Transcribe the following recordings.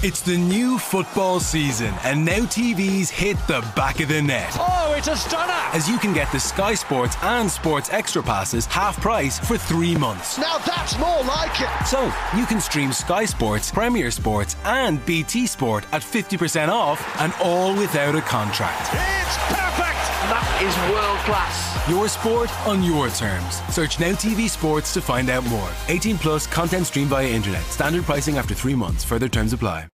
It's the new football season, and now TVs hit the back of the net. Oh, it's a stunner! As you can get the Sky Sports and Sports Extra passes half price for three months. Now that's more like it! So you can stream Sky Sports, Premier Sports, and BT Sport at 50% off and all without a contract. It's perfect! Is world class. Your sport on your terms. Search Now TV Sports to find out more. 18 plus content streamed via internet. Standard pricing after three months. Further terms apply.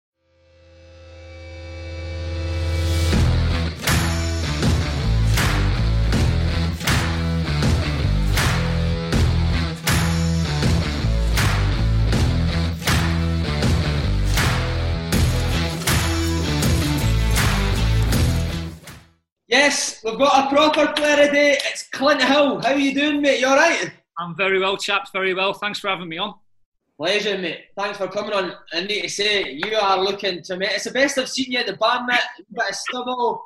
Yes, we've got a proper player today. It's Clint Hill. How are you doing, mate? You all right? I'm very well, chaps. Very well. Thanks for having me on. Pleasure, mate. Thanks for coming on. I need to say, you are looking to me. It's the best I've seen you at the band, mate. You've got a stubble.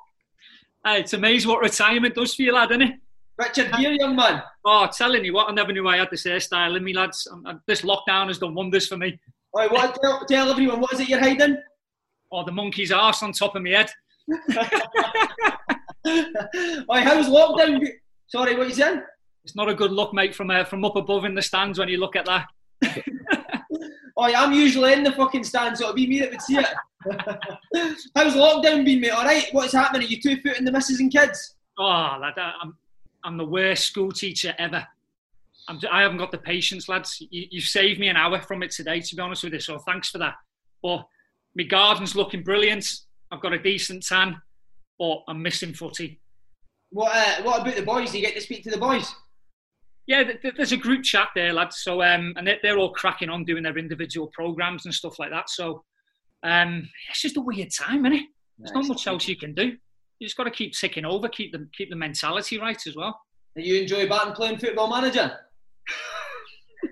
Hey, it's amazing what retirement does for you, lad, isn't it? Richard Gere, young man. Oh, telling you what, I never knew I had this hairstyle in me, lads. I'm, I'm- this lockdown has done wonders for me. Oi, what, tell, tell everyone, what is it you're hiding? Oh, the monkey's arse on top of my head. Oi, how's lockdown? Sorry, what you saying? It's not a good look, mate, from uh, from up above in the stands when you look at that. Oi, I'm usually in the fucking stands, so it'll be me that would see it. how's lockdown been, mate? All right, what's happening? Are you two foot in the missus and kids? Oh, lad, I'm I'm the worst school teacher ever. I'm, I haven't got the patience, lads. You, you've saved me an hour from it today, to be honest with you. So thanks for that. But my garden's looking brilliant. I've got a decent tan, but I'm missing footy. What, uh, what about the boys? Do you get to speak to the boys? Yeah, th- th- there's a group chat there, lads. So um, and they're, they're all cracking on doing their individual programs and stuff like that. So um, it's just a weird time, isn't it? There's not much else you can do. You just got to keep ticking over, keep the keep the mentality right as well. Do you enjoy batting playing football manager?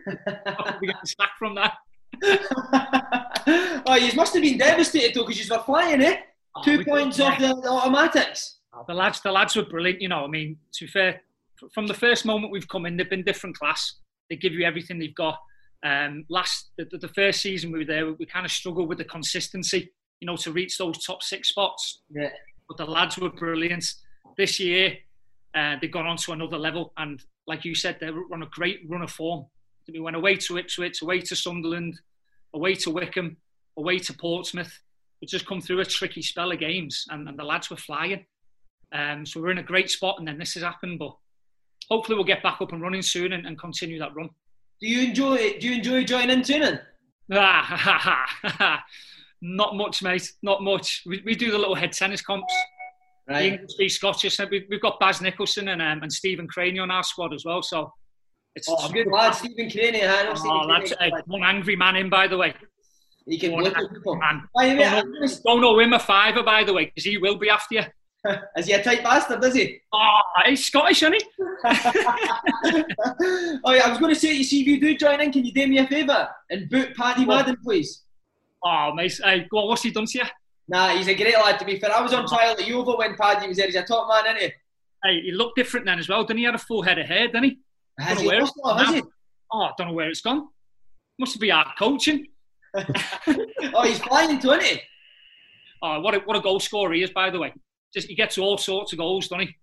Be getting sacked from that. oh, you must have been devastated though, because you were flying, eh? Oh, Two points off the, automatics. Oh, the lads, the lads were brilliant. You know, I mean, to be fair, from the first moment we've come in, they've been different class. They give you everything they've got. Um, last the, the, the first season we were there, we, we kind of struggled with the consistency, you know, to reach those top six spots. Yeah. But the lads were brilliant. This year, uh, they've gone on to another level, and like you said, they're on a great run of form. We went away to Ipswich, away to Sunderland, away to Wycombe, away to Portsmouth. We just come through a tricky spell of games, and, and the lads were flying. Um, so we're in a great spot, and then this has happened. But hopefully, we'll get back up and running soon and, and continue that run. Do you enjoy it? Do you enjoy joining training? Ah, Not much, mate. Not much. We, we do the little head tennis comps. The Right. English Scottish. We've, we've got Baz Nicholson and um, and Stephen Crainey on our squad as well. So it's Oh, good lad, Stephen Crainey. Stephen Oh, that's Crainey. uh, one angry man in, by the way. He can look at people. man. By the way, Don't don't him a fiver, by the way, because he will be after you. Is he a tight bastard, is he? Oh, he's Scottish, isn't he? oh, yeah, I was going to say to you, see if you do join in, can you do me a favour and boot Paddy What? Madden, please? Oh, mate. Hey, go on, what's he done to you? Nah, he's a great lad, to be fair. I was on ah. trial at Yeovil when Paddy was there. He's a top man, isn't he? Hey, he looked different then as well, didn't he? He had a full head of hair, didn't he? Has he lost it, has he? Oh, I don't know where it's gone. Must be our coaching. Oh, he's flying to, isn't he? Oh, what a, what a goal scorer he is, by the way. Just he gets all sorts of goals, doesn't he?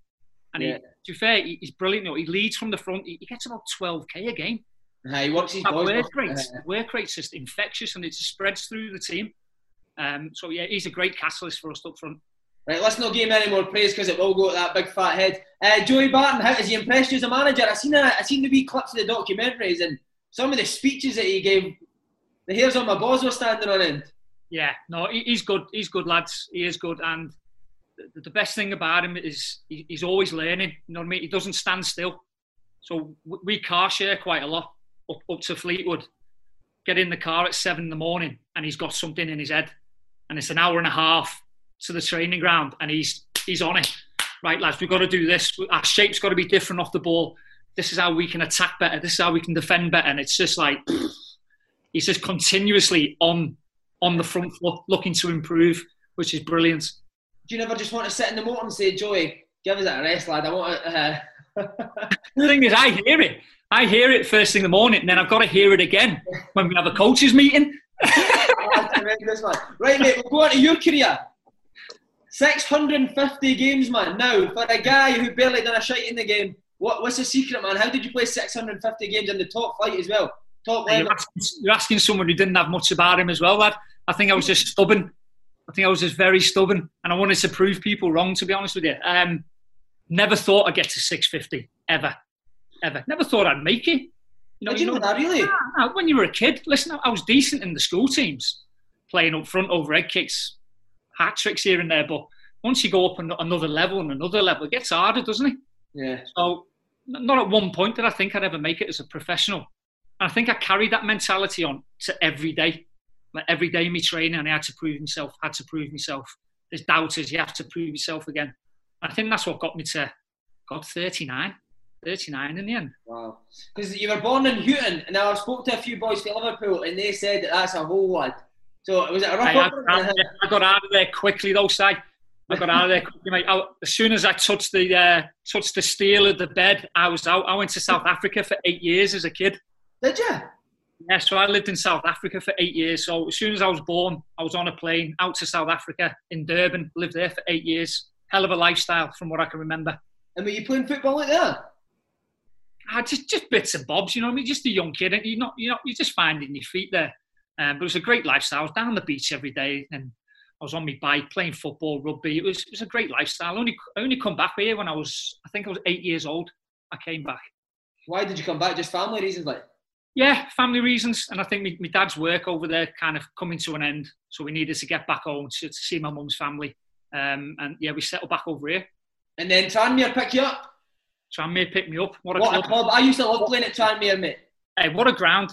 And Yeah. he, to be fair, he, he's brilliant. You know, he leads from the front. He, he gets about 12k a game. Uh, he works his That boys. work rate, Uh, work rate's just infectious, and it just spreads through the team. Um, so yeah, he's a great catalyst for us up front. Right, let's not give him any more praise because it will go to that big fat head. Uh, Joey Barton, how has he impressed you as a manager? I seen a, I seen the wee clips of the documentaries and some of the speeches that he gave. The hairs on my balls were standing on end. Yeah, no, he, he's good. He's good, lads. He is good, and the, best thing about him is he, he's always learning. You know what I mean? He doesn't stand still. So we car share quite a lot up, up to Fleetwood. Get in the car at seven in the morning, and he's got something in his head, and it's an hour and a half to the training ground, and he's he's on it. Right, lads, we've got to do this. Our shape's got to be different off the ball. This is how we can attack better. This is how we can defend better. And it's just like he's just continuously on on the front foot, looking to improve, which is brilliant. Do you never just want to sit in the motor and say, Joey, give us a rest, lad? I want to. Uh... The thing is, I hear it. I hear it first thing in the morning, and then I've got to hear it again when we have a coaches meeting. That's tremendous, man. Right, mate, we'll go on to your career. 650 games, man. Now, for a guy who barely done a shite in the game, what, what's the secret, man? How did you play 650 games in the top flight as well? You're asking, you're asking someone who didn't have much about him as well, lad. I think I was just stubborn. I think I was just very stubborn, and I wanted to prove people wrong. To be honest with you, um, never thought I'd get to 650 ever, ever. Never thought I'd make it. You Did you know know- that, really? Ah, when you were a kid, listen, I was decent in the school teams, playing up front over head kicks, hat tricks here and there. But once you go up an- another level and another level, it gets harder, doesn't it? Yeah. So, not at one point did I think I'd ever make it as a professional. And I think I carried that mentality on to every day. Like every day in my training, and I had to prove myself, had to prove myself. There's doubters, you have to prove yourself again. I think that's what got me to, God, 39. 39 in the end. Wow. Because you were born in Huyton, and I spoke to a few boys from Liverpool, and they said that that's a whole lad. So it was it a rough I, I. I got out of there quickly, though, Si. I got out of there quickly, mate. I, as soon as I touched the uh, touched the steel of the bed, I was out. I went to South Africa for eight years as a kid. Did you? Yeah, so I lived in South Africa for eight years. So as soon as I was born, I was on a plane out to South Africa in Durban. Lived there for eight years. Hell of a lifestyle, from what I can remember. And were you playing football like that? Ah, just just bits and bobs, you know what I mean? Just a young kid, and you're not, you know, you're just finding your feet there. Um, but it was a great lifestyle. I was down the beach every day, and I was on my bike playing football, rugby. It was it was a great lifestyle. I only I only come back here when I was, I think I was eight years old. I came back. Why did you come back? Just family reasons, like? Yeah, family reasons, and I think my, my dad's work over there kind of coming to an end, so we needed to get back home to, to see my mum's family. Um, and yeah, we settled back over here. And then Tranmere pick you up. Tranmere picked me up. What a What a club! club! I used to love playing at Tranmere, mate. Hey, what a ground!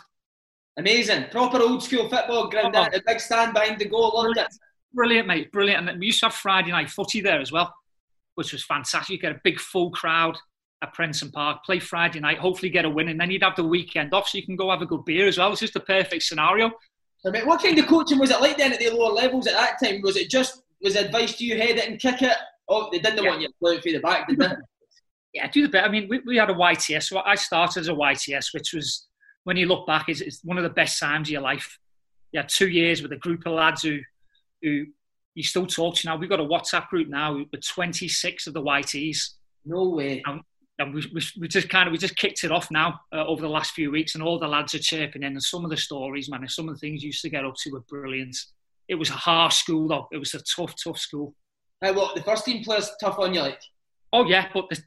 Amazing, proper old school football ground. Oh. The big stand behind the goal, loved it. Brilliant, mate, brilliant. And we used to have Friday night footy there as well, which was fantastic. You get a big full crowd at Prenton Park, play Friday night, hopefully get a win, and then you'd have the weekend off so you can go have a good beer as well. It's just the perfect scenario. I mean, what kind of coaching was it like then at the lower levels at that time? Was it just was advice to you head it and kick it? Oh, they didn't Yeah. want you to play it through the back, did they? Yeah, do the bit. I mean, we, we had a YTS. So I started as a YTS, which was, when you look back, is it's one of the best times of your life. You had two years with a group of lads who, who you still talk to now. We've got a WhatsApp group now with 26 of the YTs. No way. and we, we, we just kind of we just kicked it off now uh, over the last few weeks, and all the lads are chirping in, and some of the stories, man, and some of the things you used to get up to were brilliant. It was a harsh school though; it was a tough, tough school. Hey, what the first team players tough on you like? Oh yeah, but the,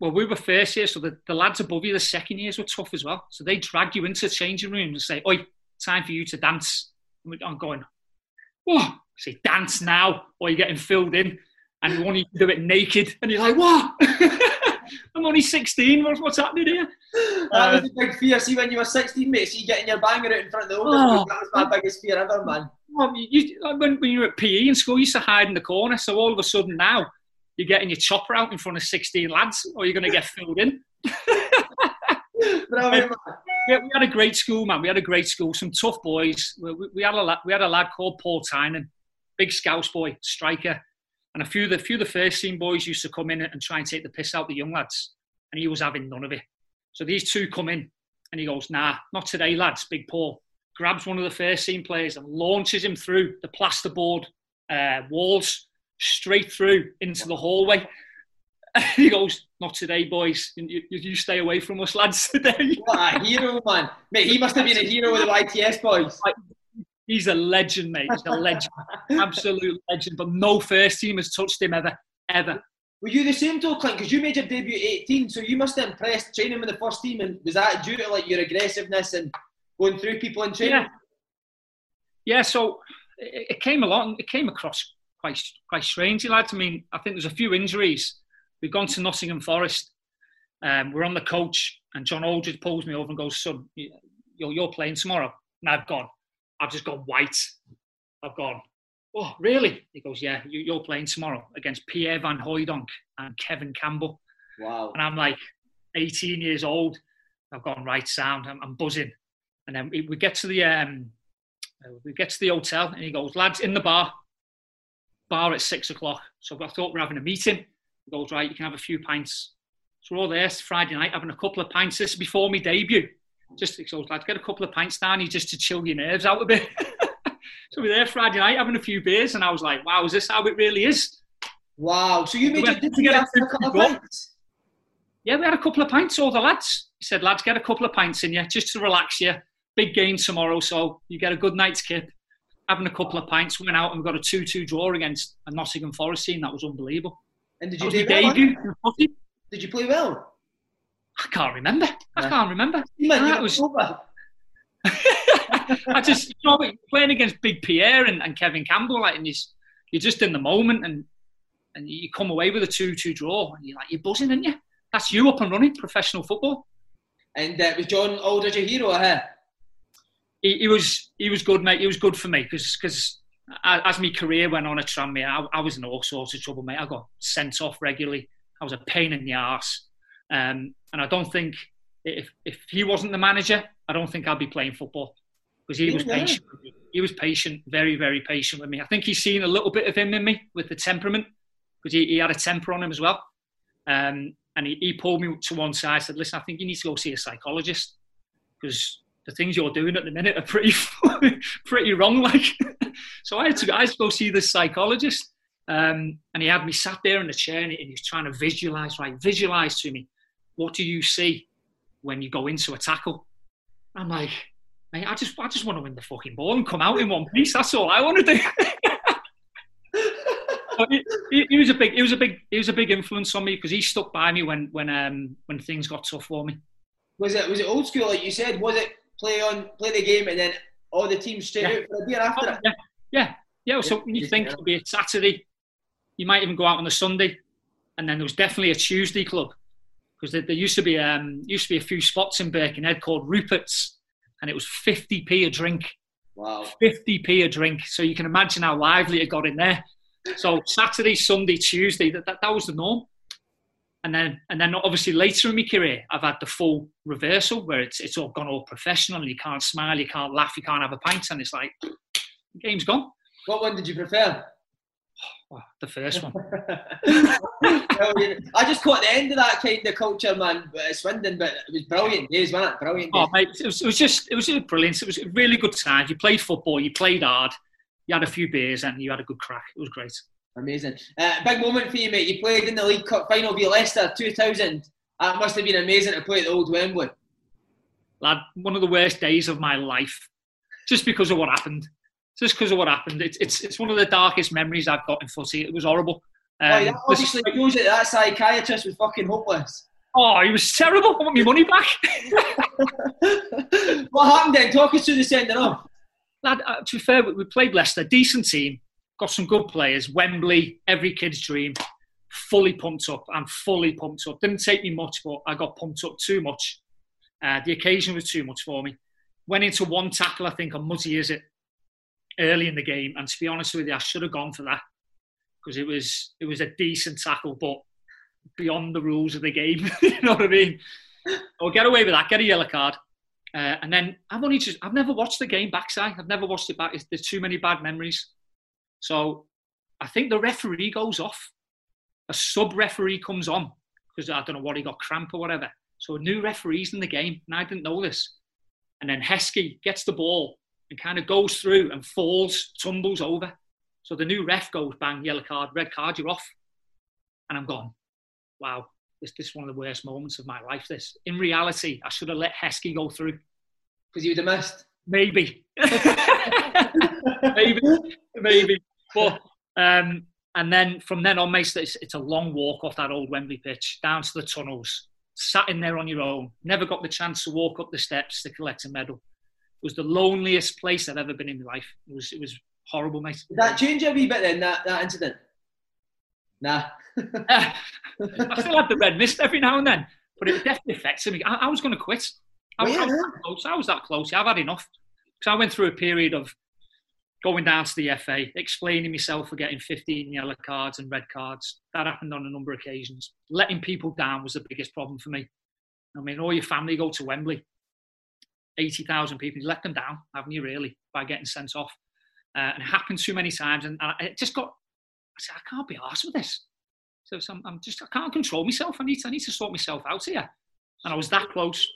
well, we were first year, so the, the lads above you, the second years, were tough as well. So they drag you into changing rooms and say, "Oi, time for you to dance." And I'm going, "Oh, say dance now," or you're getting filled in, and you want you to do it naked, and you're like, "What?" I'm only 16. What's, what's happening here? That Uh, was a big fear. See, when you were 16, mate, see getting your banger out in front of the oldest Oh. that was my biggest fear ever, man. Well, you, when, when you were at PE in school, you used to hide in the corner. So all of a sudden now, you're getting your chopper out in front of 16 lads, or you're going to get filled in. Brilliant, man. We had, a great school, man. We had a great school. Some tough boys. We, we- we had a lad, we had a lad called Paul Tynan, big Scouse boy, striker, and a few of the few of the first team boys used to come in and try and take the piss out the young lads, and he was having none of it. So these two come in, and he goes, "Nah, not today, lads." Big Paul grabs one of the first team players and launches him through the plasterboard uh, walls straight through into the hallway. he goes, "Not today, boys. You, you, stay away from us, lads. Today." What a hero, man! Mate, he must have been a hero with the YTS boys. He's a legend, mate. He's a legend, absolute legend. But no first team has touched him ever, ever. Were you the same though, Clint? Because you made your debut at 18, so you must have impressed training with the first team. And was that due to like your aggressiveness and going through people in training? Yeah. Yeah. So it, it came along. It came across quite quite strangely, lads. I mean, I think there's a few injuries. We've gone to Nottingham Forest. Um, we're on the coach, and John Aldridge pulls me over and goes, "Son, you're, you're playing tomorrow." And I've gone. I've just gone white. I've gone. Oh, really? He goes, Yeah, you, are playing tomorrow against Pierre Van Hooijdonk and Kevin Campbell. Wow. And I'm like 18 years old. I've gone right sound. I'm, I'm buzzing. And then we, we get to the um, we get to the hotel, and he goes, "Lads, in the bar, bar at six o'clock." So I thought we're having a meeting. He goes, "Right, you can have a few pints." So we're all there Friday night having a couple of pints. This before me debut. Just so lads, get a couple of pints down, you just to chill your nerves out a bit. so we're there Friday night having a few beers, and I was like, "Wow, is this how it really is?" Wow. So you made your did you get a couple of pints? Yeah, we had a couple of pints. All the lads. He said, "Lads, get a couple of pints in you, just to relax you. Big game tomorrow, so you get a good night's kip." Having a couple of pints, went out and we got a two-two draw against a Nottingham Forest team. That was unbelievable. And did you do well? Did you play well? I can't remember. I can't remember. You might was. I just, you know, playing against Big Pierre and, and Kevin Campbell, like, and you're, you're just in the moment, and and you come away with a two-two draw, and you're like, you're buzzing, aren't you? That's you up and running professional football. And uh, was John Aldridge a hero? Huh? He, he, was. He was good, mate. He was good for me because because as my career went on at Tranmere, I, I was in all sorts of trouble, mate. I got sent off regularly. I was a pain in the arse. Um, and I don't think if, if he wasn't the manager, I don't think I'd be playing football because he was yeah. patient. He was patient, very, very patient with me. I think he's seen a little bit of him in me with the temperament because he, he had a temper on him as well. Um, and he, he pulled me to one side. Said, "Listen, I think you need to go see a psychologist because the things you're doing at the minute are pretty, pretty wrong." Like, so I had to, I had to go see this psychologist. Um, and he had me sat there in the chair and he was trying to visualize, right? Visualize to me what do you see when you go into a tackle? I'm like, mate, I just, I just want to win the fucking ball and come out in one piece. That's all I want to do. he, was a big, he was a big, he was a big influence on me because he stuck by me when, when, um, when things got tough for me. Was it, was it old school like you said? Was it play on, play the game and then all the teams straight yeah. out for a beer after oh, it? Yeah, yeah. yeah. So when you think it'll be a Saturday, you might even go out on a Sunday, and then there was definitely a Tuesday club because there, there, used to be um, used to be a few spots in Birkenhead called Rupert's, and it was 50p a drink. Wow. 50p a drink. So you can imagine how lively it got in there. So Saturday, Sunday, Tuesday, that, that, that was the norm. And then, and then obviously later in my career, I've had the full reversal where it's, it's all gone all professional. And you can't smile, you can't laugh, you can't have a pint, and it's like the game's gone. What one did you prefer? Oh, the first one. I just caught the end of that kind of culture, man. Swindon, but it was brilliant days, wasn't it? Brilliant. Oh, days. Oh, mate, it was, it was just, it was brilliant. It was a really good time. You played football, you played hard, you had a few beers, and you had a good crack. It was great. Amazing. Uh, big moment for you, mate. You played in the League Cup final via Leicester 2000. That must have been amazing to play at the Old Wembley. Lad, one of the worst days of my life, just because of what happened just because of what happened. It's, it's it's one of the darkest memories I've got in footy. It was horrible. Um, oh, yeah, obviously that psychiatrist was fucking hopeless. Oh, he was terrible. I want my money back. what happened then? Talk us through the sending off. Lad, uh, to be fair, we played Leicester, decent team, got some good players. Wembley, every kid's dream. Fully pumped up. I'm fully pumped up. Didn't take me much, but I got pumped up too much. Uh, the occasion was too much for me. Went into one tackle, I think, on Muzzy, is it? Early in the game. And to be honest with you, I should have gone for that because it was it was a decent tackle, but beyond the rules of the game. you know what I mean? I'll get away with that. Get a yellow card. Uh, and then I've only just I've never watched the game backside. I've never watched it back. There's too many bad memories. So I think the referee goes off. A sub referee comes on because I don't know what he got cramp or whatever. So a new referee's in the game, and I didn't know this. And then Heskey gets the ball and kind of goes through and falls, tumbles over. So the new ref goes, bang, yellow card, red card, you're off. And I'm gone, wow, this, this is one of the worst moments of my life. This, in reality, I should have let Heskey go through. Because you would have missed. Maybe, maybe, maybe. But um, and then from then on, mate, it's, it's a long walk off that old Wembley pitch down to the tunnels. Sat in there on your own. Never got the chance to walk up the steps to collect a medal. Was the loneliest place I've ever been in my life. It was it was horrible, mate. Did that change a wee bit then? That that incident. Nah. I still had the red mist every now and then, but it definitely affected me. I, I was going to quit. I, Oh, was- I was yeah? that close. I was that close. I've had enough. Because I went through a period of going down to the FA, explaining myself for getting 15 yellow cards and red cards. That happened on a number of occasions. Letting people down was the biggest problem for me. I mean, all your family go to Wembley, 80,000 people, you let them down, haven't you, really, by getting sent off? Uh, and it happened too many times. And I, it just got, I said, I can't be arsed with this. So, so I'm, I'm just, I can't control myself. I need to, I need to sort myself out here. And I was that close.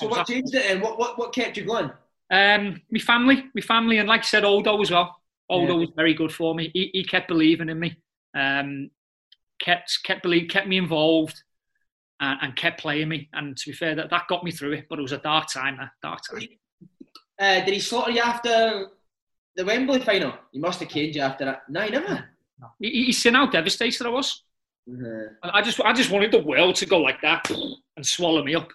So what changed it then? What, what, what kept you going? um, my family, my family, and like I said, Aldo as well. Aldo Yeah. was very good for me. He, he kept believing in me, um, kept kept believe, kept me involved, and, and kept playing me. And to be fair, that, that got me through it. But it was a dark time, a dark time. Uh, did he slaughter you after the Wembley final? He must have caged you after that. No, he never. He, he- he's seen how devastated I was. Mhm. I I just I just wanted the world to go like that and swallow me up.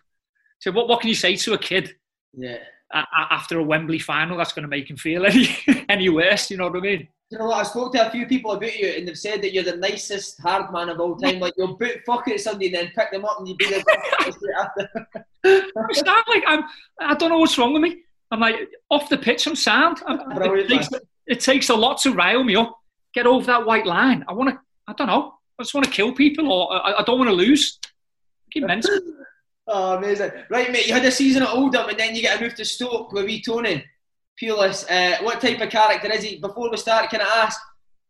So what what can you say to a kid Yeah. a- a- after a Wembley final that's going to make him feel any any worse? You know what I mean? You know what? I spoke to a few people about you, and they've said that you're the nicest hard man of all time. Like you'll boot fuck at somebody and then pick them up, and you be the after. I like I'm. I don't know what's wrong with me. I'm like off the pitch. I'm sound. It, takes, it takes a lot to rile me up. Get over that white line. I want to. I don't know. I just want to kill people, or I, I don't want to lose. Keep mental. Oh, amazing. Right, mate, you had a season at Oldham and then you get a move to Stoke with wee Tony. Pulis, uh, what type of character is he? Before we start, can I ask,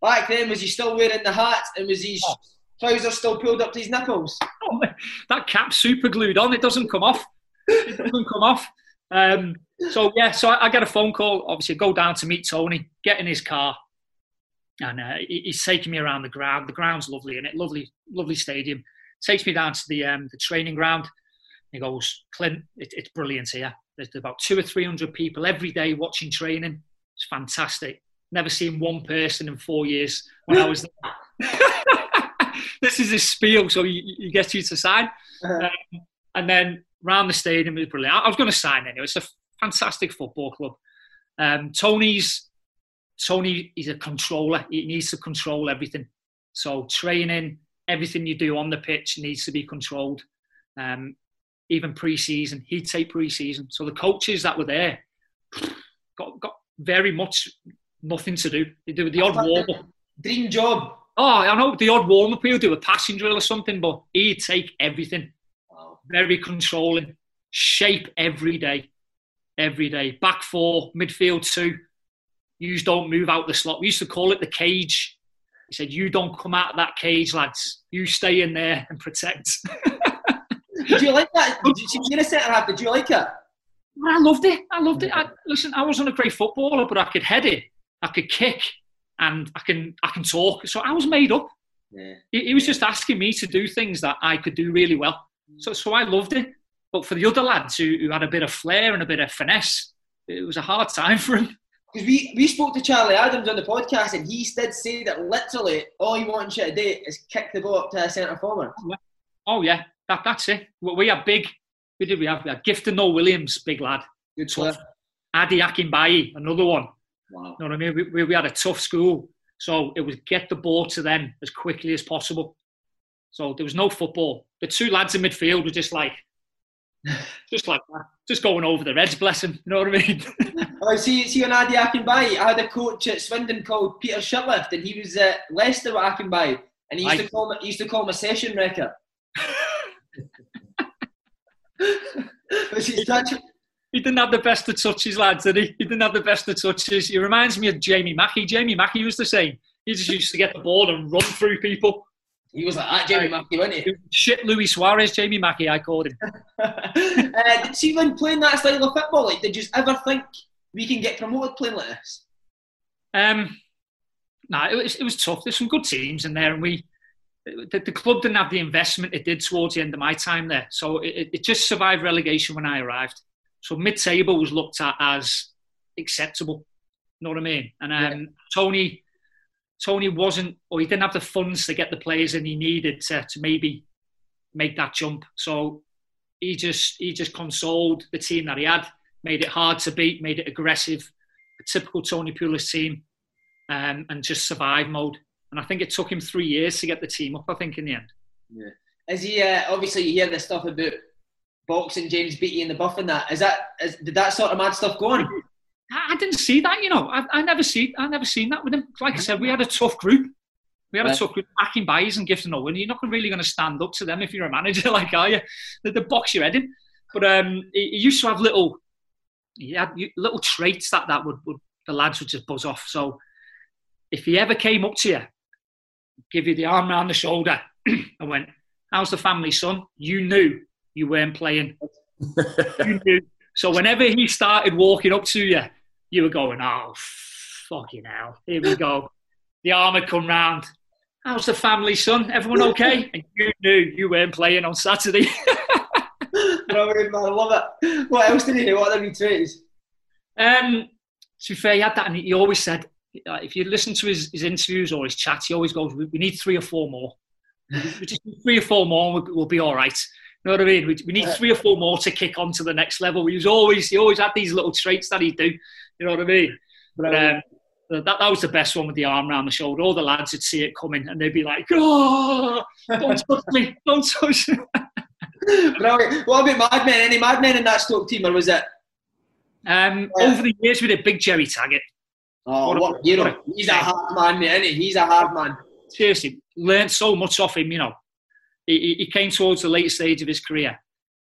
back then, was he still wearing the hat and was his trousers still pulled up to his nipples? that cap's super glued on. It doesn't come off. It doesn't come off. Um, so yeah, so I, I get a phone call. Obviously, I go down to meet Tony, get in his car, and uh, he- he's taking me around the ground. The ground's lovely, and it lovely, lovely stadium. Takes me down to the um, the training ground. He goes, Clint, it, it's brilliant here. There's about two or three hundred people every day watching training. It's fantastic. Never seen one person in four years when I was there. this is his spiel, so he, he gets you to sign. Um, and then round the stadium was brilliant. I, I was going to sign anyway. It's a fantastic football club. Um, Tony's Tony. He's a controller. He needs to control everything. So training, everything you do on the pitch needs to be controlled. Um, even pre-season, he'd take pre-season. So the coaches that were there got got very much nothing to do. They do the odd warm up. Dream job. Oh, I know the odd warm up. He'll do a passing drill or something, but he'd take everything. Wow. Very controlling. Shape every day, every day. Back four, midfield two. You don't move out the slot. We used to call it the cage. He said, "You don't come out of that cage, lads. You stay in there and protect." Did you like that? Did you, you're a centre half. Did you like it? I loved it. I loved it. I, listen, I wasn't a great footballer, but I could head it, I could kick, and I can I can talk. So I was made up. Yeah. He, he was just asking me to do things that I could do really well. Mm. So so I loved it. But for the other lads who, who had a bit of flair and a bit of finesse, it was a hard time for him. Because we, we spoke to Charlie Adams on the podcast and he did say that literally all he wants you to do is kick the ball up to a centre forward. Oh yeah, that that's it. We, we had big. We did. We have we had Gifton Noel Williams, big lad. Good Tough. Adi Akinbiyi, another one. Wow. You know what I mean? We, we, we had a tough school. So it was get the ball to them as quickly as possible. So there was no football. The two lads in midfield were just like, just like that, just going over the Reds, bless him. You know what I mean? I see, see on Adi Akinbiyi, I had a coach at Swindon called Peter Shirtliff, and he was at Leicester with Akinbiyi, and he used to call he used to call him a session wrecker. He such a- he didn't have the best of touches, lads, did he? He didn't have the best of touches. He reminds me of Jamie Mackie. Jamie Mackie was the same. He just used to get the ball and run through people. he was like that, Jamie Mackie, wasn't he? Shit, Luis Suarez, Jamie Mackie, I called him. uh, did, see, when playing that style of football, like, did you ever think we can get promoted playing like this? Um, No, it was it was tough. There's some good teams in there, and we the, the club didn't have the investment it did towards the end of my time there. So it, it just survived relegation when I arrived. So mid-table was looked at as acceptable. You know what I mean? And um, yeah. Tony, Tony wasn't, or he didn't have the funds to get the players in he needed to, to maybe make that jump. So he just he just consoled the team that he had, made it hard to beat, made it aggressive, a typical Tony Pulis team, um, and just survive mode. And I think it took him three years to get the team up. I think in the end. Yeah. Is he uh, obviously you hear this stuff about boxing James Beattie and the buff and that? Is that is, did that sort of mad stuff go on? I didn't see that, you know. I, I never see I never seen that with him. Like I said, we had a tough group. We had a tough group backing buys and Gifton Owen. You're not really going to stand up to them if you're a manager, like are you? The, the box your head in. But um, he, he, used to have little, he had little traits that that would, would the lads would just buzz off. So if he ever came up to you, give you the arm around the shoulder, and went, "How's the family, son?" You knew you weren't playing. you knew. So whenever he started walking up to you, you were going, "Oh, fucking hell! Here we go." The arm had come round. How's the family, son? Everyone okay? and you knew you weren't playing on Saturday. Brilliant, man. I love it. What else did he do? What other traits? Um, to be fair, he had that, and he always said, if you listen to his, his interviews or his chats, he always goes, "We, we need three or four more. we just need three or four more, and we'll, we'll be all right." You know what I mean? We, we need three or four more to kick on to the next level. He was always he always had these little traits that he'd do. You know what I mean? But um, that, that was the best one with the arm around the shoulder. All the lads would see it coming and they'd be like, "Oh, don't touch me! Don't touch me!" Brilliant. What about Madmen? Any Madmen in that Stoke team, or was it? Um, yeah. Over the years, we did Big Gerry Taggart. Oh, what, what you know, he's a hard man, man. He? He's a hard man. Seriously, learned so much off him. You know, he, he came towards the late stage of his career.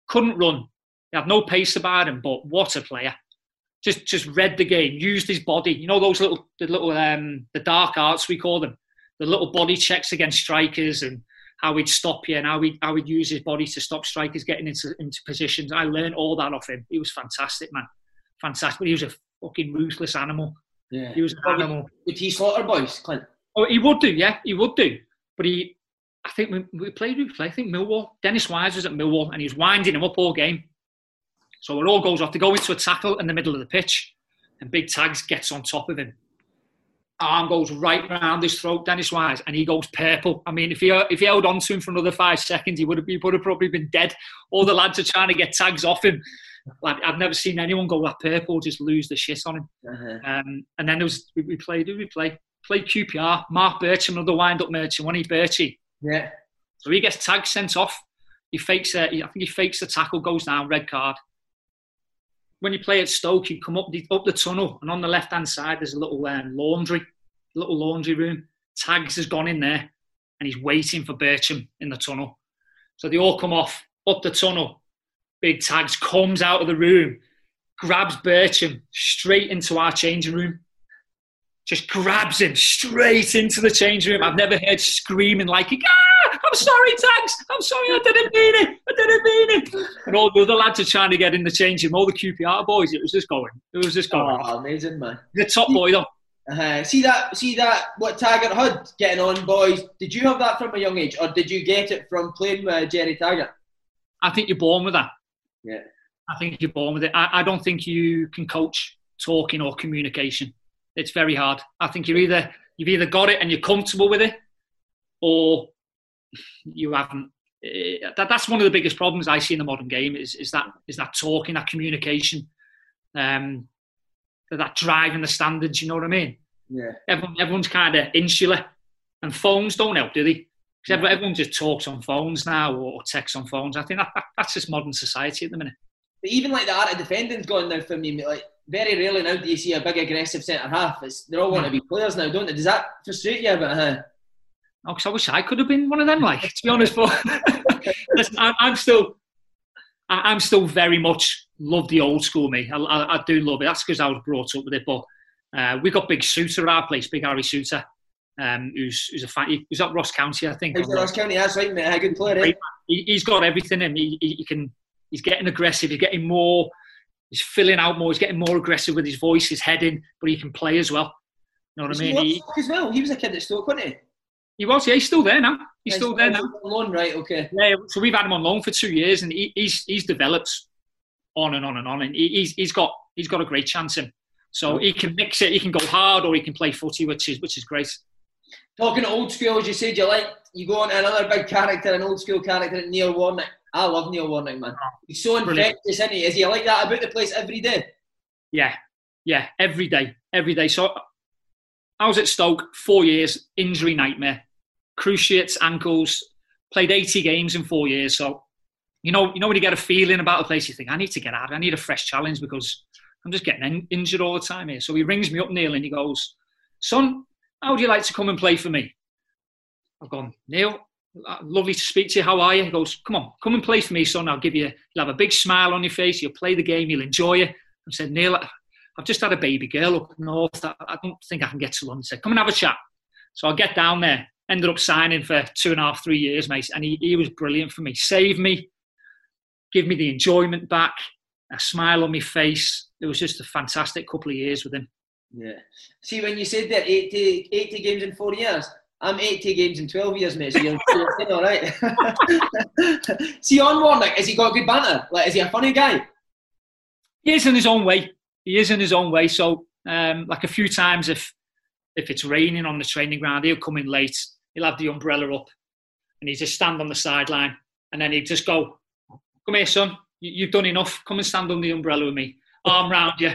Couldn't run. He had no pace about him, but what a player! Just just read the game, used his body. You know those little the little um the dark arts we call them, the little body checks against strikers and how he'd stop you and how he'd, how he'd use his body to stop strikers getting into, into positions. I learned all that off him. He was fantastic, man. Fantastic. But he was a fucking ruthless animal. Yeah. He was an animal. Would he slaughter boys, Clint? Oh, he would do, yeah, he would do. But he, I think we, we played, we played, I think Millwall. Dennis Wise was at Millwall and he was winding him up all game. So it all goes off. to go into a tackle in the middle of the pitch and Big Tags gets on top of him. Arm goes right round his throat, Dennis Wise, and he goes purple. I mean, if he if he held on to him for another five seconds, he would have, he would have probably been dead. All the lads are trying to get tags off him like I've never seen anyone go that purple, just lose the shit on him. Uh-huh. Um, and then there was we, we played. Who we play? Played QPR. Mark Bircham, another wind-up merchant. When he Birchie. Yeah. So he gets tag sent off. He fakes. A, I think he fakes the tackle, goes down, red card. When you play at Stoke, you come up the, up the tunnel, and on the left hand side there's a little um, laundry, little laundry room. Tags has gone in there, and he's waiting for Bircham in the tunnel. So they all come off up the tunnel big tags, comes out of the room, grabs Bircham straight into our changing room. Just grabs him straight into the changing room. I've never heard screaming like, ah, I'm sorry, Tags. I'm sorry, I didn't mean it. I didn't mean it. And all the other lads are trying to get in the changing room. All the QPR boys, it was just going. It was just going. Oh, amazing, man. The top boy, though. Uh-huh. See that? See that? What Taggart had getting on, boys? Did you have that from a young age, or did you get it from playing with Gerry Taggart? I think you're born with that. Yeah. I think you're born with it. I, I don't think you can coach talking or communication. It's very hard. I think you're either you've either got it and you're comfortable with it, or you haven't. Eh, that, that's one of the biggest problems I see in the modern game is, is that is that talking, that communication, um, that driving the standards. You know what I mean? Yeah. Everyone, everyone's kind of insular, and phones don't help, do they? Because everyone just talks on phones now or texts on phones. I think that, that, that's just modern society at the minute. But even like the art of defending's gone now for me. Like very rarely now do you see a big aggressive centre half. It's, they all want to be players now, don't they? Does that frustrate you a bit? Huh? Oh, cause I wish I could have been one of them. Like to be honest, but listen, I, I'm still, I, am still very much love the old school. Me, I, I, I do love it. That's because I was brought up with it. But uh, we got Big Souttar at our place, Big Harry Souttar um, who's who's a fan. He's at Ross County, I think. He's at Ross County. That's right, mate. A good player. He, has got everything, and he, he, can. He's getting aggressive. He's getting more. He's filling out more. He's getting more aggressive with his voice, his heading, but he can play as well. You know what I he mean? He, as well. He was a kid at Stoke, wasn't he? he was, yeah, he's still there now. He's Yeah, still there now. on loan, right? Okay. Yeah, so we've had him on loan for two years, and he, he's he's developed on and on and on, and he, he's he's got he's got a great chance in. So he can mix it. He can go hard, or he can play footy, which is which is great. Talking old school, as you said, you like you go on to another big character, an old school character, Neil Warnock. I love Neil Warnock, man. He's so infectious, isn't he? Is he like that about the place every day? Yeah, yeah, every day, every day. So I was at Stoke four years, injury nightmare, cruciates, ankles, played 80 games in four years. So you know, you know when you get a feeling about a place, you think I need to get out. I need a fresh challenge because I'm just getting in- injured all the time here. So he rings me up, Neil, and he goes, "Son, how would you like to come and play for me?" I've gone, Neil. uh, Lovely to speak to you. How are you? He goes, "Come on, come and play for me, son. I'll give you. You'll have a big smile on your face. You'll play the game. You'll enjoy it." I said, Neil, I've just had a baby girl up north. I, I don't think I can get to London. He said, come and have a chat. So I get down there. Ended up signing for two and a half, three years, mate. And he, he was brilliant for me. Saved me, give me the enjoyment back, a smile on my face. It was just a fantastic couple of years with him. Yeah. See, when you said that 80, 80 games in four years, I'm 80 games in 12 years, mate. So you're, all right. See, on Warnock, has he got a good banter? Like, is he a funny guy? He is in his own way. He is in his own way. So, um, like a few times, if if it's raining on the training ground, he'll come in late. He'll have the umbrella up, and he just stand on the sideline, and then he'd just go, "Come here, son. You, you've done enough. Come and stand under the umbrella with me. Arm round you."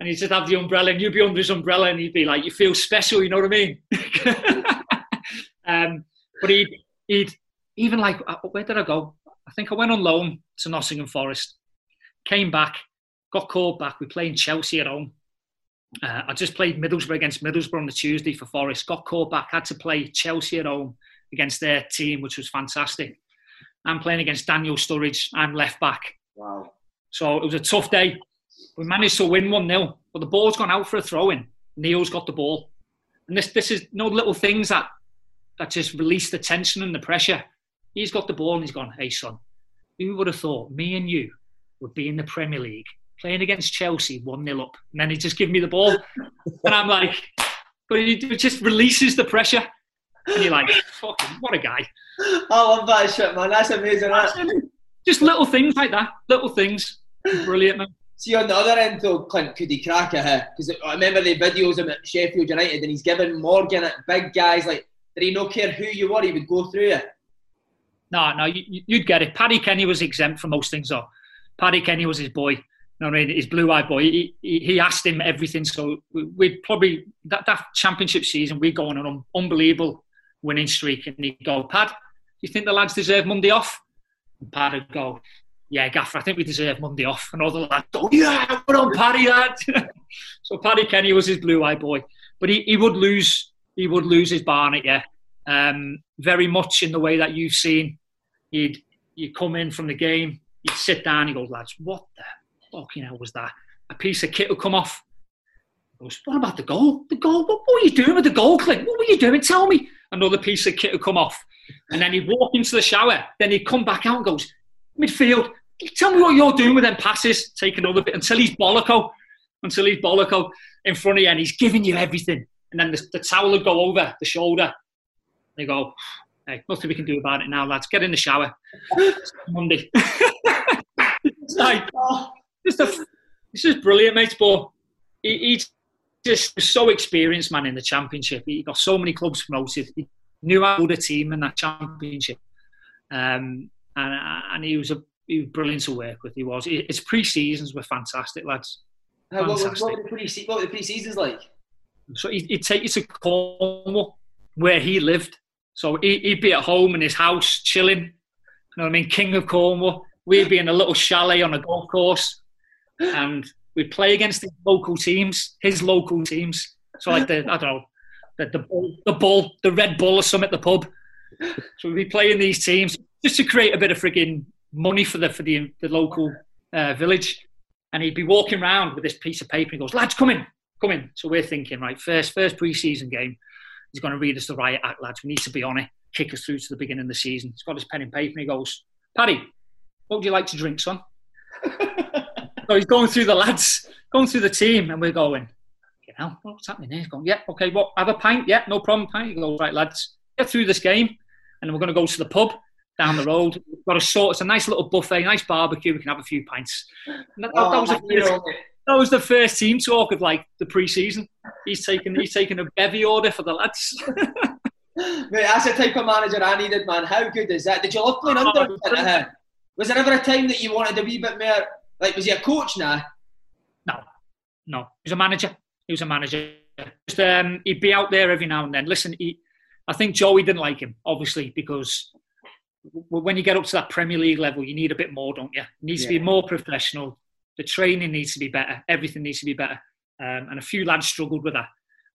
And he'd just have the umbrella, and you'd be under his umbrella, and he'd be like, "You feel special." You know what I mean? um, but he'd he'd even like, uh, where did I go? I think I went on loan to Nottingham Forest. Came back, got called back. We played Chelsea at home. Uh, I just played Middlesbrough against Middlesbrough on the Tuesday for Forest. Got called back. Had to play Chelsea at home against their team, which was fantastic. I'm playing against Daniel Sturridge. I'm left back. Wow. So it was a tough day. We managed to win 1 0, but the ball's gone out for a throw in. Neil's got the ball. And this, this is no little things that, that just release the tension and the pressure. He's got the ball and he's gone, hey, son, who would have thought me and you would be in the Premier League playing against Chelsea 1 0 up? And then he just give me the ball. and I'm like, but it just releases the pressure. And you're like, fucking, what a guy. Oh, I love that shit, man. That's amazing. That. Just little things like that. Little things. Brilliant, man. See, on the other end, though, Clint, could he crack it here? Because I remember the videos of him at Sheffield United and he's giving Morgan at big guys. Like, did he not care who you were? He would go through it. No, no, you, you'd get it. Paddy Kenny was exempt from most things, though. Paddy Kenny was his boy. You know what I mean? His blue-eyed boy. He, he, he asked him everything. So we- we'd probably that, that championship season we'd go on an un, unbelievable winning streak, and he'd go, "Pad, do you think the lads deserve Monday off?" And Pad would go, "Yeah, Gaffer, I think we deserve Monday off." And all the lads go, "Yeah, put on Paddy, that. so Paddy Kenny was his blue eye boy, but he, he would lose. He would lose his Barnet, yeah. Um, very much in the way that you've seen. He'd you come in from the game, you'd sit down, he goes, lads, what the fucking hell was that? A piece of kit will come off. He goes, what about the goal? The goal? What, what were you doing with the goal, Clint? What were you doing? Tell me. Another piece of kit will come off. And then he'd walk into the shower. Then he'd come back out and goes, midfield, tell me what you're doing with them passes. Take another bit until he's bolloco. Until he's bolloco in front of you and he's giving you everything. And then the, the towel would go over the shoulder. They go, hey, nothing we can do about it now, lads. Get in the shower. It's Monday. it's like, just a, it's just brilliant, mate. But he, he's just so experienced, man, in the championship. He got so many clubs promoted. He knew how to a team in that championship. Um, and, and he was a he was brilliant to work with. He was. His pre-seasons were fantastic, lads. How, what, was- what, were the pre what were the pre-seasons like? So he'd, he'd take you to Cornwall, where he lived. So he, he'd be at home in his house, chilling. You know what I mean? King of Cornwall. We'd be in a little chalet on a golf course, and we'd play against his local teams, his local teams. So like the I don't know, the the bull, the bull, the Red Bull or something at the pub. So we'd be playing these teams just to create a bit of frigging money for the for the the local uh, village. And he'd be walking around with this piece of paper. He goes, "Lads, come in, come in." So we're thinking, right, first first pre-season game. He's going to read us the riot act, lads. We need to be on it. Kick us through to the beginning of the season. He's got his pen and paper, and he goes, "Paddy, what would you like to drink, son?" so he's going through the lads, going through the team, and we're going, you know, what's happening here? He's going, yeah, okay, what, have a pint? Yeah, no problem, pint. He goes, right, lads, get through this game, and then we're going to go to the pub down the road. We've got a sort, it's a nice little buffet, nice barbecue, we can have a few pints. That, oh, that, was the first, that was the first team talk of like the pre-season. He's taking, he's taking a bevy order for the lads. Mate, that's the type of manager I needed, man. How good is that? Did you love playing under him? Was there ever a time that you wanted a wee bit more? Like, was he a coach now? No, no. He was a manager. He was a manager. Just, um, he'd be out there every now and then. Listen, he, I think Joey didn't like him, obviously, because when you get up to that Premier League level, you need a bit more, don't you? It needs yeah. to be more professional. The training needs to be better. Everything needs to be better. Um, and a few lads struggled with that.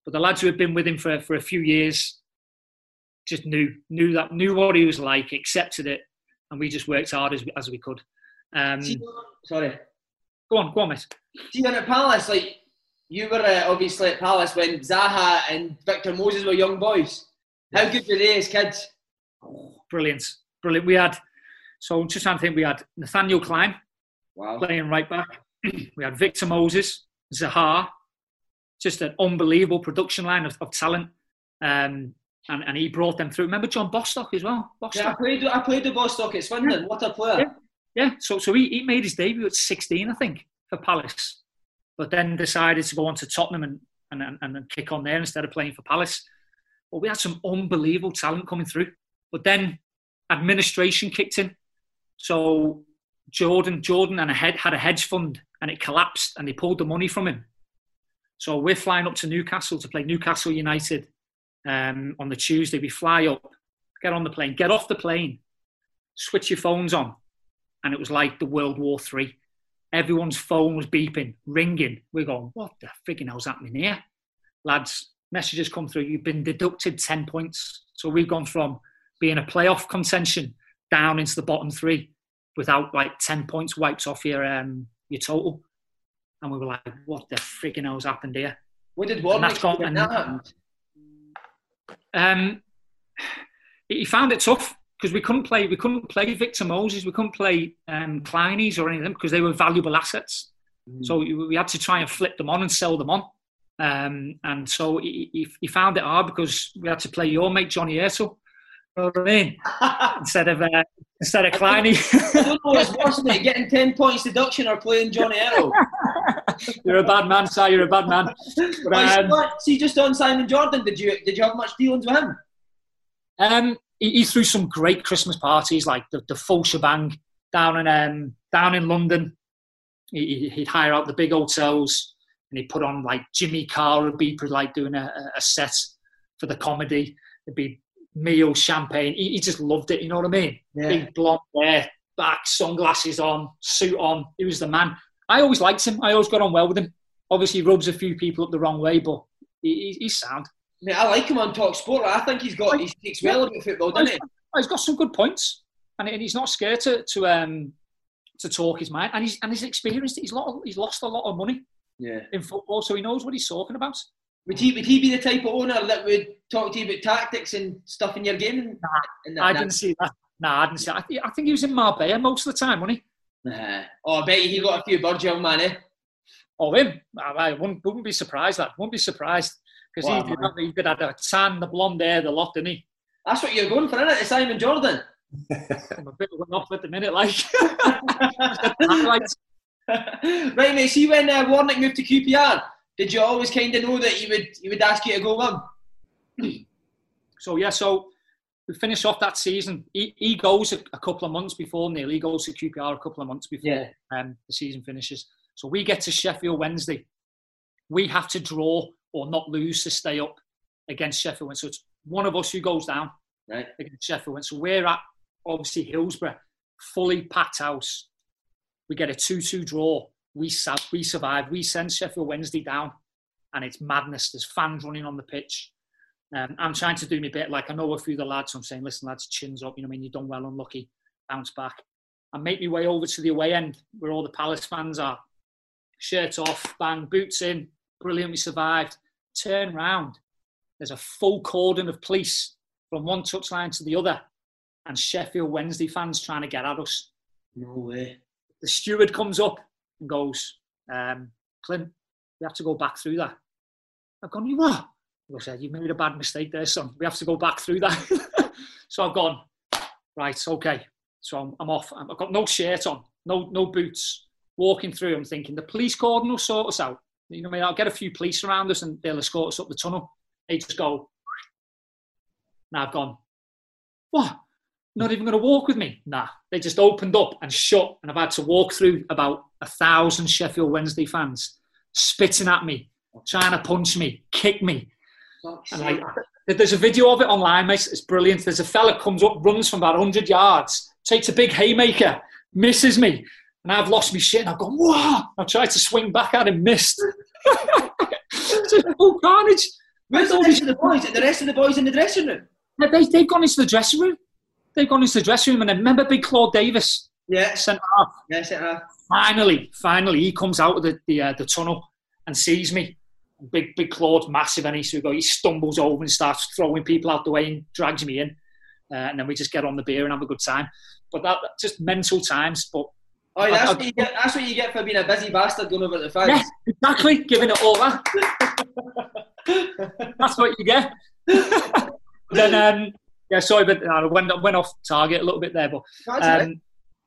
But the lads who had been with him for, for a few years just knew knew that knew what he was like, accepted it, and we just worked hard as, as we could. Um, sorry. Go on, go on, miss. See, at Palace, like you were uh, obviously at Palace when Zaha and Victor Moses were young boys. How good were they as kids? Brilliant, brilliant. We had so just trying to think. We had Nathaniel Clyne wow. playing right back. we had Victor Moses, Zaha, just an unbelievable production line of, of talent. Um, and, and he brought them through. Remember John Bostock as well? Bostock. Yeah, I played, I played the Bostock at Swindon. Yeah. What a player. Yeah, yeah. so, so he, he made his debut at 16, I think, for Palace, but then decided to go on to Tottenham and, and, and, and kick on there instead of playing for Palace. But we had some unbelievable talent coming through. But then administration kicked in. So Jordan, Jordan and a head had a hedge fund and it collapsed and they pulled the money from him. So we're flying up to Newcastle to play Newcastle United um, on the Tuesday. We fly up, get on the plane, get off the plane, switch your phones on, and it was like the World War Three. Everyone's phone was beeping, ringing. We're going, what the frigging hell's happening here? Lads, messages come through. You've been deducted 10 points. So we've gone from being a playoff contention down into the bottom three without like 10 points wiped off your um, your total. And we were like, what the frigging hell's happened here? What did Warnock do when that happened? Um, he found it tough because we couldn't play. We couldn't play Victor Moses. We couldn't play um, Kleinies or any of them because they were valuable assets. Mm. So we had to try and flip them on and sell them on. Um, and so he, he, he, found it hard because we had to play your mate Johnny Ertl. You know what I mean? instead of uh, instead of Kleiny. I don't know what's worse, mate, getting ten points deduction or playing Johnny Arrow. you're a bad man, Si. You're a bad man. But, um, see, just on Simon Jordan, did you did you have much dealings with him? Um, he, he threw some great Christmas parties, like the, the full shebang down in um, down in London. He, would hire out the big hotels and he'd put on like Jimmy Carr would be like doing a, a set for the comedy. It'd be meal, champagne. He, he, just loved it. You know what I mean? Yeah. Big blonde hair, back, sunglasses on, suit on. He was the man. I always liked him. I always got on well with him. Obviously, he rubs a few people up the wrong way, but he, he's sound. Yeah, I like him on Talk Sport. I think he's got he speaks well about football, doesn't he? He's got some good points, and he's not scared to to um to talk his mind, and he's and he's experienced. He's lot, he's lost a lot of money. Yeah. In football, so he knows what he's talking about. Would he would he be the type of owner that would talk to you about tactics and stuff in your game? Nah, I didn't see that. Nah, I didn't see. That. I, think, I think he was in Marbella most of the time, wasn't he? Nah. Oh, I bet he got a few birds, young man. Eh? Oh, him? I, I wouldn't, wouldn't be surprised. That wouldn't be surprised because he, did, he did have the tan, the blonde hair, the lot, didn't he? That's what you're going for, isn't it? Simon Jordan. I'm a bit of an off at the minute, like. right, mate. See when uh, Warnock moved to QPR, did you always kind of know that he would he would ask you to go on? so yeah, so we finish off that season. He, he goes a, a, couple of months before Neil. He goes to QPR a couple of months before yeah. um, the season finishes. So we get to Sheffield Wednesday. We have to draw or not lose to stay up against Sheffield Wednesday. So it's one of us who goes down right. against Sheffield Wednesday. So we're at obviously Hillsborough, fully packed house. We get a 2-2 draw we we survive. We send Sheffield Wednesday down, and it's madness. There's fans running on the pitch. Um, I'm trying to do my bit. Like I know a few of the lads. So I'm saying, listen, lads, chins up. You know, I mean, you've done well, unlucky, bounce back. I make my way over to the away end where all the Palace fans are. Shirt off, bang, boots in. Brilliant, we survived. Turn round. There's a full cordon of police from one touchline to the other, and Sheffield Wednesday fans trying to get at us. No way. The steward comes up and goes, um, Clint, we have to go back through that. I've gone, you what? He said, you made a bad mistake there, son. We have to go back through that. so I've gone, right, okay. So I'm, I'm off. I've got no shirt on, no no boots. Walking through, I'm thinking the police cordon will sort us out. You know, I mean, I'll get a few police around us and they'll escort us up the tunnel. They just go. Now I've gone. What? Not even going to walk with me? Nah. They just opened up and shut, and I've had to walk through about a thousand Sheffield Wednesday fans spitting at me, trying to punch me, kick me. And like, there's a video of it online, mate. It's brilliant. There's a fella comes up, runs from about 100 yards, takes a big haymaker, misses me, and I've lost my shit. And I've gone, wow! I tried to swing back at him, missed. it's full carnage. Where's the rest of the boys? The rest of the boys in the dressing room? They, they've gone into the dressing room. They've gone into the dressing room, and then remember Big Claude Davis? Yeah. Centre half. Yeah, centre half. Finally, finally, he comes out of the the, uh, the tunnel and sees me. Big, big Claude, massive, and he so he, go, he stumbles over and starts throwing people out the way and drags me in, uh, and then we just get on the beer and have a good time. But that just mental times. But Oh, that's, I, what you get, that's what you get for being a busy bastard going over the fence. Yeah, exactly. Giving it all that. that's what you get. then, um, yeah, sorry, but I went, went off target a little bit there. But um,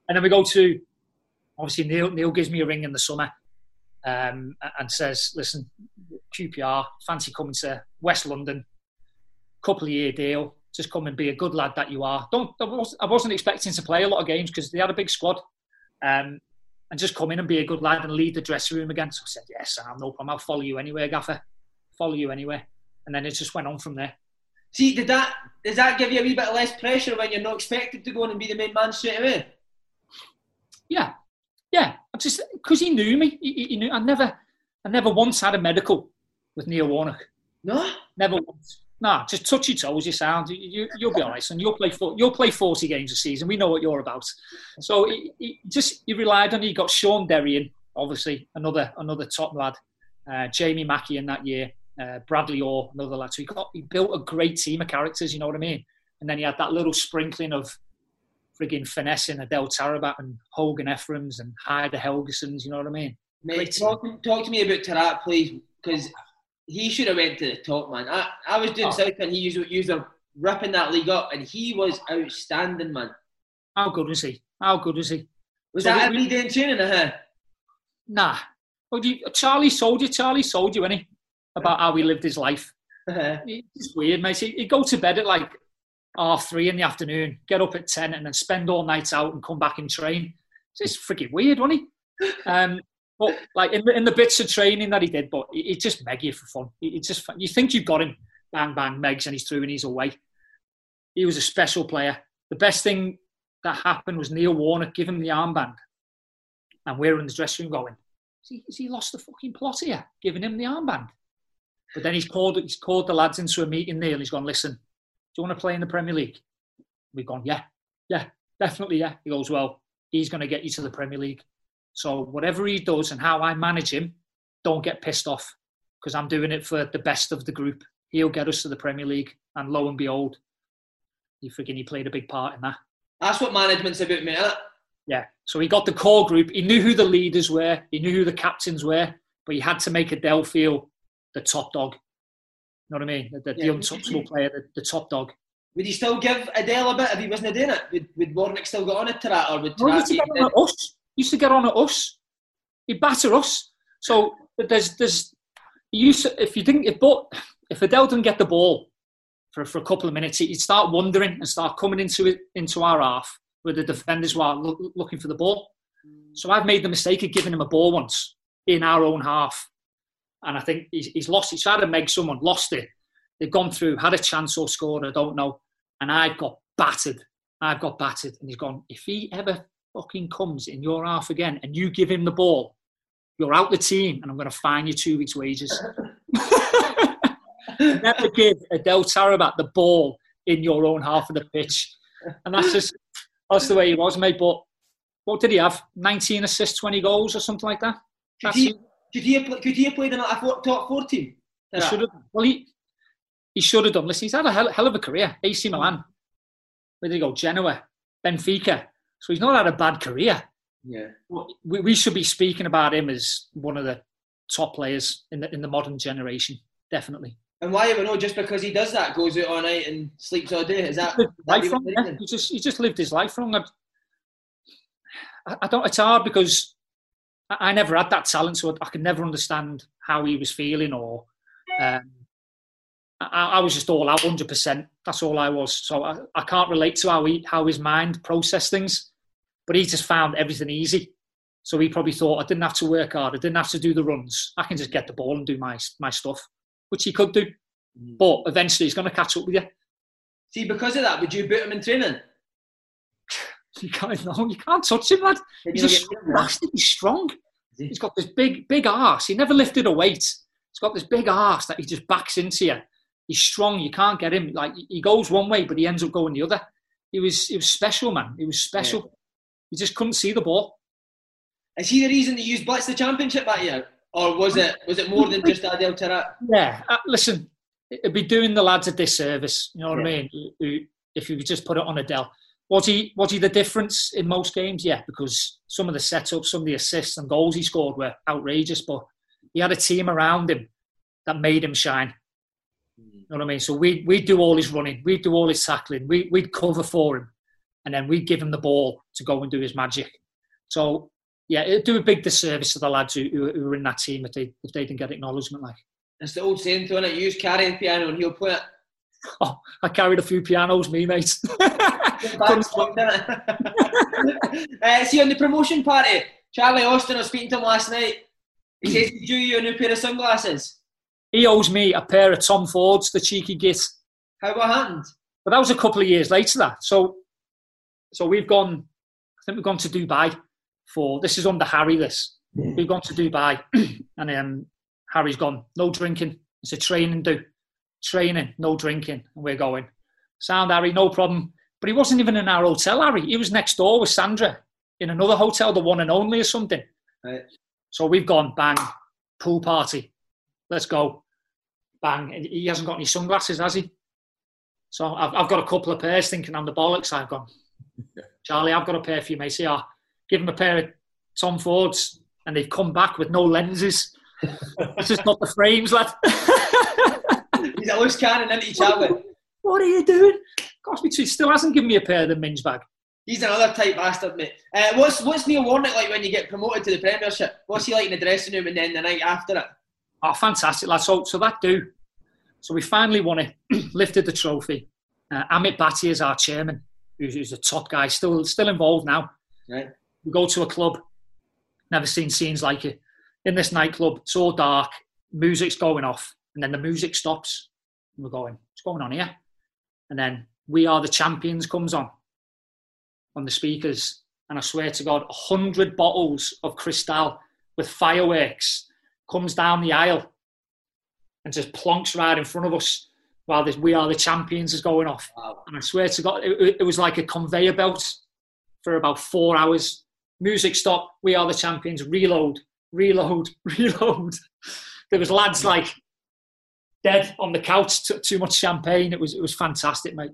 and then we go to obviously Neil. Neil gives me a ring in the summer um, and says, "Listen, QPR, fancy coming to West London, couple of year deal. Just come and be a good lad that you are. Don't. I wasn't expecting to play a lot of games because they had a big squad." Um, and just come in and be a good lad and lead the dressing room again. So I said, yes, Sam, no problem. I'll follow you anywhere, Gaffer. Follow you anywhere. And then it just went on from there. See, did that does that give you a wee bit less pressure when you're not expected to go in and be the main man straight away? Yeah, yeah. I'm just because he knew me. He, he, knew. I never, I never once had a medical with Neil Warnock. No, never once. Nah, just touch your toes. You sound. You, will be alright, and you'll play. You'll play forty games a season. We know what you're about. So he, he just he relied on. He got Shaun Derry Derrien, obviously another another top lad. Uh, Jamie Mackie in that year. Uh, Bradley Orr, another lad. So he got he built a great team of characters. You know what I mean? And then he had that little sprinkling of frigging finesse finessing Adel Taarabt and Hogan Ephraim's and Heidar Helguson's. You know what I mean? Mate, talk, talk to me about Taarabt, please, because he should have went to the top, man. I, I was doing oh. South and he used, used ripping that league up, and he was outstanding, man. How good was he? How good was he? Was so that every day in training, uh-huh? Nah. Well, you, Charlie sold you. Charlie sold you, any about how he lived his life. Uh-huh. It's weird, mate. He'd go to bed at like half three in the afternoon, get up at ten, and then spend all night out and come back and train. It's just freaking weird, wasn't he? Um, but like in the, in the bits of training that he did, but he, he just meg you for fun. He, he just you think you've got him, bang bang, megs, and he's through and he's away. He was a special player. The best thing that happened was Neil Warnock give him the armband, and we're in the dressing room going, "Has he, has he lost the fucking plot here? Giving him the armband." But then he's called he's called the lads into a meeting there, and he's gone, "Listen, do you want to play in the Premier League?" We've gone, "Yeah, yeah, definitely, yeah." He goes, "Well, he's going to get you to the Premier League." So whatever he does and how I manage him, don't get pissed off because I'm doing it for the best of the group. He'll get us to the Premier League, and lo and behold, he freaking he played a big part in that. That's what management's about, mate. Yeah. So he got the core group. He knew who the leaders were. He knew who the captains were. But he had to make Adel feel the top dog. You know what I mean? The, the, yeah. the untouchable player, the, the, top dog. Would he still give Adel a bit if he wasn't doing it? Would, would Warnock still get on it to that, or would no, us? used to get on at us. He'd batter us. So there's there's he used to, if you didn't if but if Adel didn't get the ball for, for a couple of minutes, he'd start wandering and start coming into it into our half where the defenders were look, looking for the ball. Hmm. So I've made the mistake of giving him a ball once in our own half, and I think he's, he's lost. He's tried to make someone lost it. They've gone through, had a chance or scored. I don't know, and I've got battered. I've got battered, and he's gone. If he ever fucking comes in your half again and you give him the ball, you're out the team and I'm going to fine you two weeks' wages. Never give Adel Taarabt the ball in your own half of the pitch. And that's just, that's the way he was, mate. But what did he have? 19 assists, 20 goals or something like that? Could he, could he, have, could he have played in a top 4 team? He should have. Well, he, he should have done. Listen, he's had a hell, hell of a career. AC hmm. Milan. Where did he go? Genoa, Benfica. So he's not had a bad career. Yeah. We, we should be speaking about him as one of the top players in the in the modern generation. definitely. And why even know just because he does that, goes out all night and sleeps all day? Is that, life wrong, yeah. he just he just lived his life wrong? I, I don't. It's hard because I, I, never had that talent, so I, I could never understand how he was feeling or. Um, I, I, was just all out, hundred percent. That's all I was. So I, I can't relate to how he how his mind processed things, but he just found everything easy. So he probably thought I didn't have to work hard. I didn't have to do the runs. I can just get the ball and do my my stuff, which he could do. Mm. But eventually, he's going to catch up with you. See, because of that, would you boot him in training? You can't. No, you can't touch him, lad. He's just bastard. He's strong. He? He's got this big, big arse. He never lifted a weight. He's got this big arse that he just backs into you. He's strong. You can't get him. Like he goes one way, but he ends up going the other. He was, he was special, man. He was special. Yeah. You just couldn't see the ball. Is he the reason that you blitz the championship that year, or was it was it more than just Adel Taarabt? Yeah, uh, listen, it'd be doing the lads a disservice. You know what yeah. I mean? If you could just put it on Adel. Was he was he the difference in most games? Yeah, because some of the setups, some of the assists and goals he scored were outrageous, but he had a team around him that made him shine. Hmm. You know what I mean? So we we'd do all his running, we'd do all his tackling, we we'd cover for him, and then we'd give him the ball to go and do his magic. So yeah, it'd do a big disservice to the lads who, who, who were in that team if they if they didn't get acknowledgement. Like it's the old saying, to it. You carry the piano and he'll play it. Oh, I carried a few pianos, me mate. uh, see on the promotion party, Charlie Austin. I was speaking to him last night. He says he drew you a new pair of sunglasses. He owes me a pair of Tom Fords, the cheeky git. How what happened? But that was a couple of years later. That so, so we've gone. I think we've gone to Dubai for this is under Harry. This we've gone to Dubai, and um, Harry's gone. No drinking. It's a training do. Training, no drinking, and we're going. Sound Harry, no problem. But he wasn't even in our hotel, Harry. He was next door with Sandra in another hotel, the one and only or something. Right. So we've gone, bang, pool party. Let's go. Bang. He hasn't got any sunglasses, has he? So I've, I've got a couple of pairs thinking I'm the bollocks. I've gone, Charlie, I've got a pair for you, mate. See, I give him a pair of Tom Fords and they've come back with no lenses. it's just not the frames, lad. He's always canning into each other. What are you doing? Cost me two. Still hasn't given me a pair of the Minge bag. He's another type bastard, mate. Uh, what's what's Neil Warnock like when you get promoted to the Premiership? What's he like in the dressing room and then the night after it? Oh, fantastic, lad. So, so that do. So we finally won it, lifted the trophy. Uh, Amit Bhatia is our chairman, who's, who's a top guy, still still involved now. Right. We go to a club, never seen scenes like it. In this nightclub, it's all dark, music's going off, and then the music stops. And we're going, what's going on here? And then We Are the Champions comes on, on the speakers. And I swear to God, a hundred bottles of Cristal with fireworks comes down the aisle and just plonks right in front of us while this We Are the Champions is going off. Wow. And I swear to God, it, it was like a conveyor belt for about four hours. Music stop, We are the champions. Reload, reload, reload. There was lads like dead on the couch. Took too much champagne. It was it was fantastic, mate.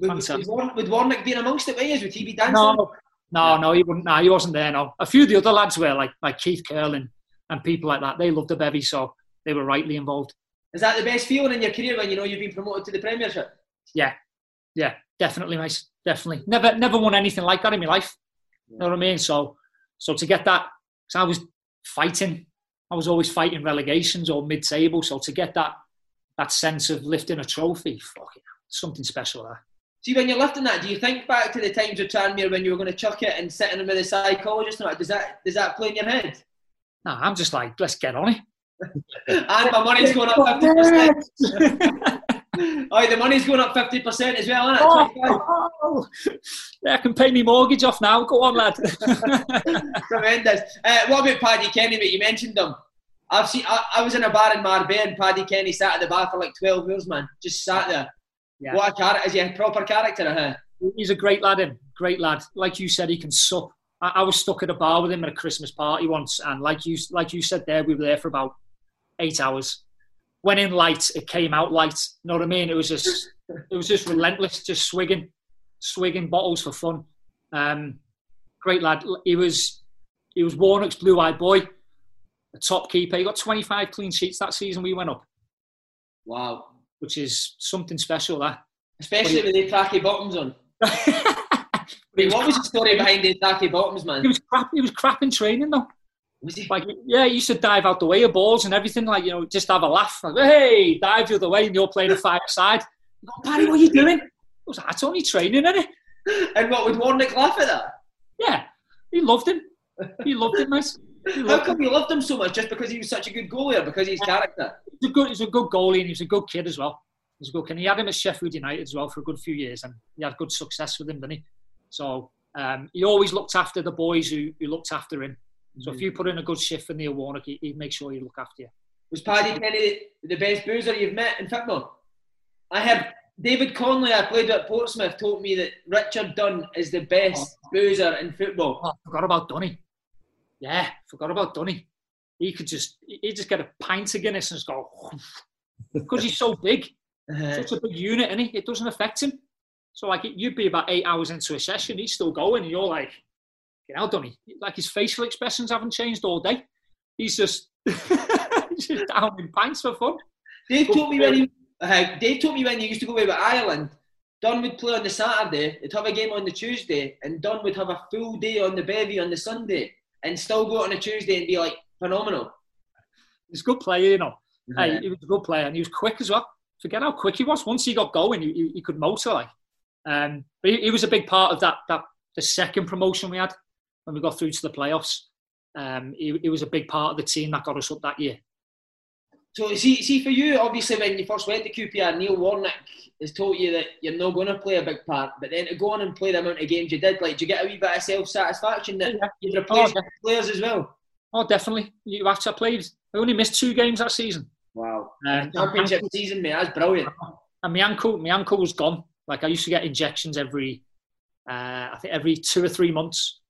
Would, would Warnock be amongst it? Would he be dancing? No, no, no. He wouldn't. No, he wasn't there. No. A few of the other lads were like like Keith Curlin and people like that. They loved the bevy, so they were rightly involved. Is that the best feeling in your career when you know you've been promoted to the Premiership? Yeah, yeah, definitely, mate. Definitely. Never, never won anything like that in my life. You know what I mean? So, so to get that, because I was fighting, I was always fighting relegations or mid-table. So to get that, that sense of lifting a trophy, fucking something special there. See, when you're lifting that, do you think back to the times with Tranmere when you were going to chuck it and sitting with a psychologist? And does that does that play in your head? No, I'm just like, let's get on it. and my money's going up fifty percent. oh, the money's going up 50% as well, isn't it? Oh, oh, yeah, I can pay me mortgage off now. Go on, lad. Tremendous. Uh, what about Paddy Kenny, But You mentioned him. I've seen. I, I, was in a bar in Marbella and Paddy Kenny sat at the bar for like 12 years, man. Just sat there. Yeah. What a character. Is he a proper character? Huh? He's a great lad, him. Great lad. Like you said, he can sup. I, I was stuck at a bar with him at a Christmas party once, and like you, like you said there, we were there for about eight hours went in light, it came out light. You know what I mean? It was just it was just relentless, just swigging, swigging bottles for fun. Um, great lad. He was he was Warnock's blue-eyed boy, a top keeper. He got 25 clean sheets that season. We went up. Wow. Which is something special. That. Especially with the tacky bottoms on. I mean, what was the story behind the tacky bottoms, man? He was crap. He was crap in training though. Was he? Like, yeah, he used to dive out the way of balls and everything. Like, you know, just have a laugh. Like, hey, dive the other way, and you're playing a five side. Go, Paddy, what are you doing? I was like, it's only training, isn't it? And what would Warnock laugh at that? Yeah, he loved him. He loved him, mate. He How come you loved him so much? Just because he was such a good goalie or because of his character? He's a good, he's a good goalie and he's a good kid as well. He's a good kid. He had him at Sheffield United as well for a good few years, and he had good success with him, didn't he? So um, he always looked after the boys who, who looked after him. So if you put in a good shift for Neil Warnock, he, he'd make sure he look after you. Was Paddy Kenny the best boozer you've met in football? I heard David Connolly, I played at Portsmouth, told me that Richard Dunne is the best boozer in football. Oh, forgot about Dunny. Yeah, forgot about Dunny. He could just he just get a pint of Guinness and just go because he's so big, Uh, such a big unit, and it doesn't affect him. So like you'd be about eight hours into a session, he's still going, and you're like, get out, Dunny. Like his facial expressions haven't changed all day. He's just he's just down in pints for fun. Dave told me when he uh, Dave told me when he used to go away with Ireland, Dunne would play on the Saturday, they'd have a game on the Tuesday, and Dunne would have a full day on the bevy on the Sunday, and still go on a Tuesday and be like phenomenal. He's a good player, you know. Hey, he was a good player, and he was quick as well. Forget how quick he was. Once he got going, he, he, he could motor like. Um, but he, he was a big part of that. That the second promotion we had when we got through to the playoffs. Um, he, he was a big part of the team that got us up that year. So see, see for you, obviously when you first went to QPR, Neil Warnock has told you that you're not going to play a big part, but then to go on and play the amount of games you did, like, do you get a wee bit of self satisfaction that Yeah. you've replaced Oh, players as well? Oh, definitely. You actually I played. I only missed two games that season. Wow, Um, championship season, mate, that's brilliant. and my ankle, my ankle was gone. Like I used to get injections every, uh, I think every two or three months,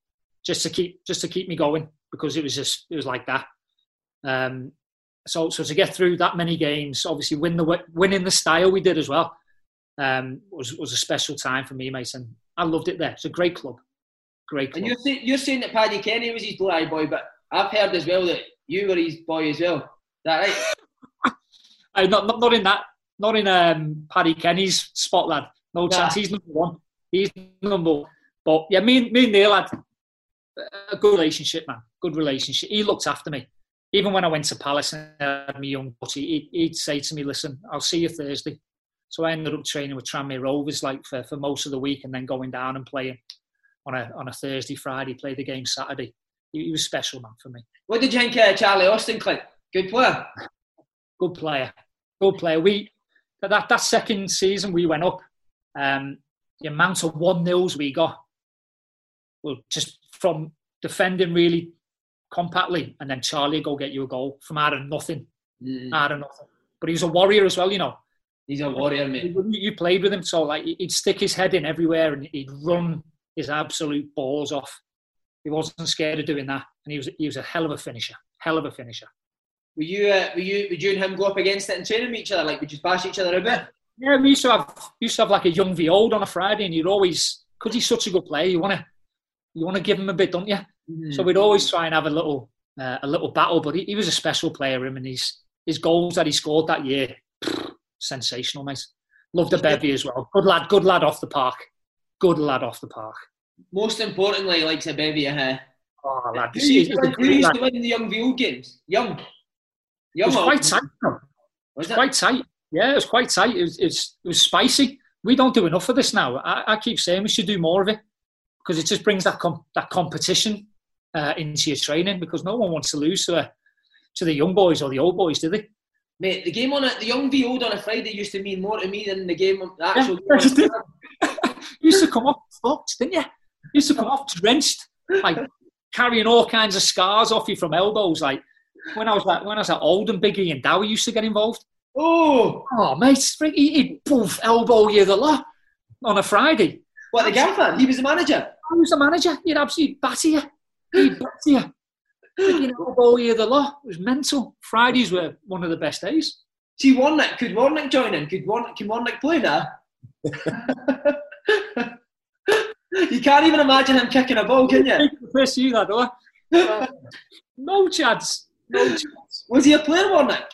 just to keep just to keep me going because it was just it was like that. Um, so so to get through that many games, obviously win the winning the style we did as well, um, was was a special time for me, Mason. I loved it there. It's a great club, great club. And you're, say, you're saying that Paddy Kenny was his blue eye boy, but I've heard as well that you were his boy as well. Is that right? Uh, not, not, not in that, not in um, Paddy Kenny's spot, lad. No Nah. chance. He's number one. He's number one. But yeah, me, me and Neil had a good relationship, man. Good relationship. He looked after me. Even when I went to Palace and I had my young buddy, he'd, he'd say to me, listen, I'll see you Thursday. So I ended up training with Tranmere Rovers like for, for most of the week and then going down and playing on a, on a Thursday, Friday, play the game Saturday. He, he was special, man, for me. What did you think of Charlie Austin, Clint? Good player. good player, good player. We that that second season we went up. Um, the amount of one nils we got, well, just from defending really compactly, and then Charlie go get you a goal from out of nothing, Mm, out of nothing. But he was a warrior as well, you know. he's a warrior, mate. You played with him, so like he'd stick his head in everywhere and he'd run his absolute balls off. He wasn't scared of doing that, and he was he was a hell of a finisher, hell of a finisher. Were you, uh, were you, would you and him go up against it and training with each other? Like, would you bash each other a bit? Yeah, we used to have used to have like a young V old on a Friday, and you'd always because he's such a good player, you want to you want to give him a bit, don't you? So we'd always try and have a little uh, a little battle. But he, he was a special player, him, and his his goals that he scored that year, sensational, mate. Loved the bevy as well. Good lad, good lad off the park. Good lad off the park. Most importantly, he likes a bevy of hair. Oh, lad, Who used, to, win, who used to win the young Viol games? Young. It Young. was quite tight. though. Was it? quite tight. Yeah, it was quite tight. It was, it was, it was spicy. We don't do enough of this now. I, I keep saying we should do more of it because it just brings that com- that competition uh, into your training because no one wants to lose to, a, to the young boys or the old boys, do they? Mate, the game on it, the young V old on a Friday used to mean more to me than the game, on the actual Yeah, game. it did. You used to come off fucked, didn't you? You used to come off drenched, like carrying all kinds of scars off you from elbows. Like when I was like when I was at Old and Biggie and Dowie used to get involved. Oh, Oh mate, he'd poof elbow you the lot on a Friday. what the gaffer? He was the manager. I was the manager. He'd absolutely batter you. He'd batter you. Freaking elbow you the lot. It was mental. Fridays were one of the best days. See, Warnock, could Warnock join in? Could Warnock, can Warnock play now? you can't even imagine him kicking a ball, can you? Piss you that, or? No chance. No chance. Was he a player, Warnock?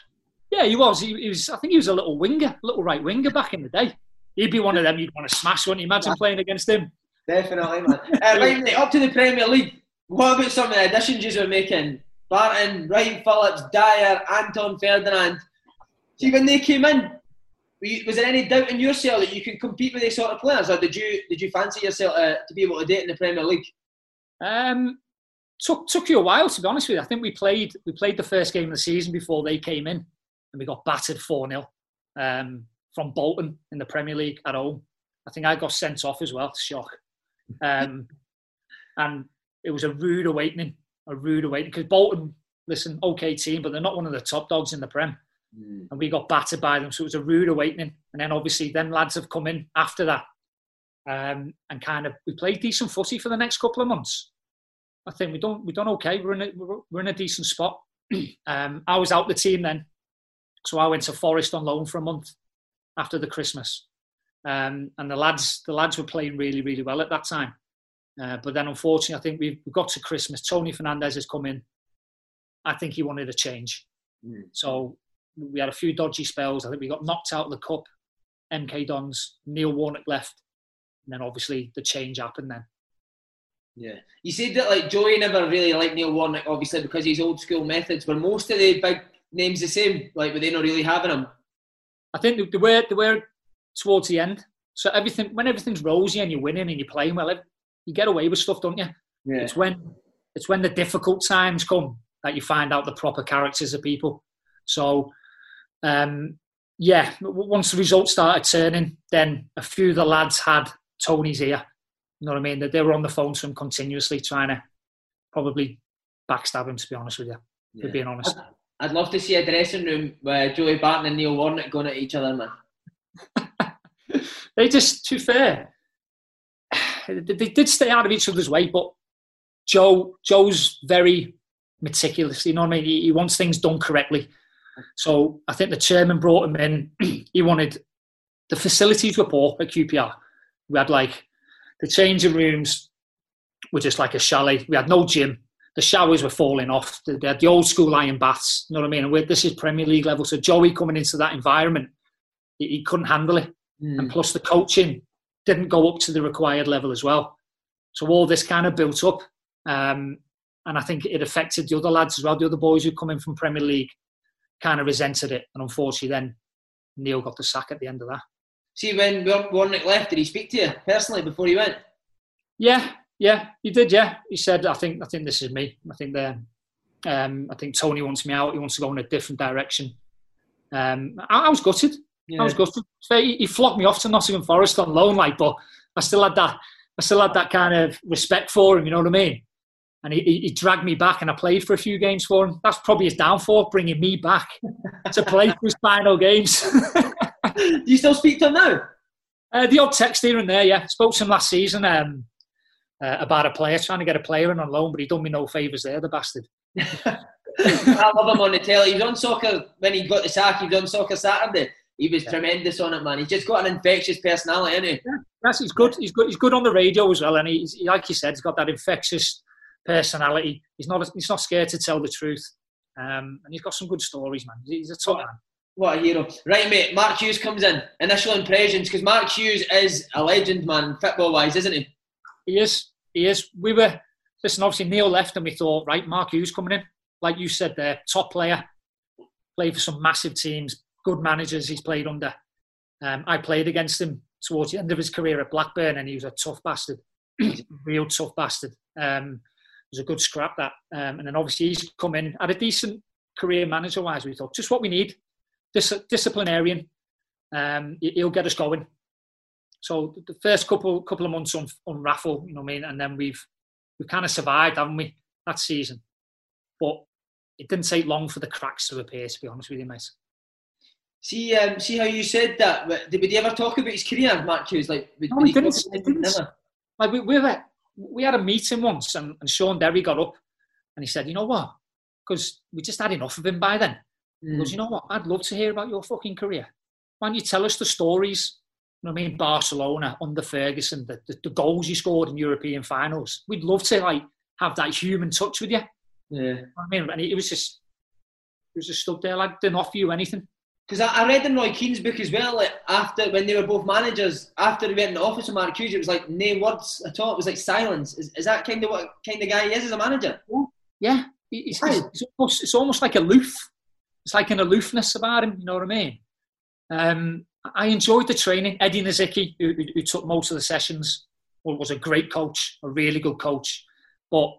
Yeah, he was. He, he, was. I think he was a little winger, little right winger back in the day. He'd be one of them you'd want to smash. Wouldn't you imagine playing against him? Definitely, man. uh, right, up to the Premier League. What about some of the additions you were making? Barton, Wright-Phillips, Dyer, Anton Ferdinand. See, when they came in, was there any doubt in yourself that you can compete with these sort of players, or did you did you fancy yourself uh, to be able to it in the Premier League? Um, took took you a while to be honest with you. I think we played we played the first game of the season before they came in, and we got battered four 0 um, from Bolton in the Premier League at home. I think I got sent off as well. Shock, um, and it was a rude awakening. A rude awakening because Bolton, listen, okay team, but they're not one of the top dogs in the Prem. Mm. And we got battered by them, so it was a rude awakening. And then obviously, them lads have come in after that, um, and kind of we played decent footy for the next couple of months. I think we don't we done okay. We're in a, we're in a decent spot. um, I was out the team then, so I went to Forest on loan for a month after the Christmas, um, and the lads the lads were playing really really well at that time. Uh, but then unfortunately, I think we got to Christmas. Tony Fernandes has come in. I think he wanted a change, mm. so we had a few dodgy spells. I think we got knocked out of the cup. MK Dons, Neil Warnock left, and then obviously the change happened then. Yeah, you said that like Joey never really liked Neil Warnock, obviously because he's old school methods. Were most of the big names the same? Like, were they not really having him? I think they were. They were towards the end. So everything, when everything's rosy and you're winning and you're playing well, you get away with stuff, don't you? Yeah. It's when it's when the difficult times come that you find out the proper characters of people. So, um, yeah, once the results started turning, then a few of the lads had Tony's ear. You know what I mean? That they were on the phone to him continuously, trying to probably backstab him. To be honest with you, yeah. being honest. I'd love to see a dressing room where Joey Barton and Neil Warnock going at each other, man. they just too fair. They did stay out of each other's way, but Joe Joe's very meticulous. You know what I mean? He, he wants things done correctly. So I think the chairman brought him in. he wanted the facilities were poor at QPR. We had like the changing rooms were just like a chalet. We had no gym. The showers were falling off. They had the old school iron baths. You know what I mean? And this is Premier League level. So Joey coming into that environment, he, he couldn't handle it. Mm. And plus the coaching didn't go up to the required level as well. So all this kind of built up. Um, and I think it affected the other lads as well. The other boys who come in from Premier League kind of resented it. And unfortunately, then Neil got the sack at the end of that. See, when Warnock left, did he speak to you personally before he went? Yeah, yeah, he did. Yeah, he said, "I think, I think this is me. I think the, um, I think Tony wants me out. He wants to go in a different direction." Um, I, I was gutted. Yeah. I was gutted. He, he flogged me off to Nottingham Forest on loan, like, but I still had that. I still had that kind of respect for him. You know what I mean? and he, he, dragged me back and I played for a few games for him. That's probably his downfall, bringing me back to play for his final games. Do you still speak to him now? Uh, the odd text here and there, yeah. Spoke to him last season um, uh, about a player, trying to get a player in on loan, but he done me no favours there, the bastard. I love him on the telly. He was on soccer when he got the sack. He was on soccer Saturday. He was yeah. tremendous on it, man. He's just got an infectious personality, isn't he? Yeah, yes, he's good. He's good. He's good on the radio as well, and he's like you said, he's got that infectious personality. He's not he's not scared to tell the truth, um, and he's got some good stories, man. He's a top man. What a hero! Right, mate. Mark Hughes comes in. Initial impressions, because Mark Hughes is a legend, man, football wise, isn't he? He is. He is. We were listen. Obviously, Neil left, and we thought, right, Mark Hughes coming in, like you said, there, top player, played for some massive teams, good managers. He's played under. Um, I played against him towards the end of his career at Blackburn, and he was a tough bastard, real tough bastard. Um, was a good scrap that. Um, and then obviously he's come in at a decent career manager wise. We thought just what we need, Dis- disciplinarian. Um, he'll get us going. So the first couple couple of months on on raffle, you know what I mean, and then we've we've kind of survived, haven't we, that season? But it didn't take long for the cracks to appear. To be honest with you, mate. See, um, see how you said that. Did we ever talk about his career, Mark Hughes? Like, no, we didn't. didn't. Like we, we were we had a meeting once, and, and Shaun Derry got up and he said, "You know what? Because we just had enough of him by then. Mm. He goes, hmm. you know what? I'd love to hear about your fucking career. Why don't you tell us the stories? You know what I mean? Barcelona under Ferguson, the, the, the goals you scored in European finals. We'd love to like have that human touch with you. Yeah. I mean, and it was just it was just stood there like didn't offer you anything. Because I, I, read in Roy Keane's book as well, like after when they were both managers, after he went in the office with Mark Hughes, it was like no words at all. It was like silence. Is, is that kind of what kind of guy he is as a manager? Yeah, it's, it's, it's, almost, it's almost like aloof. It's like an aloofness about him. You know what I mean? Um, I enjoyed the training. Eddie Niedzwiecki, who, who, who took most of the sessions, was a great coach, a really good coach. But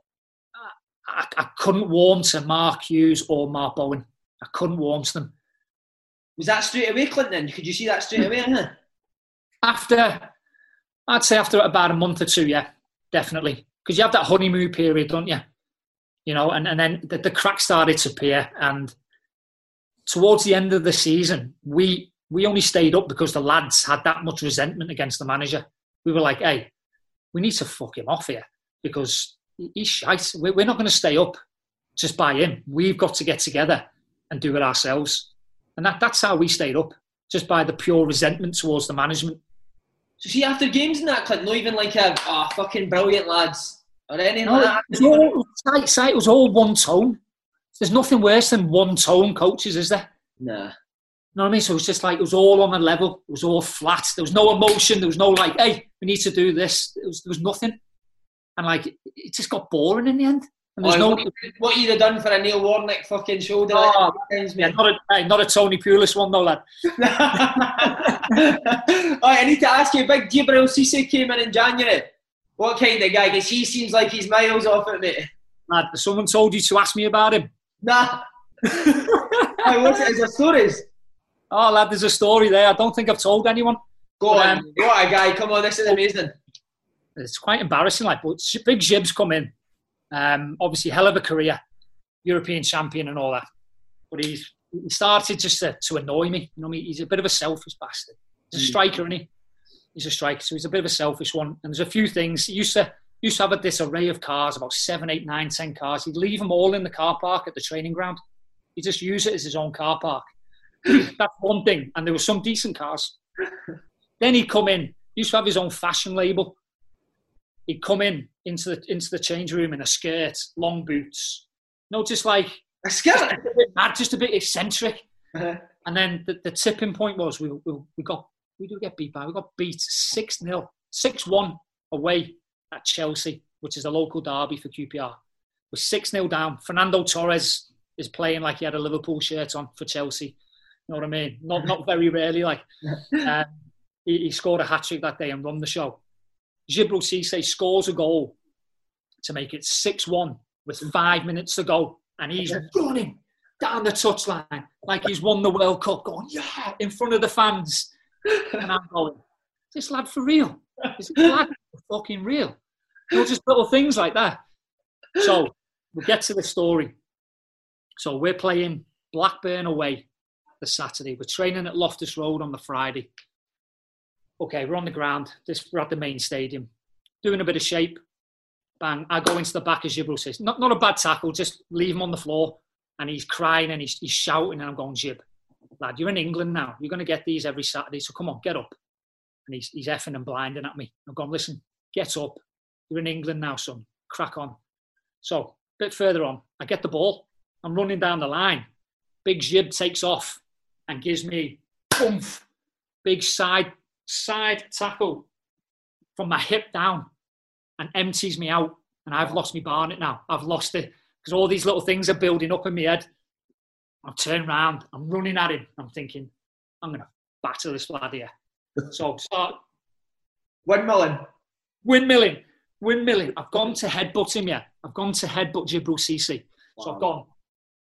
I, I, couldn't warm to Mark Hughes or Mark Bowen. I couldn't warm to them. Was that straight away, Clinton? Could you see that straight away? After, I'd say after about a month or two, yeah, definitely. Because you have that honeymoon period, don't you? You know, and, and then the, the crack started to appear. And towards the end of the season, we we only stayed up because the lads had that much resentment against the manager. We were like, hey, we need to fuck him off here because he's shite. We're not going to stay up just by him. We've got to get together and do it ourselves. And that, that's how we stayed up, just by the pure resentment towards the management. So see, after games in that clip, not even like a oh, fucking brilliant lads or anything no, like that. It was, all, it was all one tone. There's nothing worse than one tone coaches, is there? Nah. You know what I mean? So it was just like it was all on a level. It was all flat. There was no emotion. There was no like, hey, we need to do this. Was, there was nothing and like it just got boring in the end. There's oh, no what you'd have done for a Neil Warnock fucking shoulder. Oh, yeah, not a not a Tony Pulis one though, lad. I need to ask you, big Djibril Cisse came in in January. What kind of guy? Because he seems like he's miles off it, mate. Lad, someone told you to ask me about him. Nah. I what's it? Is there stories? Oh, lad, there's a story there. I don't think I've told anyone. Go but, on, um, what a guy! Come on, this is amazing it's quite embarrassing. Like, but big Jibs come in. Um, obviously, hell of a career, European champion and all that. But he's he started just to, to annoy me. You know, he's a bit of a selfish bastard. He's a mm. striker, isn't he? He's a striker, so he's a bit of a selfish one. And there's a few things. He used to used to have this array of cars, about seven, eight, nine, ten cars. He'd leave them all in the car park at the training ground. He'd just use it as his own car park. That's one thing. And there were some decent cars. then he'd come in. He used to have his own fashion label he'd come in into the into the change room in a skirt, long boots. No, just like a skirt, just a bit, mad, just a bit eccentric. Uh-huh. And then the, the, tipping point was we, we, we got we do get beat by we got beat six 0 six one away at Chelsea, which is a local derby for QPR. We're six 0 down. Fernando Torres is playing like he had a Liverpool shirt on for Chelsea. You know what I mean? Not not very rarely. Like um, he, he scored a hat trick that day and run the show. Djibril Cisse scores a goal to make it 6 1 with five minutes to go. And he's running down the touchline like he's won the World Cup, going, yeah, in front of the fans. And I'm going, this lad for real? Is this lad fucking real? You know, just little things like that. So we get to the story. So we're playing Blackburn away the Saturday. We're training at Loftus Road on the Friday okay, we're on the ground. This we're at the main stadium, doing a bit of shape. Bang! I go into the back as Djibril says, not not a bad tackle, just leave him on the floor, and he's crying and he's, he's shouting, and I'm going, Jib, lad, you're in England now. You're going to get these every Saturday, so come on, get up. And he's he's effing and blinding at me. I'm going, listen, get up. You're in England now, son. Crack on. So a bit further on, I get the ball. I'm running down the line. Big Jib takes off and gives me oomph, big side side tackle from my hip down and empties me out. And I've lost my barnet now. I've lost it because all these little things are building up in my head. I've turned around. I'm running at him. I'm thinking, I'm going to batter this lad here. so start windmilling. Windmilling. Windmilling. I've gone to headbutt him, yeah. I've gone to headbutt Djibril Cisse. Wow. So I've gone,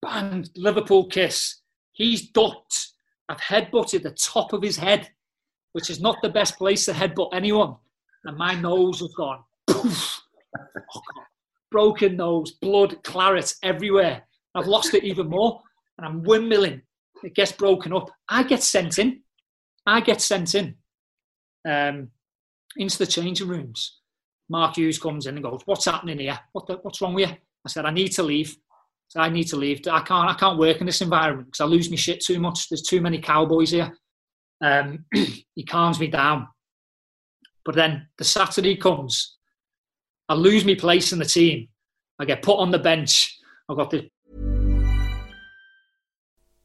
bang, Liverpool kiss. He's ducked. I've headbutted the top of his head which is not the best place to headbutt anyone. And my nose was gone. Poof. Oh, Broken nose, blood, claret everywhere. I've lost it even more. And I'm windmilling. It gets broken up. I get sent in. I get sent in um, into the changing rooms. Mark Hughes comes in and goes, "What's happening here? What the, what's wrong with you?" I said, "I need to leave. I, said, I need to leave. I can't. I can't work in this environment because I lose my shit too much. There's too many cowboys here. Um, he calms me down. But then the Saturday comes, I lose my place in the team. I get put on the bench. I've got this.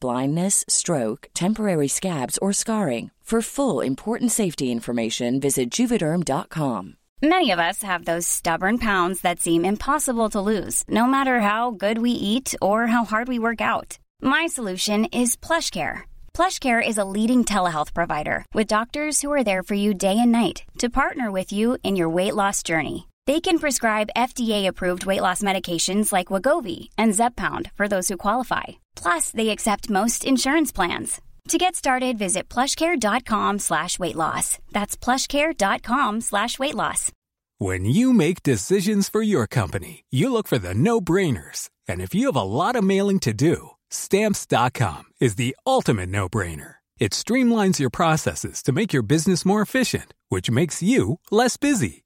blindness, stroke, temporary scabs, or scarring. For full important safety information, visit juvederm.com. Many of us have those stubborn pounds that seem impossible to lose, no matter how good we eat or how hard we work out. My solution is PlushCare. PlushCare is a leading telehealth provider with doctors who are there for you day and night to partner with you in your weight loss journey. They can prescribe FDA-approved weight loss medications like Wegovy and Zepbound for those who qualify. Plus, they accept most insurance plans. To get started, visit plushcare.com slash weight loss. That's plushcare.com slash weight loss. When you make decisions for your company, you look for the no-brainers. And if you have a lot of mailing to do, stamps.com is the ultimate no-brainer. It streamlines your processes to make your business more efficient, which makes you less busy.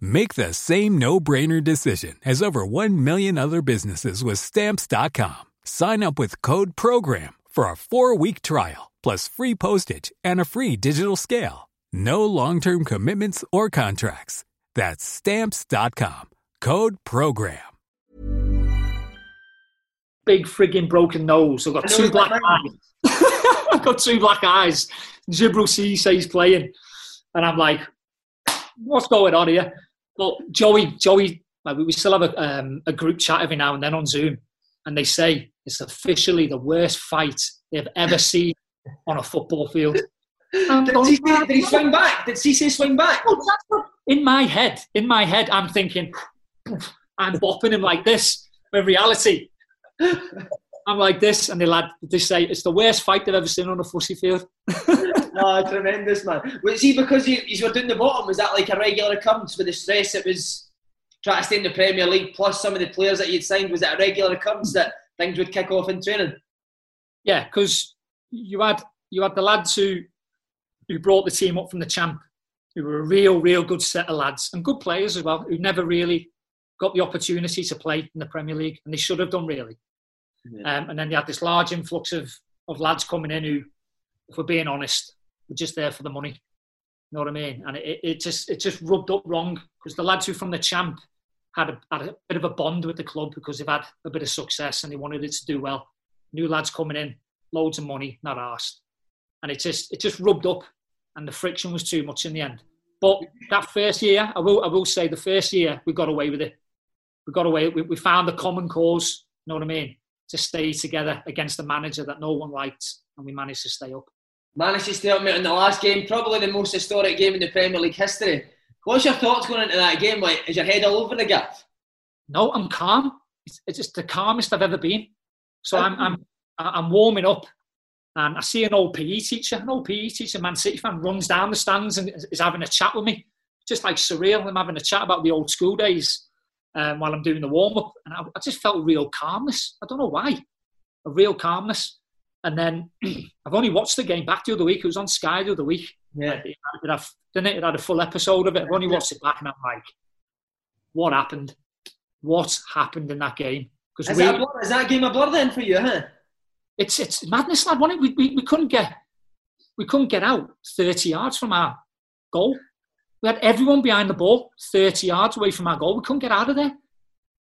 Make the same no-brainer decision as over 1 million other businesses with Stamps.com. Sign up with Code PROGRAM for a four-week trial, plus free postage and a free digital scale. No long-term commitments or contracts. That's Stamps.com. Code PROGRAM. Big frigging broken nose. I've got two black eyes. I've got two black eyes. Djibril Cissé's playing. And I'm like, what's going on here? But Joey, Joey, like we still have a, um, a group chat every now and then on Zoom, and they say it's officially the worst fight they've ever seen on a football field. did, Cisse, did he swing back? Did Cisse swing back? In my head, in my head, I'm thinking, I'm bopping him like this. But in reality, I'm like this, and they lad they say it's the worst fight they've ever seen on a fussy field. oh, tremendous, man. Was he because you, you were doing the bottom? Was that like a regular occurrence with the stress it was trying to stay in the Premier League plus some of the players that you'd signed? Was it a regular occurrence that things would kick off in training? Yeah, because you had you had the lads who who brought the team up from the champ, who were a real, real good set of lads and good players as well, who never really got the opportunity to play in the Premier League, and they should have done really. Yeah. Um, and then they had this large influx of, of lads coming in who, if we're being honest, were just there for the money. You know what I mean? And it, it just it just rubbed up wrong because the lads who from the champ had a, had a bit of a bond with the club because they've had a bit of success and they wanted it to do well. New lads coming in, loads of money, not asked, and it just it just rubbed up, and the friction was too much in the end. But that first year, I will I will say the first year we got away with it. We got away. We, we found the common cause. You know what I mean? To stay together against a manager that no one liked, and we managed to stay up. Managed to stay up, mate, in the last game, probably the most historic game in the Premier League history. What's your thoughts going into that game? Like, is your head all over the gaff? No, I'm calm. It's, it's just the calmest I've ever been. So I'm, I'm, I'm warming up, and I see an old PE teacher, an old PE teacher, Man City fan, runs down the stands and is having a chat with me, just like surreal. I'm having a chat about the old school days um, while I'm doing the warm up, and I, I just felt real calmness. I don't know why, a real calmness. And then I've only watched the game back the other week. It was on Sky the other week. Yeah. It, it, had, didn't it? it had a full episode of it. I've only watched it back and I'm like, what happened? What happened in that game? Because is, that is that game a blur then for you, huh? It's it's madness, lad. Wasn't it? We, we, we couldn't get we couldn't get out 30 yards from our goal. We had everyone behind the ball 30 yards away from our goal. We couldn't get out of there.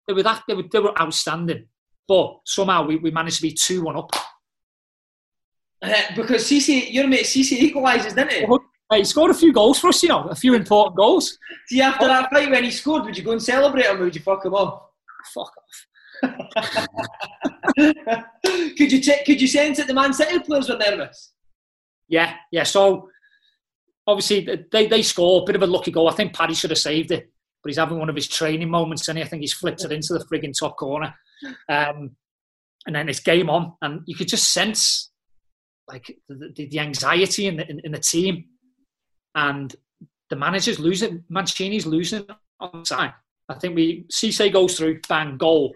They were that they were, they were outstanding. But somehow we, we managed to be 2 1 up. Uh, because Cisse, your mate Cisse equalises, didn't he? Hey, he scored a few goals for us, you know, a few important goals. See, after that fight when he scored, would you go and celebrate him or would you fuck him off? Fuck off. could you t- could you sense that the Man City players were nervous? Yeah, yeah. So obviously they they score a bit of a lucky goal. I think Paddy should have saved it, but he's having one of his training moments, and I think he's flipped it into the frigging top corner. Um, and then it's game on, and you could just sense like the, the, anxiety in the in, in, the team, and the manager's losing. Mancini's losing on side. I think we Cisse goes through, bang, goal,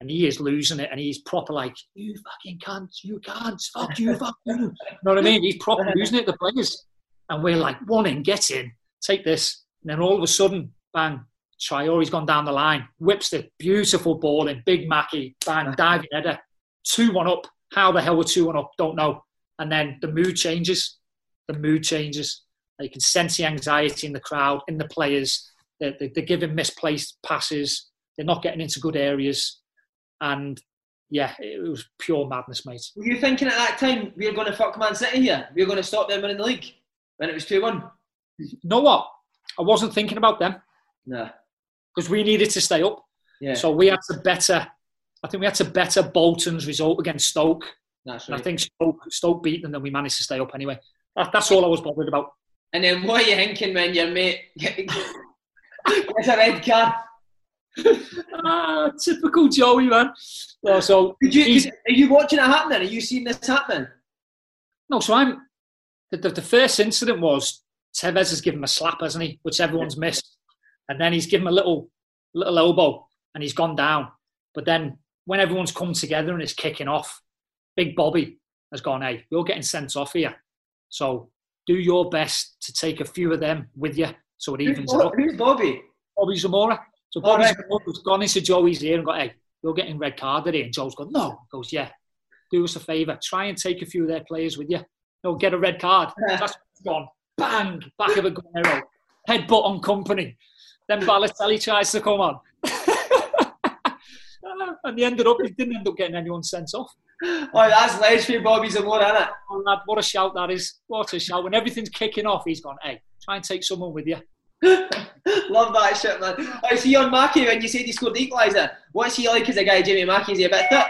and he is losing it, and he's proper like, "You fucking can't, you can't, fuck you, fuck you." You know what I mean? He's proper losing it. The players, and we're like, "One in, get in, take this." And then all of a sudden, bang, Traore's gone down the line, whips the beautiful ball in, Big Mackie, bang, diving header, two one up. How the hell were two one up? Don't know. And then the mood changes. The mood changes. You can sense the anxiety in the crowd, in the players. They're, they're giving misplaced passes. They're not getting into good areas and yeah, it was pure madness, mate. Were you thinking at that time we are going to fuck Man City here? We are going to stop them winning the league when it was two one. You know what? I wasn't thinking about them. No, because we needed to stay up. Yeah. So we had to better. I think we had to better Bolton's result against Stoke. That's right. I think Stoke, Stoke beat them, and we managed to stay up anyway. That, that's all I was bothered about. And then what are you thinking when your mate gets a red card? ah, typical Joey, man. Well, so Did you, are you watching it happening? Are you seeing this happening? No, so I'm. The, the, the first incident was Tevez has given him a slap, hasn't he? Which everyone's missed, and then he's given him a little little elbow, and he's gone down. But then when everyone's come together and it's kicking off, Big Bobby has gone, "Hey, you're getting sent off here, so do your best to take a few of them with you, so it evens who's, up." Who's Bobby? Bobby Zamora. So Bobby's right. gone into Joey's ear and got, hey, you're getting red carded here. And Joe's gone, no. He goes, yeah, do us a favour. Try and take a few of their players with you. No, get a red card. That's gone. Bang, back of a Aguero. Headbutt on Kompany. Then Balotelli tries to come on. and he ended up, he didn't end up getting anyone sent off. Oh, that's for Bobby Zamora, isn't it? Oh, lad, what a shout that is. What a shout. When everything's kicking off, he's gone, hey, try and take someone with you. Love that shit, man. I see on Mackie when you said he scored the equaliser. What's he like as a guy, Jamie Mackie? Is he a bit thick?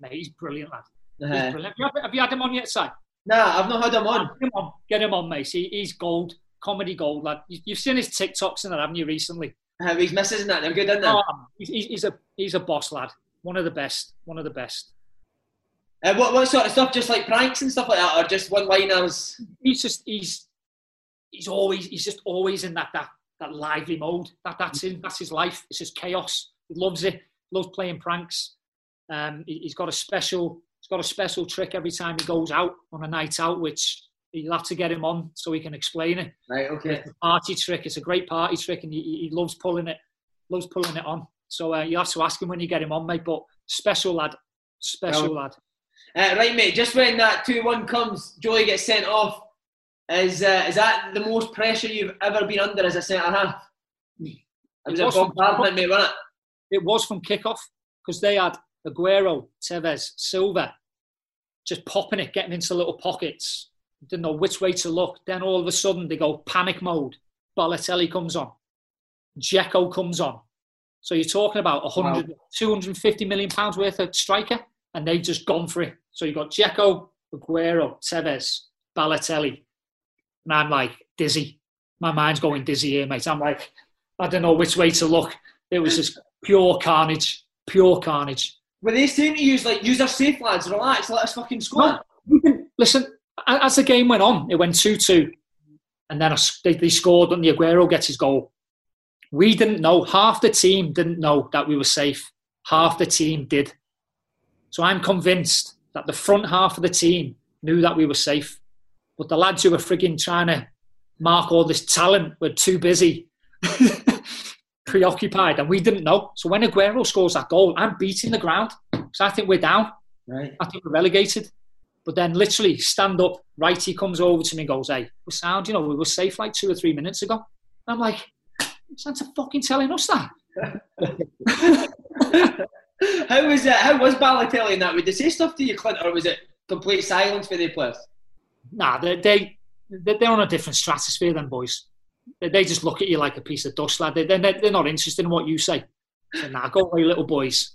Mate, he's brilliant, lad. He's uh-huh. brilliant. Have, you, have you had him on yet, Si? Nah, I've not had him on. Get him on, Get him on mate. He, he's gold, comedy gold, lad. You've seen his TikToks and that, haven't you, recently? Uh, he's misses and that. They're good, aren't they? Oh, he's, he's, a he's a boss, lad. One of the best. One of the best. Uh, what what sort of stuff? Just like pranks and stuff like that, or just one liners? He's just he's he's always he's just always in that that that lively mode. That that's him. That's his life. It's just chaos. He loves it. Loves playing pranks. Um, he, has got a special. He's got a special trick every time he goes out on a night out, which you'll have to get him on so he can explain it. Right. Okay. It's a party trick. It's a great party trick, and he, he loves pulling it. Loves pulling it on. So uh, you have to ask him when you get him on, mate. But special lad. Special lad. Uh, right, mate. Just when that two-one comes, Joey gets sent off. Is uh, is that the most pressure you've ever been under as a centre half? It was, it was a bombardment, mate, wasn't it? It was from kickoff because they had Aguero, Tevez, Silva just popping it, getting into little pockets. Didn't know which way to look. Then all of a sudden they go panic mode. Balotelli comes on. Dzeko comes on. So you're talking about 100, wow. 250 million pounds worth of striker, and they've just gone for it. So you've got Dzeko, Aguero, Tevez, Balotelli, and I'm like dizzy. My mind's going dizzy here, mate. I'm like, I don't know which way to look. It was just pure carnage, pure carnage. Were they saying to use like use our safe lads, relax, let us fucking score? No, listen, as the game went on, it went two-two, and then they, they scored, and the Aguero gets his goal. We didn't know. Half the team didn't know that we were safe. Half the team did. So I'm convinced that the front half of the team knew that we were safe. But the lads who were frigging trying to mark all this talent were too busy, preoccupied, and we didn't know. So when Aguero scores that goal, I'm beating the ground because I think we're down. Right. I think we're relegated. But then literally stand up, right, he comes over to me and goes, Hey, we're sound, you know, we were safe like two or three minutes ago. And I'm like, Santa fucking telling us that. how was it? How was Balotelli in that? Would they say stuff to you, Clint, or was it complete silence for the players? Nah, they, they, they're on a different stratosphere than boys. They, they just look at you like a piece of dust, lad. They, they're, they're not interested in what you say. So, nah, go away, little boys.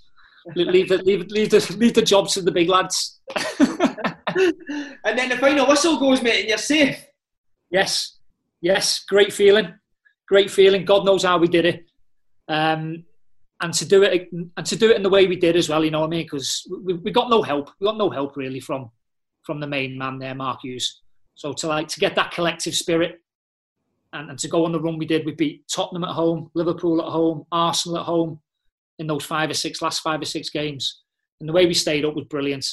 Leave the, leave, leave, the, leave the jobs to the big lads. and then the final whistle goes, mate, and you're safe. Yes, yes, great feeling, great feeling. God knows how we did it, um, and to do it and to do it in the way we did as well. You know what I mean? Because we, we got no help. We got no help really from from the main man there, Mark Hughes. So to like to get that collective spirit and, and to go on the run we did, we beat Tottenham at home, Liverpool at home, Arsenal at home in those five or six last five or six games. And the way we stayed up was brilliant.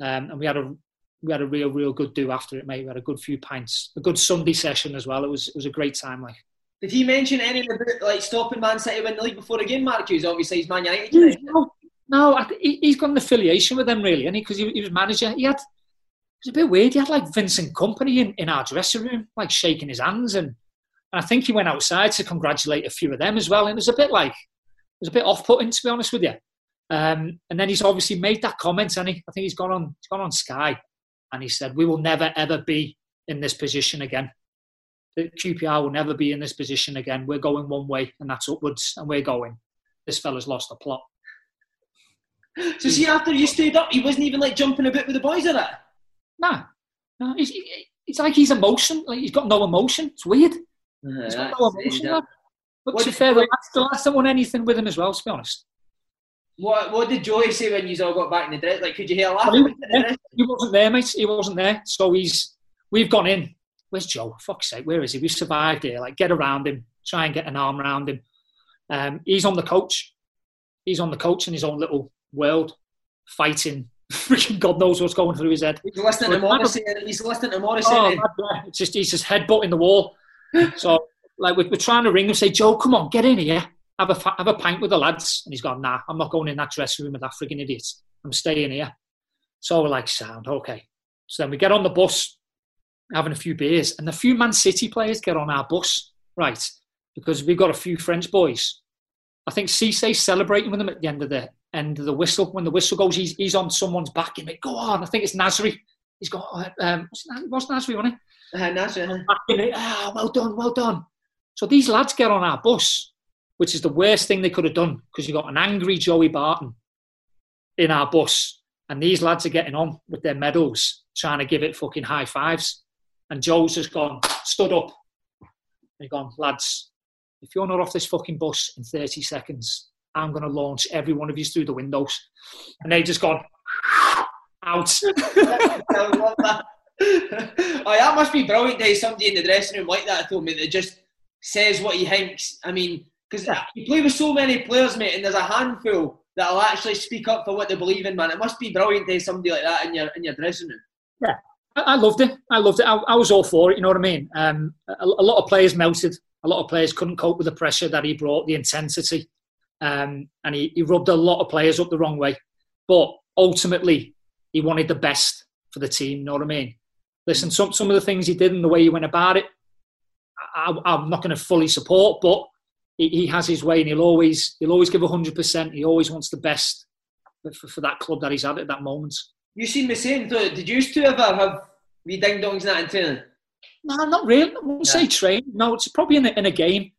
Um, and we had a we had a real, real good do after it, mate. We had a good few pints, a good Sunday session as well. It was it was a great time, like. Did he mention any anything about like stopping Man City win the league before the game, Mark Hughes? Obviously, he's Man United. No, no, he's got an affiliation with them, really, and because he, he, was manager, he had. It was a bit weird. He had like Vincent Kompany in, in our dressing room, like shaking his hands, and, and I think he went outside to congratulate a few of them as well. And it was a bit like it was a bit off-putting, to be honest with you. Um, and then he's obviously made that comment, and he, I think he's gone on, he's gone on Sky, and he said, "We will never ever be in this position again. The QPR will never be in this position again. We're going one way, and that's upwards, and we're going. This fella's lost the plot." So see, after you stood up, he wasn't even like jumping a bit with the boys in that. Nah, no, he's, it's like he's emotion. Like he's got no emotion. It's weird. Uh, he's got no emotion. But what to fair, the last, the won anything with him as well. To be honest. What What did Joey say when you all got back in the dress? Like, could you hear? Well, he, he, wasn't there, mate. He wasn't there. So he's we've gone in. Where's Joe? Fuck's sake, where is he? We survived here. Like, get around him. Try and get an arm around him. Um, he's on the coach. He's on the coach in his own little world, fighting. Freaking God knows what's going through his head. He's listening to Morrissey. He's listening to Morrissey. Oh, it's just he's just headbutting the wall. so like we're, we're trying to ring him, say, Joe, come on, get in here have a have a pint with the lads. And he's gone, nah, I'm not going in that dressing room with that frigging idiot. I'm staying here. So we're like, sound, okay. So then we get on the bus, having a few beers, and the few Man City players get on our bus, right? Because we've got a few French boys. I think Cisse celebrating with them at the end of the end of the whistle. When the whistle goes, he's, he's on someone's back and they go on. I think it's Nasri. He's got uh, um, what's Nasri on it? Uh, Nasri. Ah, well done, well done. So these lads get on our bus which is the worst thing they could have done because you've got an angry Joey Barton in our bus, and these lads are getting on with their medals, trying to give it fucking high fives. And Joe's just gone, stood up, and gone, lads, if you're not off this fucking bus in 30 seconds, I'm going to launch every one of you through the windows. And they've just gone, out. Oh, that must be brilliant to have somebody in the dressing room like that told me that just says what he thinks. I mean, because you play with so many players, mate, and there's a handful that'll actually speak up for what they believe in, man. It must be brilliant to have somebody like that in your in your dressing room. Yeah, I, loved it. I loved it. I, I, was all for it. You know what I mean? Um, a, a, lot of players melted. A lot of players couldn't cope with the pressure that he brought, the intensity, um, and he, he rubbed a lot of players up the wrong way. But ultimately, he wanted the best for the team. You know what I mean? Listen, some some of the things he did and the way he went about it, I, I'm not going to fully support, but he, he has his way, and he'll always he'll always give hundred percent. He always wants the best for, for, that club that he's at at that moment. You seen me saying, did you two ever have wee ding dongs in that in training? No, not really. I wouldn't yeah. say train. No, it's probably in a, in a game.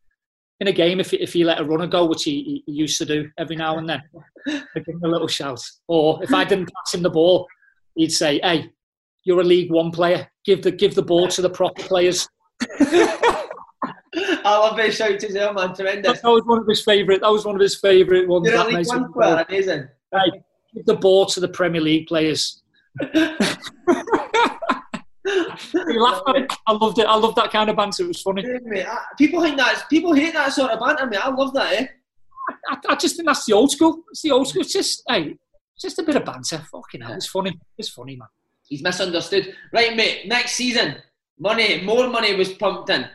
In a game, if if he let a runner go, which he, he used to do every now and then, give him a little shout. Or if I didn't pass him the ball, he'd say, "Hey, you're a League One player. Give the give the ball to the proper players." I love his shouts as well, man. Tremendous. That was one of his favourite. That was one of his favourite ones. You're that one player, amazing. Right, give the ball to the Premier League players. I loved it. I loved that kind of banter. It was funny. People think that people hate that sort of banter, mate. I love that. Eh? I, I, just think that's the old school. It's the old school. It's just hey, it's just a bit of banter. Fucking hell, it's funny. It's funny, man. He's misunderstood. Right, mate. Next season, money, more money was pumped in.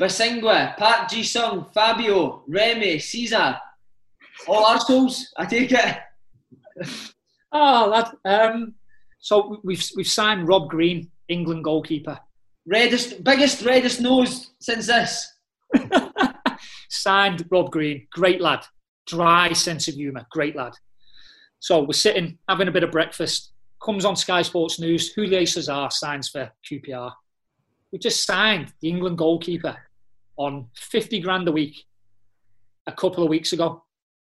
Bosingwa, Park Ji Sung, Fabio, Remy, Cesar. All Arseholes, I take it. oh, that. Um, So we've we've signed Rob Green, England goalkeeper. Reddest, biggest, reddest nose since this. signed Rob Green, great lad, dry sense of humour, great lad. So we're sitting having a bit of breakfast. Comes on Sky Sports News. Julio Cesar signs for QPR. We just signed the England goalkeeper on 50 grand a week a couple of weeks ago.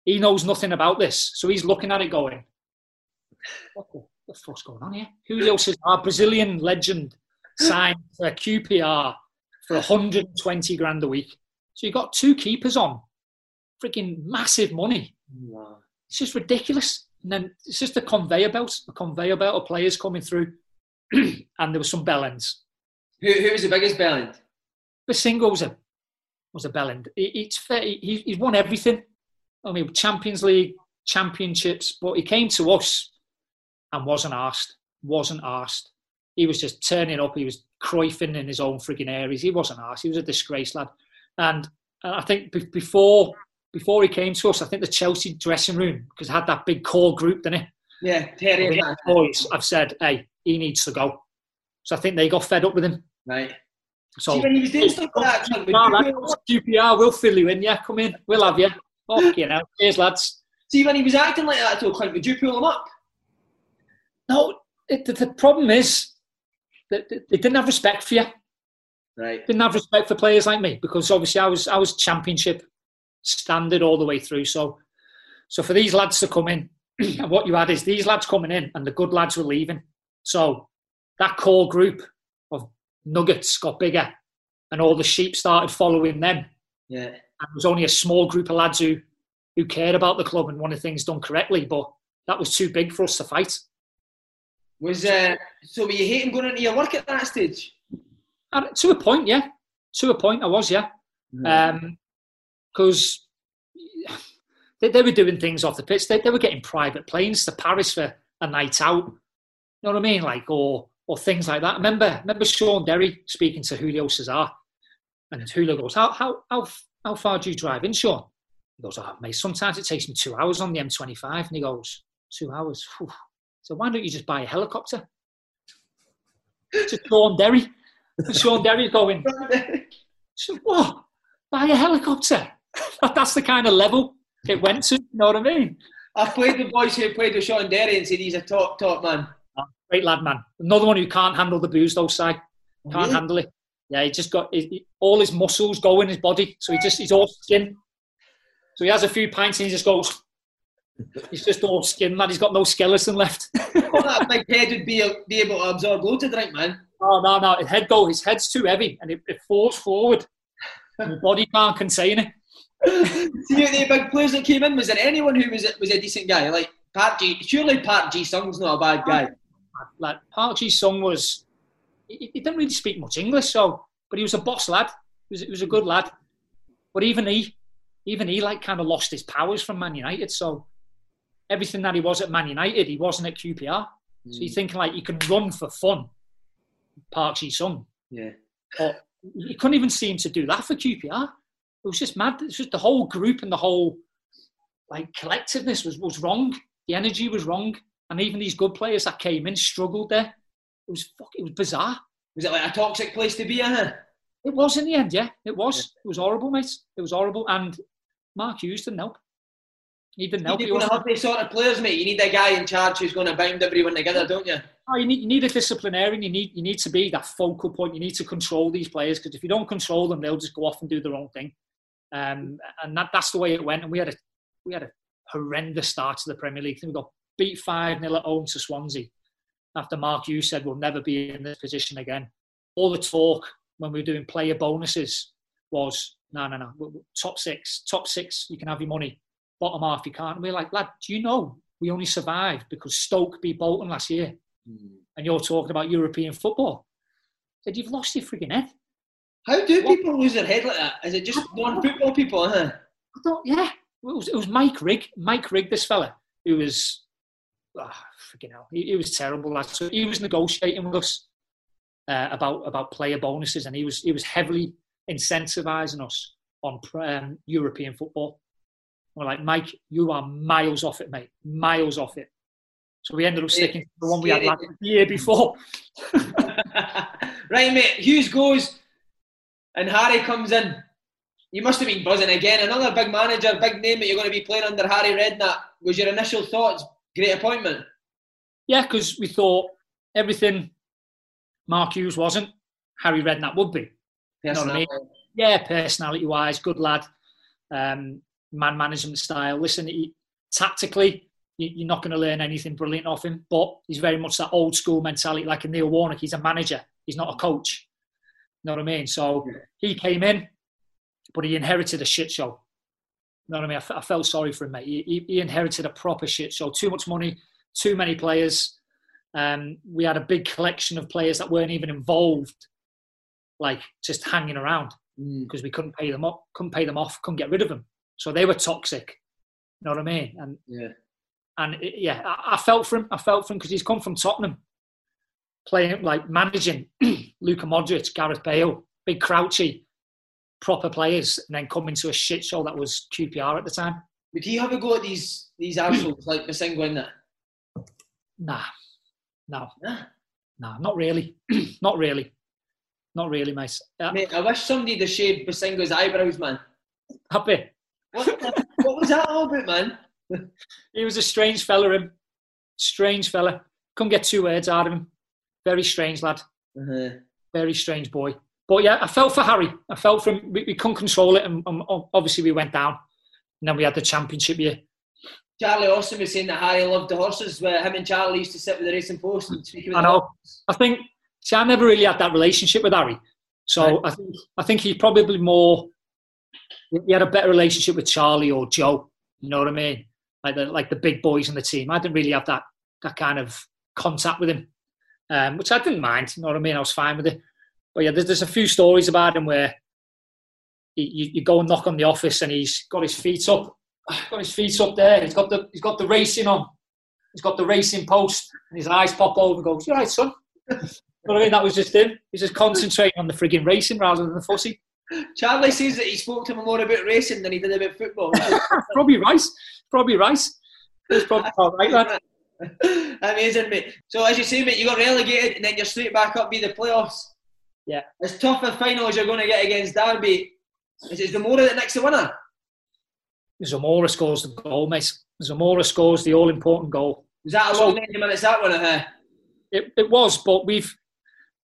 He knows nothing about this, so he's looking at it going, "What the, what the fuck's going on here?" Julio Cesar, Brazilian legend, signed for QPR for 120 grand a week. So you've got two keepers on, freaking massive money. Wow. It's just ridiculous. And then it's just a conveyor belt, a conveyor belt of players coming through. and there were some bellends. Who, who was the biggest bellend? Bosingwa was a was a bellend. He, he's fair, he, he's won everything. I mean, Champions League, championships, but he came to us and wasn't asked. Wasn't asked. He was just turning up. He was Cruyffing in his own frigging areas. He wasn't asked. He was a disgrace lad. And I think before before he came to us, I think the Chelsea dressing room because had that big core group, didn't it? Yeah, Terry. Boys, I've said, hey, he needs to go. So I think they got fed up with him. Right. So See, when he was doing stuff like that, QPR, QPR, we'll fill you in. Yeah, come in. We'll have you. You know. Cheers, lads. See, when he was acting like that to Clint, would you pull him up? No, it, the, the problem is that they didn't have respect for you. Right. Didn't have respect for players like me because obviously I was I was championship standard all the way through. So, so for these lads to come in, and what you had is these lads coming in, and the good lads were leaving. So that core group of nuggets got bigger, and all the sheep started following them. Yeah. There was only a small group of lads who who cared about the club and wanted things done correctly, but that was too big for us to fight. Was uh, so were you hating going into your work at that stage? And to a point, yeah. To a point, I was, yeah. Because um, they, they, were doing things off the pitch. They, they were getting private planes to Paris for a night out. You know what I mean? Like, or or things like that. Remember, remember Shaun Derry speaking to Julio Cesar, and Julio goes, "How how how how far do you drive in, Sean?" He goes, "Oh, mate, sometimes it takes me two hours on the M25." And he goes, two hours? Whew. So why don't you just buy a helicopter?" to Shaun Derry. And Shaun Derry's going, so what? Buy a helicopter? That's the kind of level it went to. You know what I mean? I've played the boys who played with Shaun Derry and said he's a top, top man. Great lad, man. Another one who can't handle the booze, though, Si. Can't Really? handle it. Yeah, he just got he, he- all his muscles go in his body, so he just he's all skin. So he has a few pints and he just goes. He's just all skin, man. He's got no skeleton left. Well, oh, that big head would be, be able to absorb loads of drink, man. Oh no, no, his head go. His head's too heavy, and it, it falls forward. The body can't contain it. See, the big players that came in, was there anyone who was a, was a decent guy? Like Park Ji, surely Park Ji Sung's not a bad guy. Like Park Ji Sung was, he, he didn't really speak much English, so but he was a boss lad. He was, he was a good lad. But even he, even he, like kind of lost his powers from Man United. So everything that he was at Man United, he wasn't at QPR. So you hmm. think like you can run for fun, Park Ji Sung, Yeah. but you couldn't even seem to do that for QPR. It was just mad. It's just the whole group and the whole like collectiveness was, was wrong. The energy was wrong, and even these good players that came in struggled there. It was fuck, it was bizarre. Was it like a toxic place to be in? Huh? It was in the end, yeah. It was. It was horrible, mate. It was horrible, and Mark Hughes didn't help. He didn't help. You're He to wasn't- have these sort of players, mate. You need a guy in charge who's going to bind everyone together, don't you? Oh, you need you need a disciplinarian. You need you need to be that focal point. You need to control these players because if you don't control them, they'll just go off and do their own thing. Um, and that, that's the way it went. And we had a we had a horrendous start to the Premier League. I think we got beat five 0 at home to Swansea after Mark you said we'll never be in this position again. All the talk when we were doing player bonuses was no no no top six top six you can have your money bottom half you can't. And we're like lad, do you know we only survived because Stoke beat Bolton last year hmm. and you're talking about European football. I said, you've lost your frigging head. How do people lose their head like that? Is it just non-football people? Huh? I thought, yeah. It was, it was Mike Rigg. Mike Rigg, this fella, who was, ah, freaking hell, he, he was terrible. lad. So he was negotiating with us uh, about about player bonuses, and he was he was heavily incentivizing us on um, European football. We're like, Mike, you are miles off it, mate. Miles off it. So we ended up sticking to the one we had like year before. right, mate. Hughes goes, and Harry comes in. You must have been buzzing again. Another big manager, big name that you're going to be playing under Harry Redknapp. Was your initial thoughts great appointment? Yeah, because we thought everything Mark Hughes wasn't, Harry Redknapp would be. You know what I mean? Yeah, personality wise, good lad. Um, man management style. Listen, he, tactically, you, are not going to learn anything brilliant off him, but he's very much that old school mentality, like a Neil Warnock. He's a manager, he's not a coach. You know what I mean? So he came in, but he inherited a shit show. You know what I mean? I, f- I felt sorry for him, mate. He, he, inherited a proper shit show. Too much money, too many players. Um, we had a big collection of players that weren't even involved, like just hanging around because mm. we couldn't pay them up, couldn't pay them off, couldn't get rid of them. So they were toxic. You know what I mean? And yeah, and it, yeah, I, I, felt for him. I felt for him because he's come from Tottenham, playing like managing Luka Modric, Gareth Bale, big Crouchy, proper players, and then come into a shit show that was QPR at the time. Would he have a go at these these assholes like Massengo in that? Nah, no, nah. nah, not really, not really, not really, mate. Uh, mate, I wish somebody had shaved Massengo's eyebrows, man. Happy. What, the, what was that all about, man? he was a strange fella, him. Strange fella. Couldn't get two words out of him. Very strange lad. Uh-huh. Very strange boy. But yeah, I felt for Harry. I felt for him. We, we couldn't control it, and, and, obviously we went down. And then we had the championship year. Charlie Austin was saying that Harry loved the horses. Where him and Charlie used to sit with the racing post and speak. I know. I think. See, I never really had that relationship with Harry. So right. I think I think he probably more. He had a better relationship with Charlie or Joe. You know what I mean? like the like the big boys in the team. I didn't really have that that kind of contact with him, um, which I didn't mind. You know what I mean? I was fine with it. But yeah, there's, there's a few stories about him where he, you, you go and knock on the office and he's got his feet up, got his feet up there. He's got the he's got the racing on. He's got the racing post, and his eyes pop over and goes, "You right, son?" But I mean? That was just him. He's just concentrating on the frigging racing rather than the fussy. Charlie says that he spoke to him more about racing than he did about football. probably right probably right. It's probably all right, lad. Amazing, mate. So as you say, mate, you got relegated and then you're straight back up be the playoffs. Yeah. As tough a final as you're going to get against Derby, is it Zamora that next the winner? Zamora scores the goal, mate. Zamora scores the all-important goal. Was that a long 90 minutes, that one, uh, it, it was, but we've,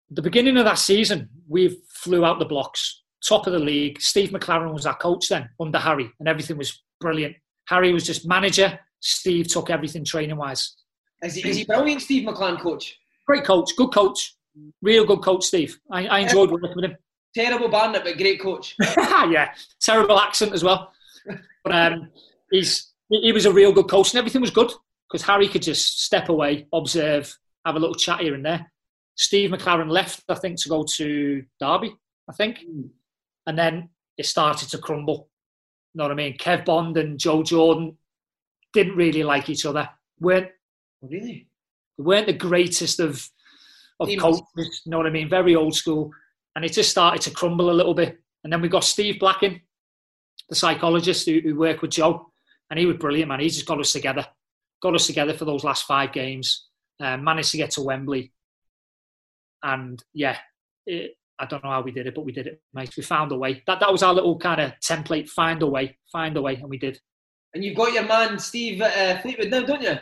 the beginning of that season, we flew out the blocks, top of the league. Steve McClaren was our coach then, under Harry, and everything was brilliant. Harry was just manager. Steve took everything training wise. Is he, is he brilliant, Steve McClaren coach? Great coach, good coach, real good coach, Steve. I, I enjoyed working with him. Terrible bandit, but great coach. yeah, terrible accent as well. But um, he's he was a real good coach, and everything was good because Harry could just step away, observe, have a little chat here and there. Steve McClaren left, I think, to go to Derby, I think, mm. and then it started to crumble You know what I mean? Kev Bond and Joe Jordan didn't really like each other. weren't oh, really? weren't the greatest of of coaches. You know what I mean? Very old school, and it just started to crumble a little bit. And then we got Steve Blacken, the psychologist who, who worked with Joe, and he was brilliant, man. He just got us together, got us together for those last five games. Uh, managed to get to Wembley, and yeah, it, I don't know how we did it, but we did it, mate. We found a way. That that was our little kind of template. Find a way, find a way, and we did. And you've got your man Steve uh, Fleetwood now, don't you?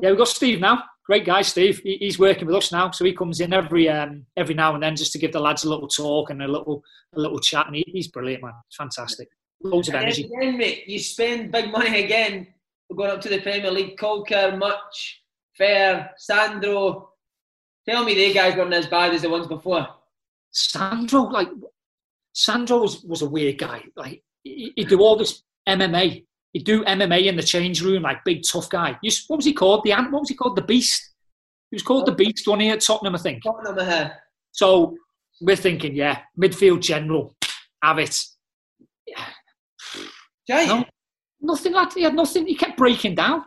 Yeah, we've got Steve now. Great guy, Steve. He, he's working with us now, so he comes in every um, every now and then just to give the lads a little talk and a little a little chat. And he, he's brilliant, man. fantastic. Loads of energy. Again, mate, you spend big money again. We're going up to the Premier League. Caulker, Mutch, Fer, Sandro. Tell me they guys weren't as bad as the ones before. Sandro, like Sandro was, was a weird guy. Like he, would do all this MMA. He'd do MMA in the change room, like big tough guy. You, what was he called? The ant? What was he called? The Beast. He was called the Beast, wasn't he, at Tottenham, I think. Tottenham, uh, So we're thinking, yeah, midfield general, have it. Yeah. No, nothing like he had nothing. He kept breaking down.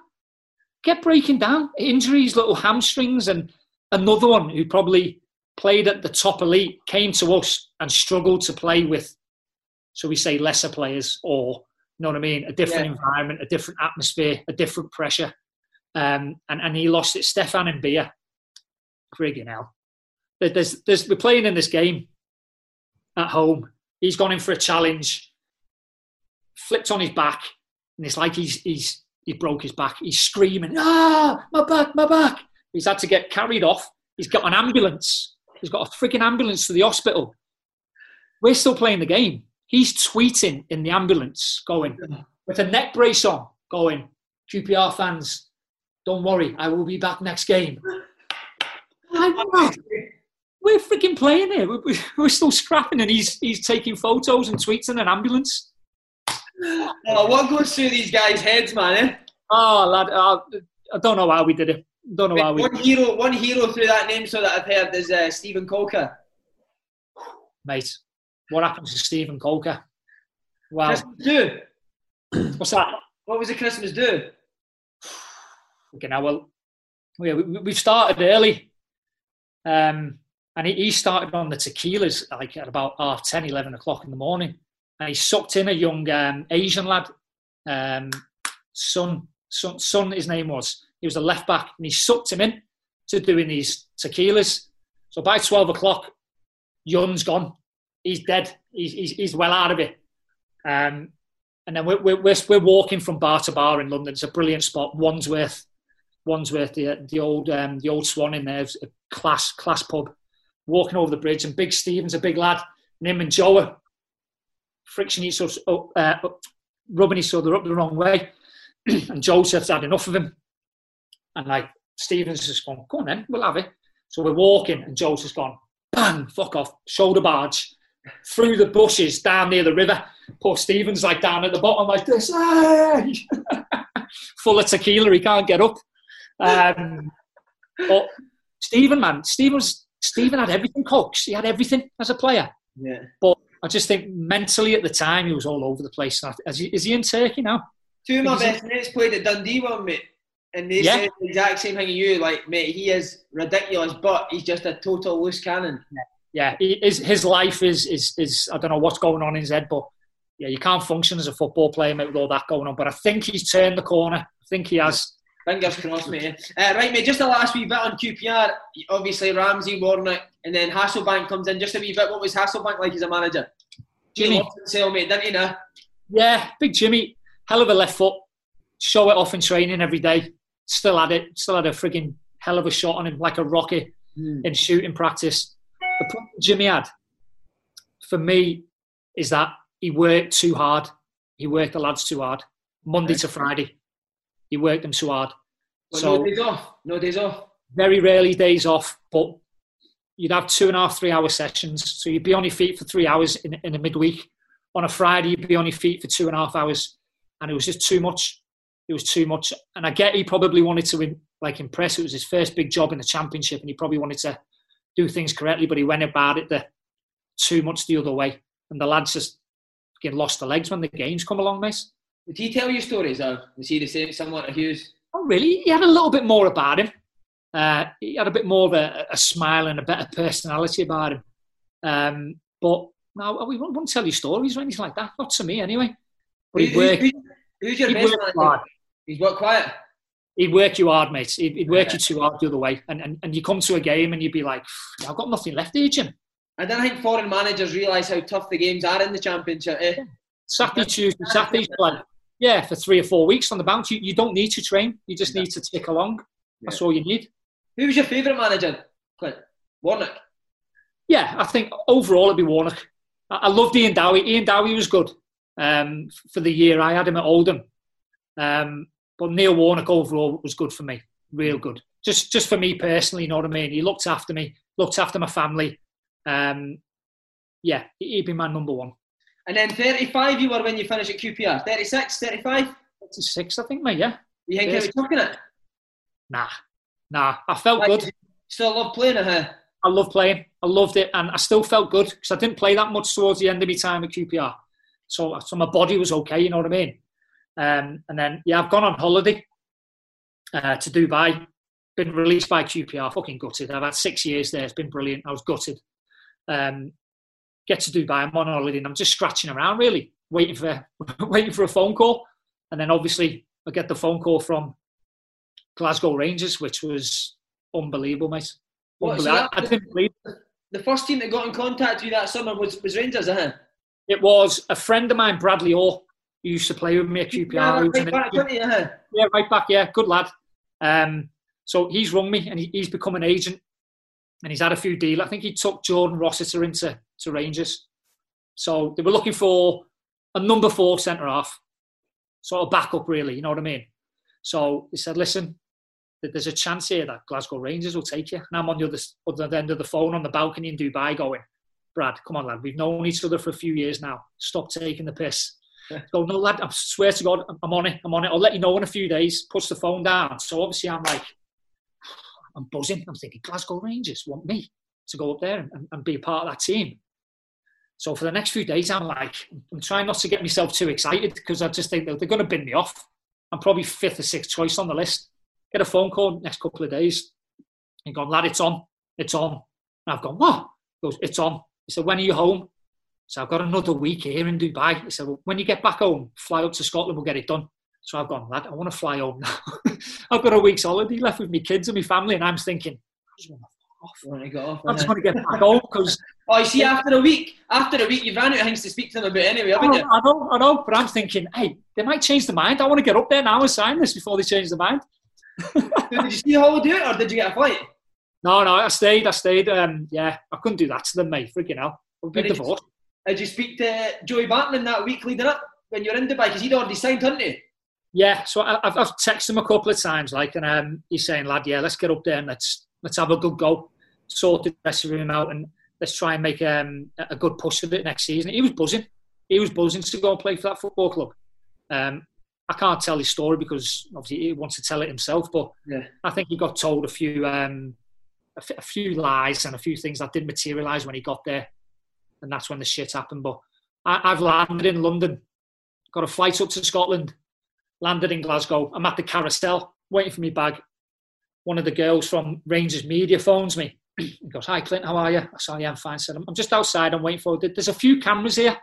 Kept breaking down. Injuries, little hamstrings, and another one who probably played at the top elite, came to us and struggled to play with, so we say, lesser players or, you know what I mean, a different yeah. environment, a different atmosphere, a different pressure. um, and and he lost it. Stefan Mbia, friggin' hell. There's, there's, we're playing in this game at home. He's gone in for a challenge, flipped on his back, and it's like he's he's he broke his back. He's screaming, "Ah, my back, my back!" He's had to get carried off. He's got an ambulance. He's got a freaking ambulance to the hospital. We're still playing the game. He's tweeting in the ambulance, going with a neck brace on, going, "QPR fans, don't worry, I will be back next game." we're freaking playing here. We're, we're, still scrapping, and he's he's taking photos and tweets in an ambulance. Oh, what goes through these guys' heads, man? Eh? Oh, lad, uh, I don't know how we did it. Don't know how we. One hero, one hero through that name, so that I've heard is uh, Steven Caulker. Mate, what happened to Stephen? Wow. Christmas do. What's that? What was the Christmas do? Okay, now well, we, we've started early. Um, and he, he started on the tequilas like at about half 10, 11 o'clock in the morning. And he sucked in a young um, Asian lad, um, son, son, son, his name was. He was a left back, and he sucked him in to doing these tequilas. So by 12 o'clock, Yun's gone. He's dead. He's, he's, he's well out of it. Um, and then we're, we're, we're walking from bar to bar in London. It's a brilliant spot. Wandsworth, Wandsworth, the, the old um, the old Swan in there, a class class pub walking over the bridge, and Big Steven's a big lad, and him and Joe are friction each other, uh, rubbing each other up the wrong way. and Joseph's had enough of him. And like Stevens has gone, go on then, we'll have it. So we're walking, and Joseph's gone, bang, fuck off, shoulder barge, through the bushes down near the river. Poor Stevens like down at the bottom like this, hey! full of tequila, he can't get up. Um, but Stephen, man, Stephen was Stephen had everything, Cox. He had everything as a player. Yeah. But I just think mentally at the time he was all over the place. Is he, is he in Turkey now? Two of my best mates played at Dundee one, mate. And they yeah. said the exact same thing to you. Like, mate, he is ridiculous, but he's just a total loose cannon. Yeah, yeah. his, his life is, is, is, I don't know what's going on in his head, but yeah, you can't function as a football player, mate, with all that going on. But I think he's turned the corner. I think he has. Fingers crossed, mate. Uh, right, mate, just the last wee bit on QPR. Obviously, Ramsey, Warnock, and then Hasselbaink comes in. Just a wee bit. What was Hasselbaink like as a manager? Jimmy. Sale, mate, didn't he know? Yeah, big Jimmy. Hell of a left foot. Show it off in training every day. Still had it. Still had a frigging hell of a shot on him, like a rocket mm. in shooting practice. The problem Jimmy had, for me, is that he worked too hard. He worked the lads too hard. Monday to Friday he worked them too hard. Well, so no days off. No days off. Very rarely days off, but you'd have two and a half, three hour sessions. So you'd be on your feet for three hours in, in a midweek. On a Friday, you'd be on your feet for two and a half hours, and it was just too much. It was too much, and I get he probably wanted to like impress. It was his first big job in the championship, and he probably wanted to do things correctly, but he went about it the too much the other way, and the lads just get lost the legs when the games come along, mate. Did he tell you stories, or was he the same, similar to Hughes? Oh, really? He had a little bit more about him. Uh, he had a bit more of a, a, smile and a better personality about him. Um, but no, we won't, tell you stories or anything like that. Not to me, anyway. But he'd work. Who, who's your best man? He's worked quiet. He'd work you hard, mate. He'd, he'd work yeah. you too hard the other way. And, and, and you come to a game and you'd be like, I've got nothing left here, Jim. I don't think foreign managers realise how tough the games are in the Championship. Eh? Saturday, Tuesday, Saturday's like yeah, for three or four weeks on the bounce. You, you don't need to train. You just need to tick along. That's all you need. Who was your favourite manager, Clint? Warnock? Yeah, I think overall it'd be Warnock. I, I loved Ian Dowie. Ian Dowie was good um, for the year I had him at Oldham. Um, but Neil Warnock overall was good for me. Real good. Just just for me personally, you know what I mean? He looked after me, looked after my family. Um, yeah, he'd be my number one. And then 35 you were when you finished at QPR. 36, 35? 36, I think, mate, yeah. You think were chucking it? Nah. Nah. I felt like, good. Still love playing it, huh? I love playing. I loved it. And I still felt good because I didn't play that much towards the end of my time at QPR. So, so my body was okay, you know what I mean? Um, and then, yeah, I've gone on holiday uh, to Dubai. Been released by QPR. Fucking gutted. I've had six years there. It's been brilliant. I was gutted. Um, get to Dubai. I'm on holiday and I'm just scratching around, really, waiting for waiting for a phone call. And then obviously I get the phone call from Glasgow Rangers, which was unbelievable, mate. What, so that- I, I didn't believe it. The first team that got in contact with you that summer was, was Rangers, uh-huh? It was a friend of mine, Bradley Orr, who used to play with me at QPR. Yeah, right back, he? Yeah, right back. Yeah, good lad. Um, so he's rung me and he, he's become an agent and he's had a few deals. I think he took Jordan Rossiter into to Rangers. So they were looking for a number four centre half, sort of backup, really. You know what I mean? So he said, listen, there's a chance here that Glasgow Rangers will take you. And I'm on the other, other end of the phone on the balcony in Dubai going, Brad, come on, lad. We've known each other for a few years now. Stop taking the piss. Go, no, lad, I swear to God, I'm- on it. I'm on it. I'll let you know in a few days. Puts the phone down. So obviously, I'm like, I'm buzzing. I'm thinking, Glasgow Rangers want me to go up there and, and be a part of that team. So for the next few days, I'm like, I'm trying not to get myself too excited because I just think that they're going to bin me off. I'm probably fifth or sixth choice on the list. Get a phone call next couple of days. And gone, lad, it's on. It's on. And I've gone, what? He goes, it's on. He said, when are you home? So I've got another week here in Dubai. He said, well, when you get back home, fly up to Scotland, we'll get it done. So I've gone, lad, I want to fly home now. I've got a week's holiday left with my kids and my family, and I'm thinking, I just want to off. When I got off, I just want to get back home because Oh, you see, after a week, after a week, you've ran out of things to speak to them about anyway, I haven't know, you? I know, I know, but I'm thinking, hey, they might change their mind. I want to get up there now and sign this before they change their mind. Did you see how do it, or did you get a flight? No, no, I stayed, I stayed. Um, yeah, I couldn't do that to them, mate. Freaking hell. Did you- divorced. Did you speak to Joey Barton that week leading up when you were in Dubai? Because he'd already signed, hadn't he? Yeah, so I, I've, I've texted him a couple of times, like, and um, he's saying, lad, yeah, let's get up there and let's let's have a good go, sort the dressing room out, and let's try and make um, a good push for it next season. He was buzzing. He was buzzing to go and play for that football club. Um, I can't tell his story because obviously he wants to tell it himself, but Yeah. I think he got told a few um, a, f- a few lies and a few things that didn't materialise when he got there, and that's when the shit happened. But I, I've landed in London, got a flight up to Scotland, landed in Glasgow. I'm at the carousel waiting for my bag. One of the girls from Rangers Media phones me. He goes, "Hi, Clint, how are you?" I said, "Yeah, I'm fine." I said, "I'm I'm just outside. I'm waiting for. There's a few cameras here."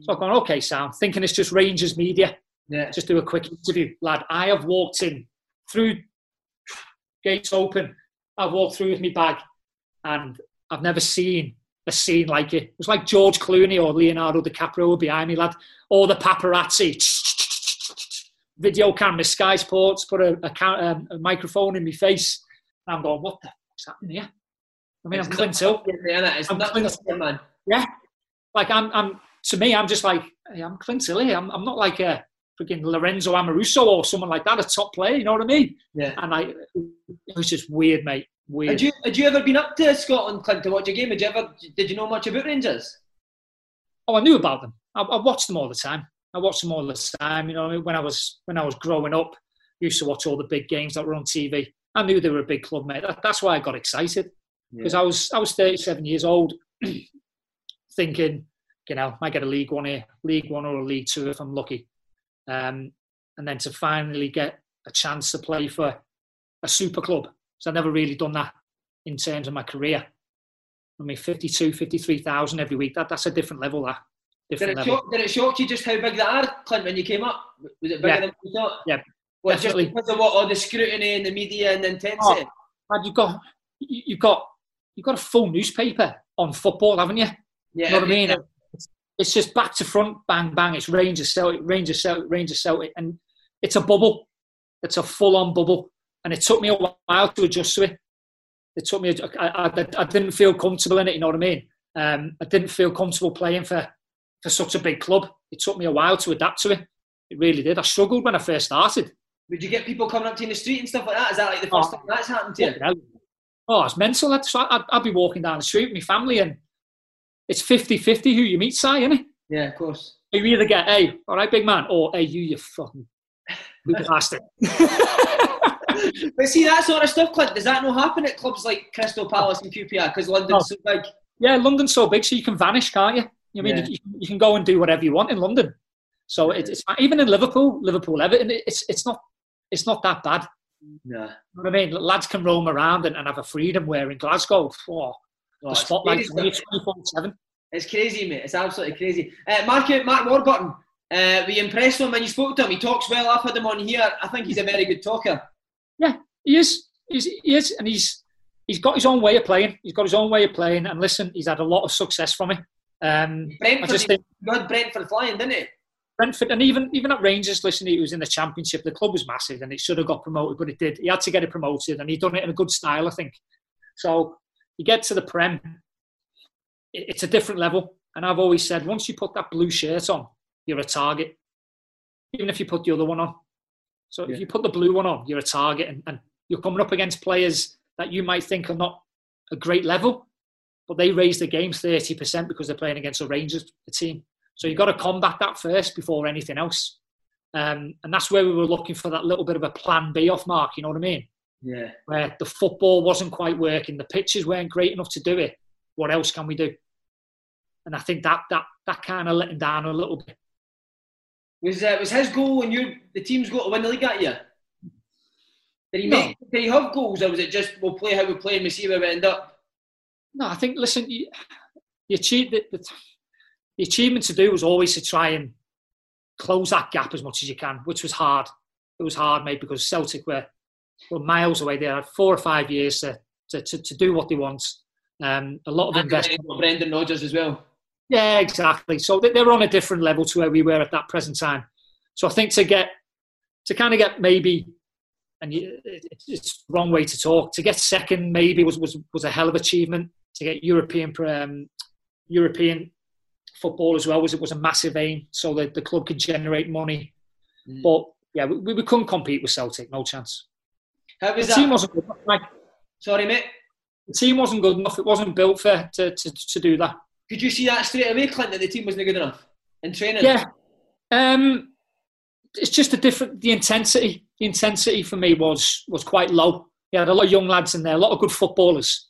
So I'm going, "Okay, Sam." Thinking it's just Rangers Media Yeah. just do a quick interview. Lad, I have walked in through gates open. I've walked through with my bag and I've never seen a scene like it. It was like George Clooney or Leonardo DiCaprio behind me, lad. All the paparazzi, video camera, Sky Sports, put a, a, um, a microphone in my face. And I'm going, what the fuck's happening here? I mean, I'm It's Clint nuts Hill. It's I'm nuts Clint- here, man. Yeah. Like I'm, I'm to me, I'm just like, hey, I'm Clint Hill. I'm, I'm not like a freaking Lorenzo Amoruso or someone like that, a top player. You know what I mean? Yeah. And I, it was just weird, mate. Weird. Had you had you ever been up to Scotland, Clint, to watch a game? Had you ever did you know much about Rangers? oh, I knew about them. I, I watched them all the time. I watched them all the time. You know, when I was when I was growing up, used to watch all the big games that were on TV. I knew they were a big club, mate. That, that's why I got excited because I was I was 37 years old, thinking, you know, I get a League One here, League One or a League Two if I'm lucky, um, and then to finally get a chance to play for a super club. So I've never really done that in terms of my career. I mean, 52, 53,000 every week. That that's a different level. That Did different it, level. shock, did it shock you just how big they are, Clint, when you came up? Was it bigger Yeah. than you thought? Yeah, Well, just because of what all the scrutiny and the media and the intensity. Oh, Man, you've got you- you've got you've got a full newspaper on football, haven't you? yeah, You know what I mean? It's, it's just back to front, bang bang. It's Rangers Celtic, Rangers Celtic, Rangers Celtic, and it's a bubble. It's a full-on bubble, and it took me a while to adjust to it. It took me. I, I, I didn't feel comfortable in it. You know what I mean? Um, I didn't feel comfortable playing for for such a big club. It took me a while to adapt to it. It really did. I struggled when I first started. Would you get people coming up to you in the street and stuff like that? Is that like the first Oh. time that's happened to you? Hell. Oh, it's mental. I'd, I'd, I'd be walking down the street with my family and it's 50-50 who you meet, Si, isn't it? Yeah, of course. You either get, hey, all right, big man, or hey, you, you fucking bastard. But see that sort of stuff, Clint. Does that not happen at clubs like Crystal Palace and QPR because London's so big? yeah, London's so big, so you can vanish, can't you? You mean Yeah. you, you can go and do whatever you want in London. So it, it's even in Liverpool, Liverpool, Everton. It's it's not it's not that bad. No. You know I mean? Lads can roam around and, and have a freedom. Where in Glasgow, oh, Oh, the it's spotlight's you stuff. 24/7. It's crazy, mate. It's absolutely crazy. Uh, Mark, Mark Warburton, uh, you impressed him when you spoke to him? He talks well. I've had him on here. I think he's a very good talker. Yeah, he is. He's, he is, and he's he's got his own way of playing. He's got his own way of playing, and listen, he's had a lot of success from it. Um, Brentford, I just think, Brentford flying, didn't he? Brentford, and even even at Rangers, listen, he was in the Championship. The club was massive, and it should have got promoted, but it did. He had to get it promoted, and he done it in a good style, I think. So you get to the Prem, it's a different level. And I've always said, once you put that blue shirt on, you're a target, even if you put the other one on. So yeah. if you put the blue one on, you're a target, and, and you're coming up against players that you might think are not a great level, but they raise the game 30% because they're playing against a Rangers team. So you've got to combat that first before anything else. Um, and that's where we were looking for that little bit of a plan B off Mark, you know what I mean? Yeah. Where the football wasn't quite working, the pitches weren't great enough to do it. What else can we do? And I think that that that kind of let him down a little bit. Was uh, was his goal and you the team's goal to win the league at you? Did he make? Did he have goals, or was it just we'll play how we play and we see where we end up? No, I think listen, you, you achieve the, the, the achievement to do was always to try and close that gap as much as you can, which was hard. It was hard, mate, because Celtic were were miles away. They had four or five years to to, to, to do what they want. Um, a lot of and investment. Brendan Rodgers as well. Yeah, exactly. So they, they're on a different level to where we were at that present time. So I think to get to kind of get maybe, and it's the wrong way to talk. To get second maybe was was was a hell of achievement. To get European um, European football as well was it was a massive aim, so that the club could generate money. Mm. But yeah, we, we couldn't compete with Celtic, no chance. How was the that? team wasn't good enough. Sorry, mate. The team wasn't good enough. It wasn't built for to, to, to do that. Could you see that straight away, Clint, that the team wasn't good enough in training? Yeah. Um, it's just a different. The intensity, the intensity for me was was quite low. You had a lot of young lads in there, a lot of good footballers.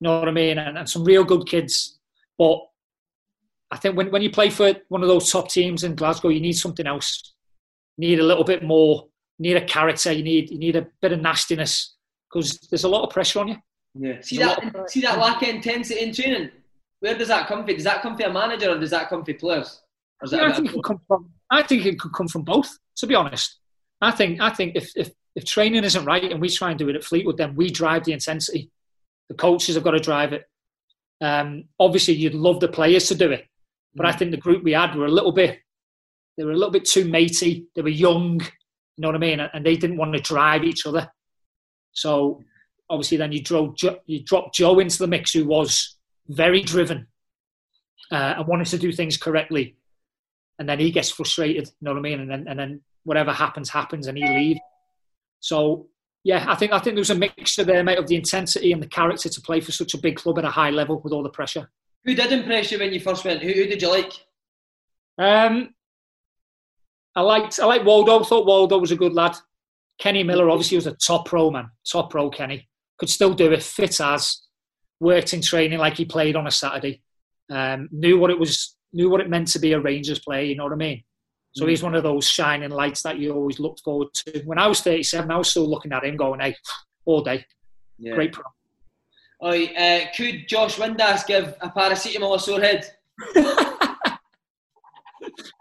You know what I mean, and, and some real good kids. But I think when, when you play for one of those top teams in Glasgow, you need something else. You need a little bit more. You need a character. You need you need a bit of nastiness because there's a lot of pressure on you. Yeah. See there's that see that lack of intensity in training. Where does that come from? Does that come from a manager or does that come from players? Yeah, I think it could come from. I think it could come from both. To be honest, I think I think if if if training isn't right and we try and do it at Fleetwood, then we drive the intensity. The coaches have got to drive it. Um, obviously, you'd love the players to do it, but I mm. think the group we had were a little bit. They were a little bit too matey. They were young, you know what I mean, and they didn't want to drive each other. So obviously, then you drove you dropped Joe into the mix, who was very driven uh, and wanted to do things correctly. And then he gets frustrated, you know what I mean? And then, and then whatever happens, happens, and he leaves. So, yeah, I think I think there's a mixture there, mate, of the intensity and the character to play for such a big club at a high level with all the pressure. Who did impress you when you first went? Who, who did you like? Um, I liked I liked Waldo. Thought Waldo was a good lad. Kenny Miller obviously was a top pro man, top pro Kenny. Could still do it, fit as worked in training like he played on a Saturday, um, knew what it was, knew what it meant to be a Rangers player. You know what I mean? So mm. he's one of those shining lights that you always look forward to. When I was 37, I was still looking at him going, "Hey, all day, yeah. great pro." Oh, uh, could Josh Windass give a paracetamol a sore head?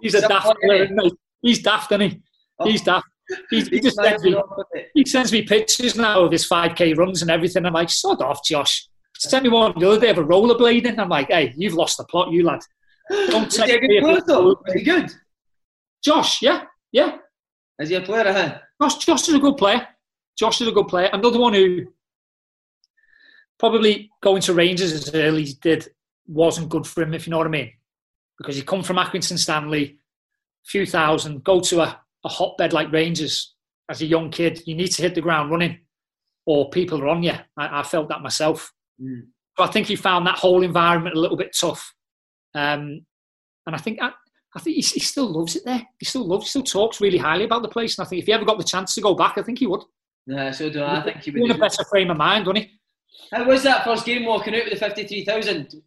he's a daft player, He's daft, isn't he? Oh. He's daft. He, he just sends me, he sends me pictures now of his 5k runs and everything. I'm like, sod off, Josh. Sent me one the other day of a rollerblading. I'm like, hey, you've lost the plot, you lad. Don't take Is he a good player, Is he good? Josh, yeah, yeah. Is he a player ahead? Josh, Josh is a good player. Josh is a good player. Another one who probably going to Rangers as early as he did wasn't good for him, if you know what I mean. Because he come from Accrington Stanley, few thousand, go to a, a hotbed like Rangers as a young kid, you need to hit the ground running or people are on you. I, I felt that myself. Mm. So I think he found that whole environment a little bit tough. Um, and I think I, I think he, he, still loves it there. He still loves, he still talks really highly about the place. And I think if he ever got the chance to go back, I think he would. Yeah, so do I. I think he would. In a better frame of mind, wouldn't he? How was that first game walking out with the 53,000?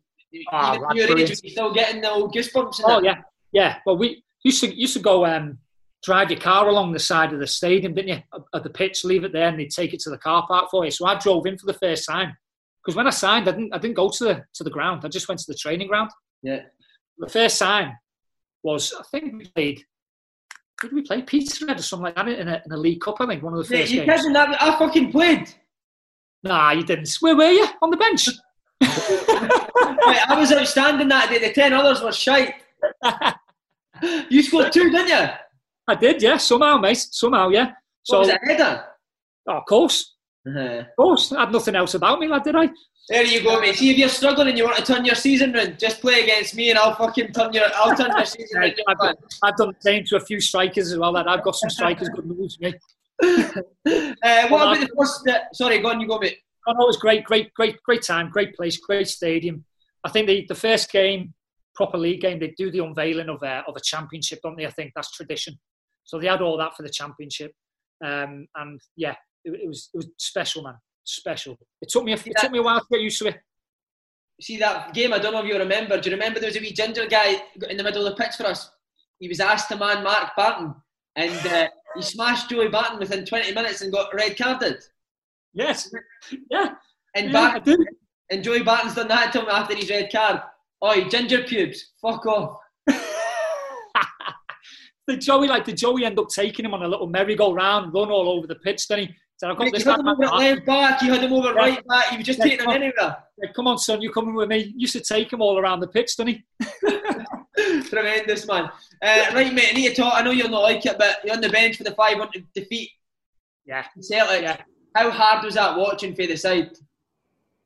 Oh, Even your age, you still getting the old goosebumps? oh, yeah. Yeah. Well, we used to, used to go um, drive your car along the side of the stadium, didn't you? At the pitch, leave it there, and they'd take it to the car park for you. So I drove in for the first time because when I signed, I didn't I didn't go to the to the ground. I just went to the training ground. Yeah. The first time was I think we played Did we play Peterhead or something like that in a, in a League Cup? I think one of the Yeah, first you games. kidding? I, I fucking played. Nah, you didn't. Where were you? On the bench. Right, I was outstanding that day. The ten others were shite. you scored two, didn't you? I did, yeah. Somehow, mate. Somehow, yeah. So So, was it a header? oh, of course, Uh-huh. of course. I had nothing else about me, lad, did I? There you go, mate. See if you're struggling and you want to turn your season round, just play against me and I'll fucking turn your I'll turn your season round. I've, done, I've done the same to a few strikers as well. Lad. I've got some strikers good news, mate. Uh, what about the first? Uh, sorry, go on, you go, mate. Oh, no, it was great, great, great, great time, great place, great stadium. I think the, the first game, proper league game, they do the unveiling of a, of a championship, don't they? I think that's tradition. So they had all that for the championship, um, and yeah, it, it was it was special, man, special. It took me a, it took me a while to get used to it. See that game? I don't know if you remember. Do you remember there was a wee ginger guy in the middle of the pitch for us? He was asked to man Mark Barton, and uh, he smashed Joey Barton within 20 minutes and got red carded. Yes, yeah, And yeah, Barton, did. and Joey Barton's done that to him after his red card. Oi, ginger pubes, fuck off. the Joey, like the Joey, end up taking him on a little merry-go-round, run all over the pitch. Then he said, "I've got Mate, this." you had him over at left back, you had him over Yeah. right back, he was just Yeah, taking him anywhere. Yeah, Come on, son, you're coming with me? Used to take him all around the pitch, didn't he? Tremendous, man. Uh, right, mate, I need to talk. I know you'll not like it, but you're on the bench for the 5 1 defeat. Yeah, Celtic. Yeah. How hard was that watching for the side?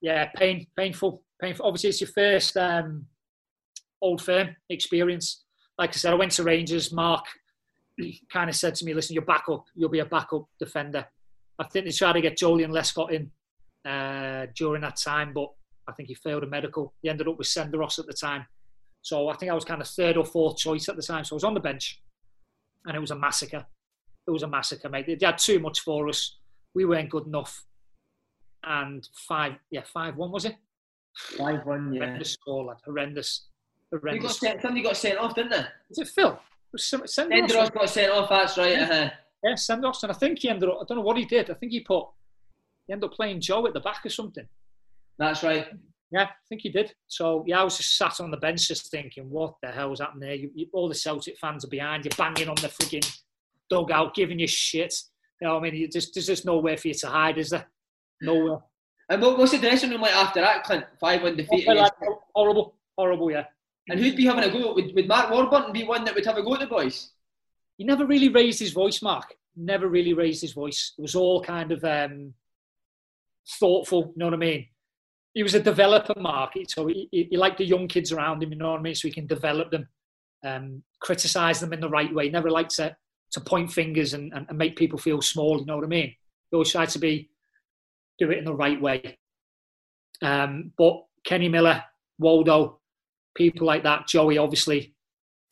yeah, pain, painful, painful. Obviously, it's your first um, old firm experience. Like I said, I went to Rangers. Mark kind of said to me, "Listen, you're backup. You'll be a backup defender." I think they tried to get Joleon Lescott in uh, during that time, but I think he failed a medical. He ended up with Senderos at the time, so I think I was kind of third or fourth choice at the time. So I was on the bench, and it was a massacre. It was a massacre, mate. They had too much for us. We weren't good enough. And five, yeah, five one was it? 5 1, yeah. Horrendous score, lad. Horrendous. You got sent, somebody got sent off, didn't they? Is it Phil? It was Sem- Senderos. Got sent off, that's right. Uh-huh. Yeah. And I think he ended up, I don't know what he did. I think he put, he ended up playing Joe at the back or something. That's right. Yeah, I think he did. So, yeah, I was just sat on the bench just thinking, what the hell hell's happening there? You, you, all the Celtic fans are behind you, banging on the frigging dugout, giving you shit. You know, what I mean, you just, there's just nowhere for you to hide, is there? Nowhere. And what, what's the dressing room like after that, Clint? 5 1 defeat. Like, horrible, horrible, yeah. And who'd be having a go? Would, would Mark Warburton be one that would have a go at the boys? He never really raised his voice, Mark. Never really raised his voice. It was all kind of um, thoughtful, you know what I mean? He was a developer, Mark, so he, he, he liked the young kids around him, you know what I mean? So he can develop them, um, criticise them in the right way. Never liked to, to point fingers and, and, and make people feel small, you know what I mean? He always tried to be, do it in the right way. Um, but Kenny Miller, Waldo, people like that, Joey, obviously,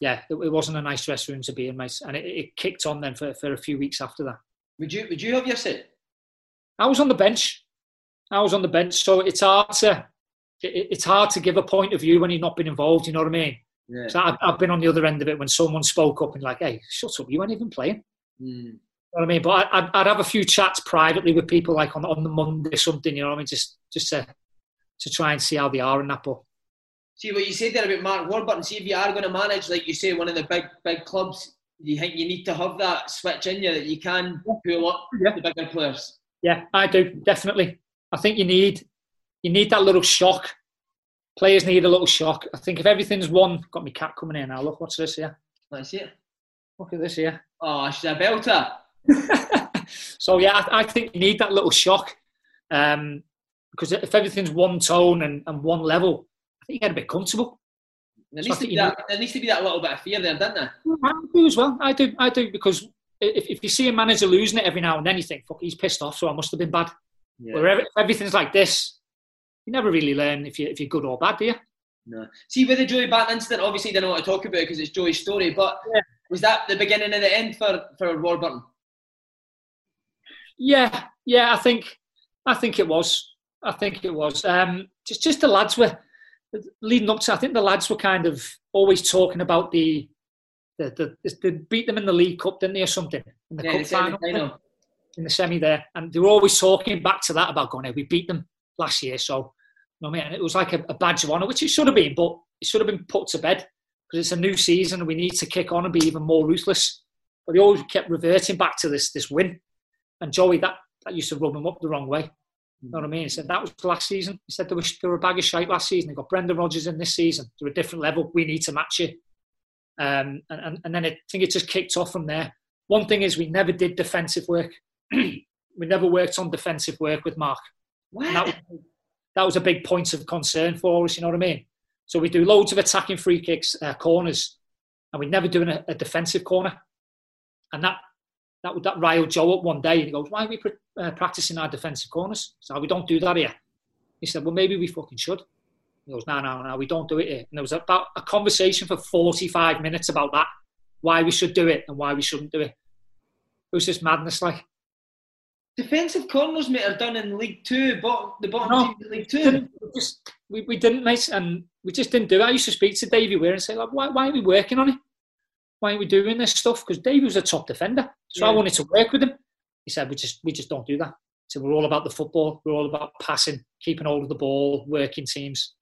yeah, it, it wasn't a nice dressing room to be in, mate. And it, it kicked on then for, for a few weeks after that. Would you Would you have your sit? I was on the bench. I was on the bench, so it's hard to it, it's hard to give a point of view when you've not been involved. You know what I mean? Yeah. So I've, I've been on the other end of it when someone spoke up and like, "Hey, shut up! You weren't even playing." Mm. You know what I mean? But I, I'd, I'd have a few chats privately with people, like on on the Monday or something. You know what I mean? Just just to to try and see how they are in that. But See what you said there about Mark Warburton. See if you are going to manage, like you say, one of the big big clubs. You think you need to have that switch in you that you can pull up Yeah. the bigger players? Yeah, I do definitely. I think you need you need that little shock. Players need a little shock. I think if everything's one, got me cat coming in now. Look, what's this here? That's it. Look at this here. Oh, she's a belter. so yeah, I, I think you need that little shock um, because if everything's one tone and, and one level, you get a bit comfortable. There needs, I to be that, there needs to be that little bit of fear there, doesn't there? I do as well. I do. I do because if, if you see a manager losing it every now and then, you think, "Fuck, he's pissed off, so I must have been bad." Yeah. Where if everything's like this, you never really learn if you if you're good or bad, do you? No. See, with the Joey Barton incident, obviously, they don't want to talk about it because it's Joey's story. But Yeah. was that the beginning of the end for for Warburton? Yeah, yeah, I think, I think it was. I think it was. Um, just, just the lads were leading up to. I think the lads were kind of always talking about the, the, the, they beat them in the League Cup, didn't they, or something in the Yeah, cup final, the in the semi there, and they were always talking back to that about going, "Hey, we beat them last year," so. You know what I mean? And it was like a, a badge of honour, which it should have been, but it should have been put to bed because it's a new season and we need to kick on and be even more ruthless. but they always kept reverting back to this this win. And Joey, that, that used to rub him up the wrong way. You know what I mean? He said that was last season. He said there was there were a bag of shite last season. They got Brendan Rodgers in this season. They're a different level. We need to match it. Um, and, and, and then I think it just kicked off from there. One thing is we never did defensive work. we never worked on defensive work with Mark. That was, that was a big point of concern for us. You know what I mean? So we do loads of attacking free kicks, uh, corners, and we never do a, a defensive corner. And that that that riled Joe up one day, and he goes, "Why are we pr- uh, practicing our defensive corners? So we don't do that here." He said, "Well, maybe we fucking should." He goes, "No, no, no, we don't do it here." And there was about a conversation for forty-five minutes about that, why we should do it and why we shouldn't do it. It was just madness, like. Defensive corners, mate, are done in League Two, bottom, the bottom no, teams in League Two. We just we, we didn't, mate, and we just didn't do it. I used to speak to Davy Weir and say, like, why, why are we working on it? Why are we doing this stuff? Because Davy was a top defender, so yeah. I wanted to work with him. He said, we just we just don't do that. So we're all about the football. We're all about passing, keeping hold of the ball, working teams.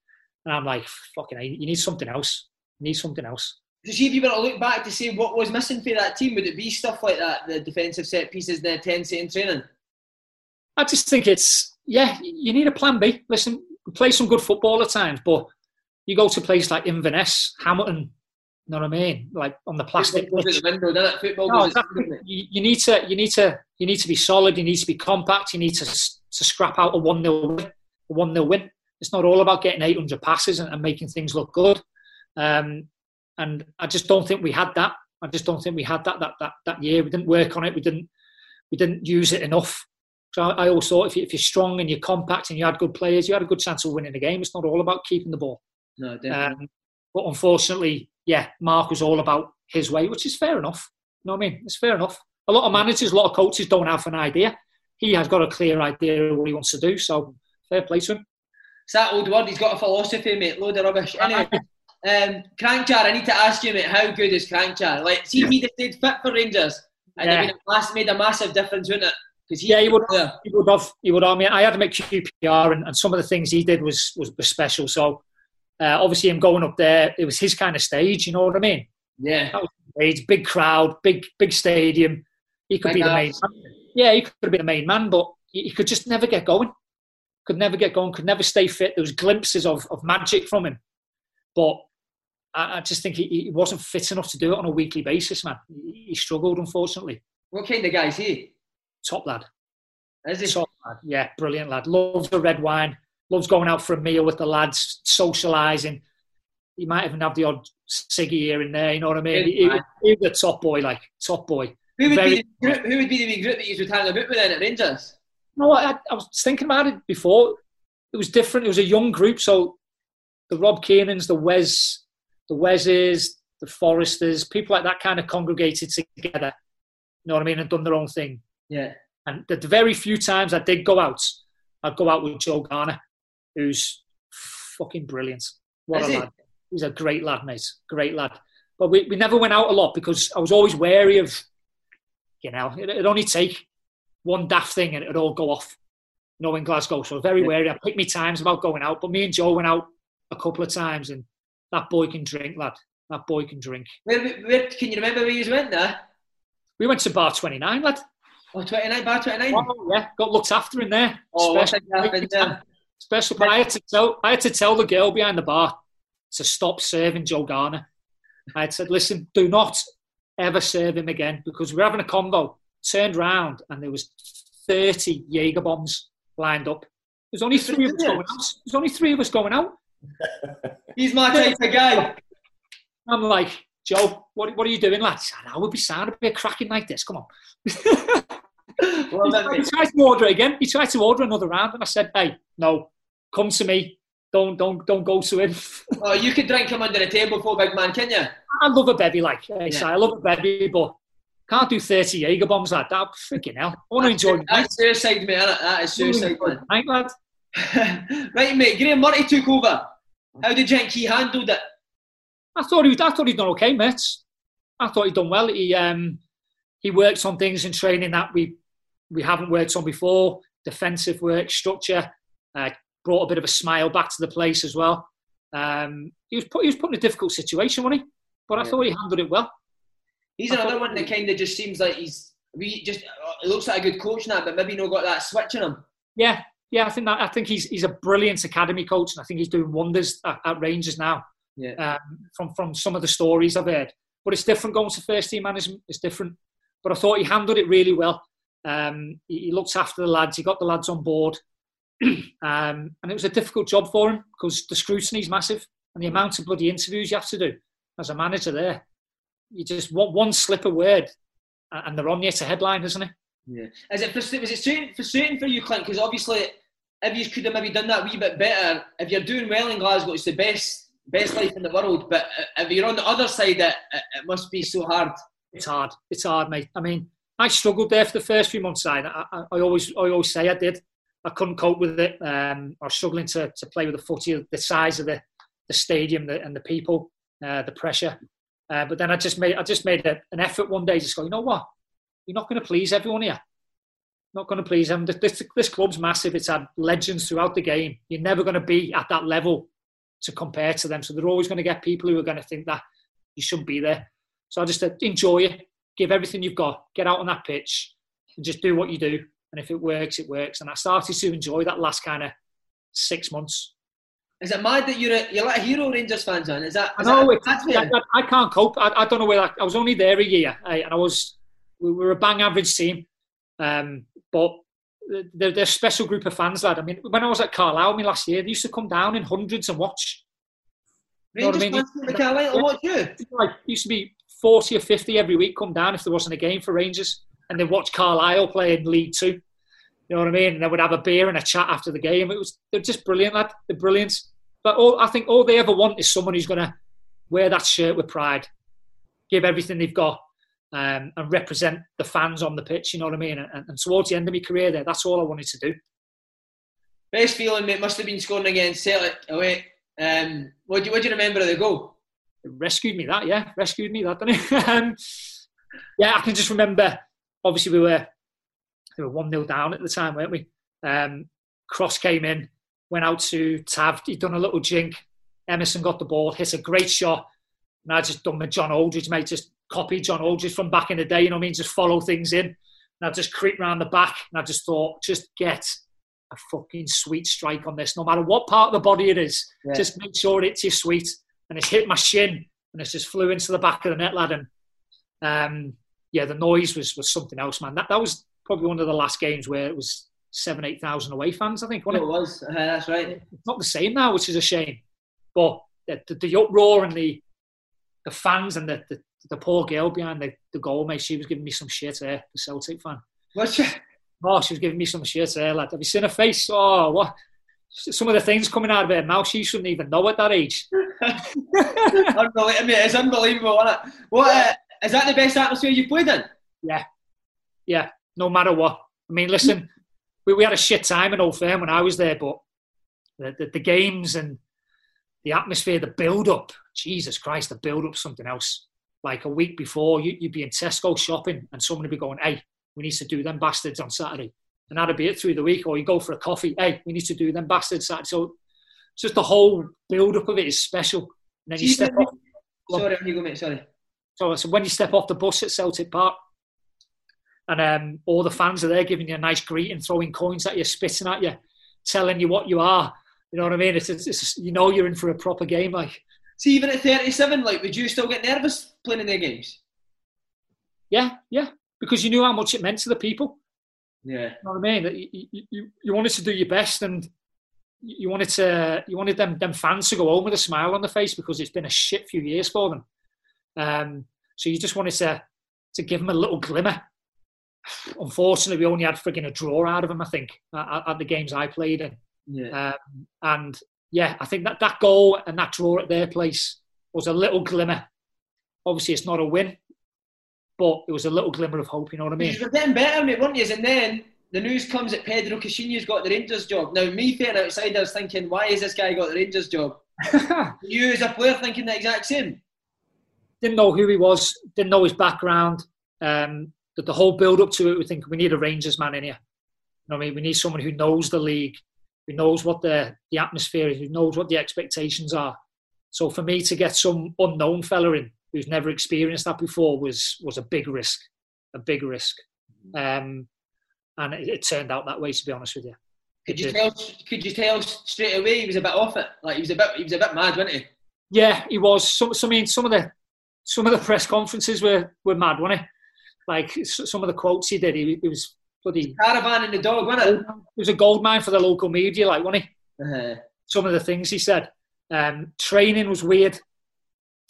And I'm like, fucking, you need something else. You need something else. So see if you were to look back to see what was missing for that team, would it be stuff like that, the defensive set pieces, the intensity in training? I just think it's yeah, you need a plan B. Listen, play some good football at times, but you go to places like Inverness, Hamilton, you know what I mean? Like on the plastic. The window, doesn't it? Football no, exactly. you, you, need to, you need to, you need to be solid. You need to be compact. You need to to scrap out a one 0 win. A one 0 win. It's not all about getting eight hundred passes and, and, making things look good. Um, and I just don't think we had that. I just don't think we had that that that that year. We didn't work on it. We didn't we didn't use it enough. So I, I always thought if, you, if you're strong and you're compact and you had good players, you had a good chance of winning the game. It's not all about keeping the ball. No, definitely. Um, but unfortunately, yeah, Mark was all about his way, which is fair enough. You know what I mean? It's fair enough. A lot of managers, a lot of coaches don't have an idea. He has got a clear idea of what he wants to do, so fair play to him. It's that old word, he's got a philosophy, mate. Load of rubbish. Anyway, um, Kranjcar, I need to ask you, mate, how good is Kranjcar? Like, see if he'd stayed fit for Rangers, and yeah. it made a massive difference, wouldn't it? He, yeah, he would. Yeah. He would have. He would have. I mean, I had him at QPR, and, and some of the things he did was was, was special. So, uh, obviously, him going up there, it was his kind of stage. You know what I mean? Yeah. Stage, big crowd, big big stadium. He could be the main. Man. Yeah, he could be the main man, but he, he, could just never get going. Could never get going. Could never stay fit. There was glimpses of of magic from him, but I, I just think he, he, wasn't fit enough to do it on a weekly basis, man. He, he struggled, unfortunately. What kind of guy is he? top lad. Is he? Top lad. Yeah, brilliant lad. Loves the red wine. Loves going out for a meal with the lads, socialising. He might even have the odd ciggy here and there. You know what I mean? He, he, was a top boy, like top boy. Who would, Very, be the group, who would be the group that you would hang about with then at Rangers? No, I, I was thinking about it before. It was different. It was a young group, so the Rob Kiernans, the Wes, the Weses, the Forresters, people like that kind of congregated together. You know what I mean? And done their own thing. Yeah. And the very few times I did go out, I'd go out with Joe Garner, who's fucking brilliant. What Is a lad. He's a great lad, mate. Great lad. But we, we never went out a lot because I was always wary of, you know, it, would only take one daft thing and it'd all go off, you know, in Glasgow. So very wary. I picked me times about going out. But me and Joe went out a couple of times and that boy can drink, lad. That boy can drink. Where, where, can you remember where you went there? We went to Bar 29, lad. Oh, 29, bar 29? Oh, yeah, got looked after in there. Oh, Special, what happened there? Special, but I had to tell, I had to tell the girl behind the bar to stop serving Joe Garner. I had said, listen, do not ever serve him again because we're having a combo. Turned round and there was 30 Jaeger bombs lined up. There's only three of us going out. There's only three of us going out. He's my of guy. I'm like, Joe, what, what are you doing, lads? I would be sad to be a cracking like this. Come on. well, he, tried to order again. He tried to order another round, and I said, "Hey, no, come to me. Don't, don't, don't go to him." oh, you could drink him under the table for a big man, can you? I love a bevy, like yeah. I love a bevy, but can't do thirty Jaeger bombs like that. Freaking hell! I want to enjoy. That's suicide, mate. That is suicide, man. Night, lad. right, mate. Graeme Murty took over. How did you think he handled it? I thought he, I thought he'd done okay, mate. I thought he'd done well. He, um, he works on things in training that we we haven't worked on before. Defensive work, structure, uh, brought a bit of a smile back to the place as well. Um, he was put, he was put in a difficult situation, wasn't he? But I thought he handled it well. He's another one that kind of just seems like he's we just it looks like a good coach now, but maybe not got that switch in him. Yeah, yeah, I think that I think he's he's a brilliant academy coach, and I think he's doing wonders at, at Rangers now. Yeah. Um, from from some of the stories I've heard, but it's different going to first team management. It's different, but I thought he handled it really well. Um, he, he looked after the lads. He got the lads on board, um, and it was a difficult job for him because the scrutiny is massive, and the amount of bloody interviews you have to do as a manager there. You just want one slip of word, and they're on you to headline, isn't it? Yeah. Is it was it frustrating, frustrating for you, Clint? Because obviously, if you could have maybe done that a wee bit better, if you're doing well in Glasgow, it's the best best life in the world. But uh, if you're on the other side, it, it must be so hard. It's hard. It's hard, mate. I mean, I struggled there for the first few months. I, I, I always, I always say I did. I couldn't cope with it. Um, I was struggling to, to play with the footy, the size of the, the stadium the, and the people, uh, the pressure. Uh, but then I just made, I just made a, an effort one day, to go, you know what? You're not going to please everyone here. Not going to please them. This, this club's massive. It's had legends throughout the game. You're never going to be at that level to compare to them. So they're always going to get people who are going to think that you shouldn't be there. So I just uh, enjoy it, give everything you've got, get out on that pitch, and just do what you do. And if it works, it works. And I started to enjoy that last kind of six months. Is it mad that you're a, you're like a hero Rangers fans on? Is that? Is I know that it, I, I, can't cope. I, I don't know where I, I was only there a year, and I was we were a bang average team, um, but they're, they're a special group of fans, lad. I mean, when I was at Carlisle me last year, they used to come down in hundreds and watch. You know Rangers I mean? Carlisle yeah, watch you? Like, used to be 40 or 50 every week come down if there wasn't a game for Rangers. And they watch Carlisle play in League Two. You know what I mean? And they would have a beer and a chat after the game. It was they're just brilliant, lad. They're brilliant. But all, I think all they ever want is someone who's going to wear that shirt with pride, give everything they've got, um, and represent the fans on the pitch. You know what I mean? And, and, towards the end of my career, there, that's all I wanted to do. Best feeling, mate, must have been scoring against Celtic away. Um, what do you, what do you remember of the goal? Rescued me that, yeah, rescued me that, didn't it? um, yeah, I can just remember. Obviously, we were we were one 0 down at the time, weren't we? Um, Cross came in, went out to Tav. He'd done a little jink. Emerson got the ball, hit a great shot, and I just done my John Aldridge, mate. Just copy John Aldridge from back in the day. You know what I mean? Just follow things in. And I just creep around the back, and I just thought, just get a fucking sweet strike on this, no matter what part of the body it is. Yeah. Just make sure it's your sweet. And it's hit my shin, and it's just flew into the back of the net, lad. And um, yeah, the noise was was something else, man. That that was probably one of the last games where it was seven, eight thousand away fans. I think. It? it? was. Uh, that's right. It's not the same now, which is a shame. But the, the, the uproar and the the fans and the, the, the poor girl behind the, the goal, mate, she was giving me some shit there, the Celtic fan. What's she? Oh, she was giving me some shit there, lad. Have you seen her face? Oh, what? Some of the things coming out of her mouth, she shouldn't even know at that age. unbelievable, it's unbelievable, isn't it? What, uh, is that the best atmosphere you've played in? Yeah. Yeah, no matter what. I mean, listen, we, we had a shit time in Old Firm when I was there, but the, the, the games and the atmosphere, the build up, Jesus Christ, the build up something else. Like a week before, you, would be in Tesco shopping and someone would be going, hey, we need to do them bastards on Saturday. And that'd be it through the week. Or you go for a coffee, hey, we need to do them bastards Saturday. So just the whole build up of it is special. And then you step off. Sorry, when you go, mate, sorry. So, so when you step off the bus at Celtic Park, and um, all the fans are there giving you a nice greeting, throwing coins at you, spitting at you, telling you what you are. You know what I mean? It's, it's, it's, you know you're in for a proper game. Like, see, even at 37, like, would you still get nervous playing in their games? Yeah, yeah, because you knew how much it meant to the people. Yeah, you know what I mean? You, you, you wanted to do your best, and you wanted to you wanted them them fans to go home with a smile on their face because it's been a shit few years for them. Um, so you just wanted to to give them a little glimmer. Unfortunately, we only had frigging a draw out of them. I think at, at the games I played in. Yeah. Um, and yeah, I think that that goal and that draw at their place was a little glimmer. Obviously, it's not a win, but it was a little glimmer of hope. You know what I mean? You were getting better, mate, weren't you? And then the news comes that Pedro Caixinha's got the Rangers job. Now, me being outside, I was thinking, why has this guy got the Rangers job? you, as a player, thinking the exact same. Didn't know who he was. Didn't know his background. Um, that the whole build up to it, we think we need a Rangers man in here. You know what I mean? We need someone who knows the league, who knows what the, the atmosphere is, who knows what the expectations are. So for me to get some unknown fella in who's never experienced that before was was a big risk, a big risk. Um, and it, it turned out that way. To be honest with you, Could you tell? Could you tell straight away he was a bit off it? Like he was a bit, he was a bit mad, wasn't he? Yeah, he was. Some, some, I mean, some of the some of the press conferences were were mad, wasn't it? Like some of the quotes he did, he, he was bloody. Caravan and the dog, wasn't it? It was a gold mine for the local media, like, wasn't he? Uh-huh. Some of the things he said. Um, training was weird.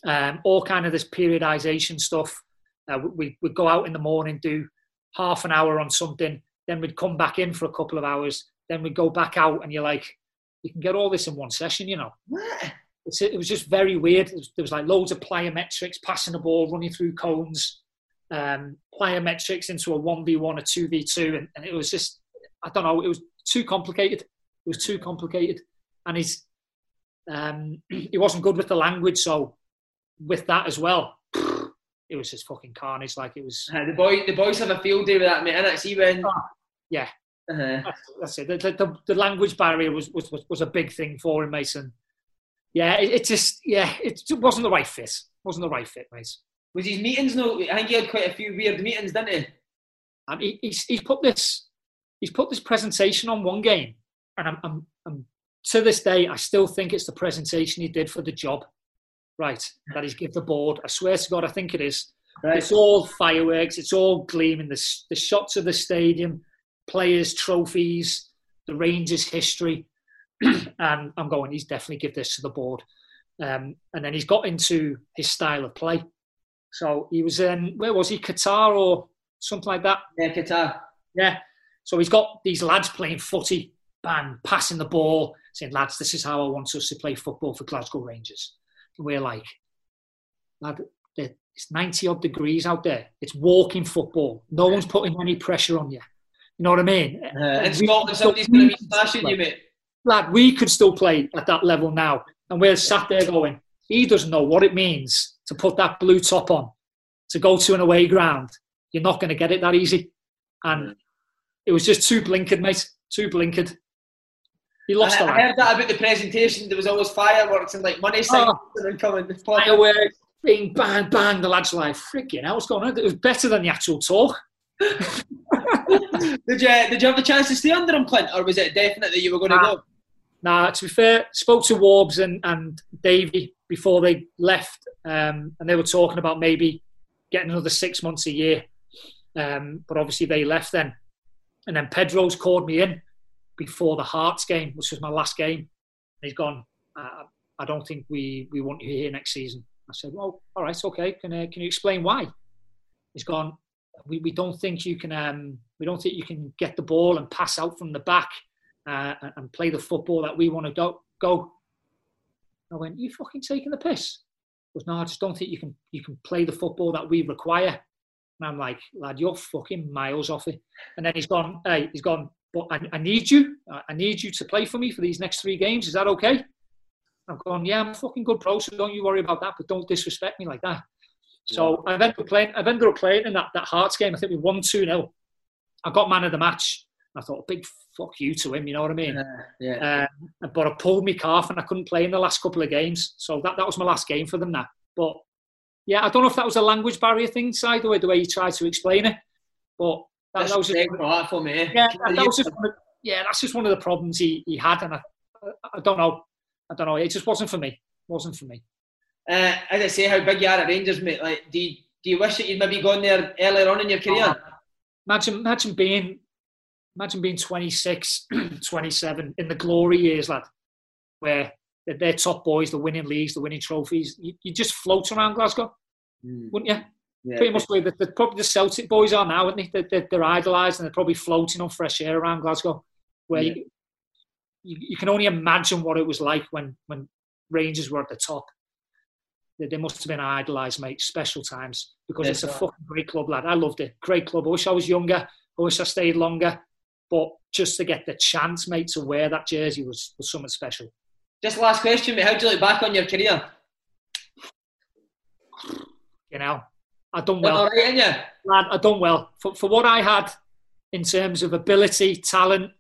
Um, all kind of this periodization stuff. Uh, we would go out in the morning, do half an hour on something, then we'd come back in for a couple of hours, then we'd go back out, and you're like, you can get all this in one session, you know. What? It's, it was just very weird. There was, there was like loads of plyometrics, passing the ball, running through cones, um, plyometrics into a 1v1 or 2v2. And, and it was just, I don't know, it was too complicated. It was too complicated. And he's, um, he wasn't good with the language. So with that as well, it was just fucking carnage. Like it was, Uh, the boy, the boys have a field day with that, mate. And see when. Yeah, Uh-huh. that's, that's it. The, the, the language barrier was, was, was, a big thing for him, Mason. Yeah, it, it just, yeah, it wasn't the right fit. Wasn't the right fit, mate. Was his meetings no? I think he had quite a few weird meetings, didn't he? and he, he's, he's put this he's put this presentation on one game, and I'm, I'm, I'm to this day I still think it's the presentation he did for the job, right? That he's give the board. I swear to God, I think it is. Right. It's all fireworks. It's all gleaming. The the shots of the stadium, players, trophies, the Rangers history, and I'm going. He's definitely give this to the board. Um, and then he's got into his style of play. So he was in where was he? Qatar or something like that. Yeah, Qatar. Yeah. So he's got these lads playing footy, bang, passing the ball, saying, lads, this is how I want us to play football for Glasgow Rangers. And we're like, lad, it's 90 odd degrees out there. It's walking football. No one's putting any pressure on you. You know what I mean? Uh, We- Scotland, somebody's going to be smashing you, mate. Lad, we could still play at that level now. And we're sat there going, he doesn't know what it means to put that blue top on, to go to an away ground. You're not going to get it that easy. And it was just too blinkered, mate. Too blinkered. He lost I, the I heard that about the presentation. There was always fireworks and like money signs Oh. and coming. Fireworks, bing, bang, bang. The lads were like, freaking hell, what's going on? It was better than the actual talk. Did you did you have the chance to stay under him, Clint, or was it definite that you were going to go? Now, to be fair, spoke to Warbs and, and Davey before they left, um, and they were talking about maybe getting another six months a year. Um, but obviously they left then. And then Pedro's called me in before the Hearts game, which was my last game. And he's gone, uh, I don't think we, we want you here next season. I said, well, all right, okay. Can, uh, can you explain why? He's gone, we, we don't think you can um, we don't think you can get the ball and pass out from the back uh, and- play the football that we want to go. Go. I went, you fucking taking the piss? Goes, no, I just don't think you can you can play the football that we require. And I'm like, lad, you're fucking miles off it. And then he's gone, hey, he's gone, but I, I need you. I- need you to play for me for these next three games. Is that okay? I've gone, yeah, I'm fucking good pro, so don't you worry about that, but don't disrespect me like that. So I've ended up playing. I've ended up playing in that, that Hearts game. I think we won two 0 I got man of the match. I thought, big fuck you to him. You know what I mean? yeah. Uh, but I pulled my calf and I couldn't play in the last couple of games. So that, that was my last game for them. now. But yeah, I don't know if that was a language barrier thing, side the way the way you tried to explain it. But that, that was just, for me. yeah, that, that was just one of, yeah, that's just one of the problems he, he had, and I, I, I don't know, I don't know. It just wasn't for me. It wasn't for me. Uh, as I say, how big you are at Rangers, mate. Like, do you, do you wish that you'd maybe gone there earlier on in your career? Imagine, imagine being, imagine being 26, 27 in the glory years, lad, where they're, they're top boys, they're winning leagues, they're winning trophies. You, you just float around Glasgow, wouldn't you? Yeah. Pretty much the way that the, probably the Celtic boys are now, aren't they? They're, they're, they're idolised and they're probably floating on fresh air around Glasgow, where Yeah. you, you, you can only imagine what it was like when, when Rangers were at the top. They, must have been idolised, mate. Special times because Yes, it's a fucking great club, lad. I loved it. Great club. I wish I was younger. I wish I stayed longer. But just to get the chance, mate, to wear that jersey was, was something special. Just last question, mate. How do you look back on your career? You know, I done well. all right, you? lad, I done well for, for what I had in terms of ability, talent.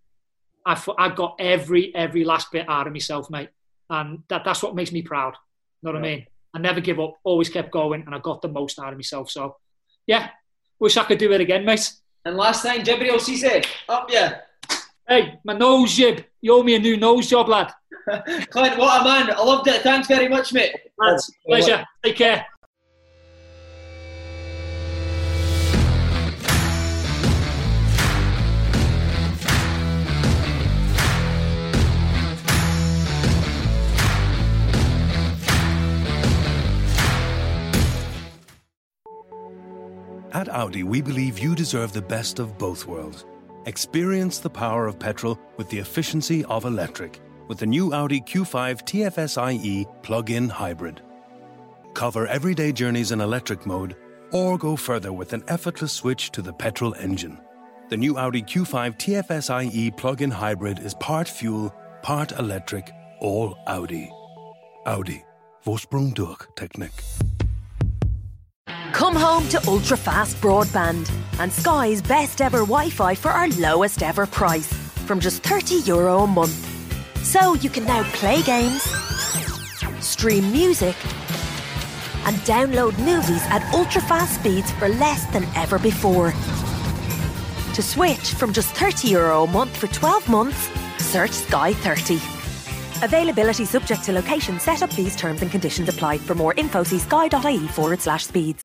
I I got every every last bit out of myself, mate, and that that's what makes me proud. You know what I mean? I never give up, always kept going, and I got the most out of myself. So, yeah, wish I could do it again, mate. And last time, Djibril Cisse, up yeah. Hey, my nose jib. You owe me a new nose job, lad. Clint, what a man. I loved it. Thanks very much, mate. Lads, oh, oh, pleasure. Oh. Take care. At Audi, we believe you deserve the best of both worlds. Experience the power of petrol with the efficiency of electric with the new Audi Q5 TFSIe plug-in hybrid. Cover everyday journeys in electric mode or go further with an effortless switch to the petrol engine. The new Audi Q5 TFSIe plug-in hybrid is part fuel, part electric, all Audi. Audi. Vorsprung durch Technik. Come home to ultra fast broadband and Sky's best ever Wi Fi for our lowest ever price from just €30 Euro a month. So you can now play games, stream music, and download movies at ultra fast speeds for less than ever before. To switch from just €30 Euro a month for 12 months, search Sky 30. Availability subject to location, set up fees, terms and conditions apply. For more info, see sky.ie forward slash speeds.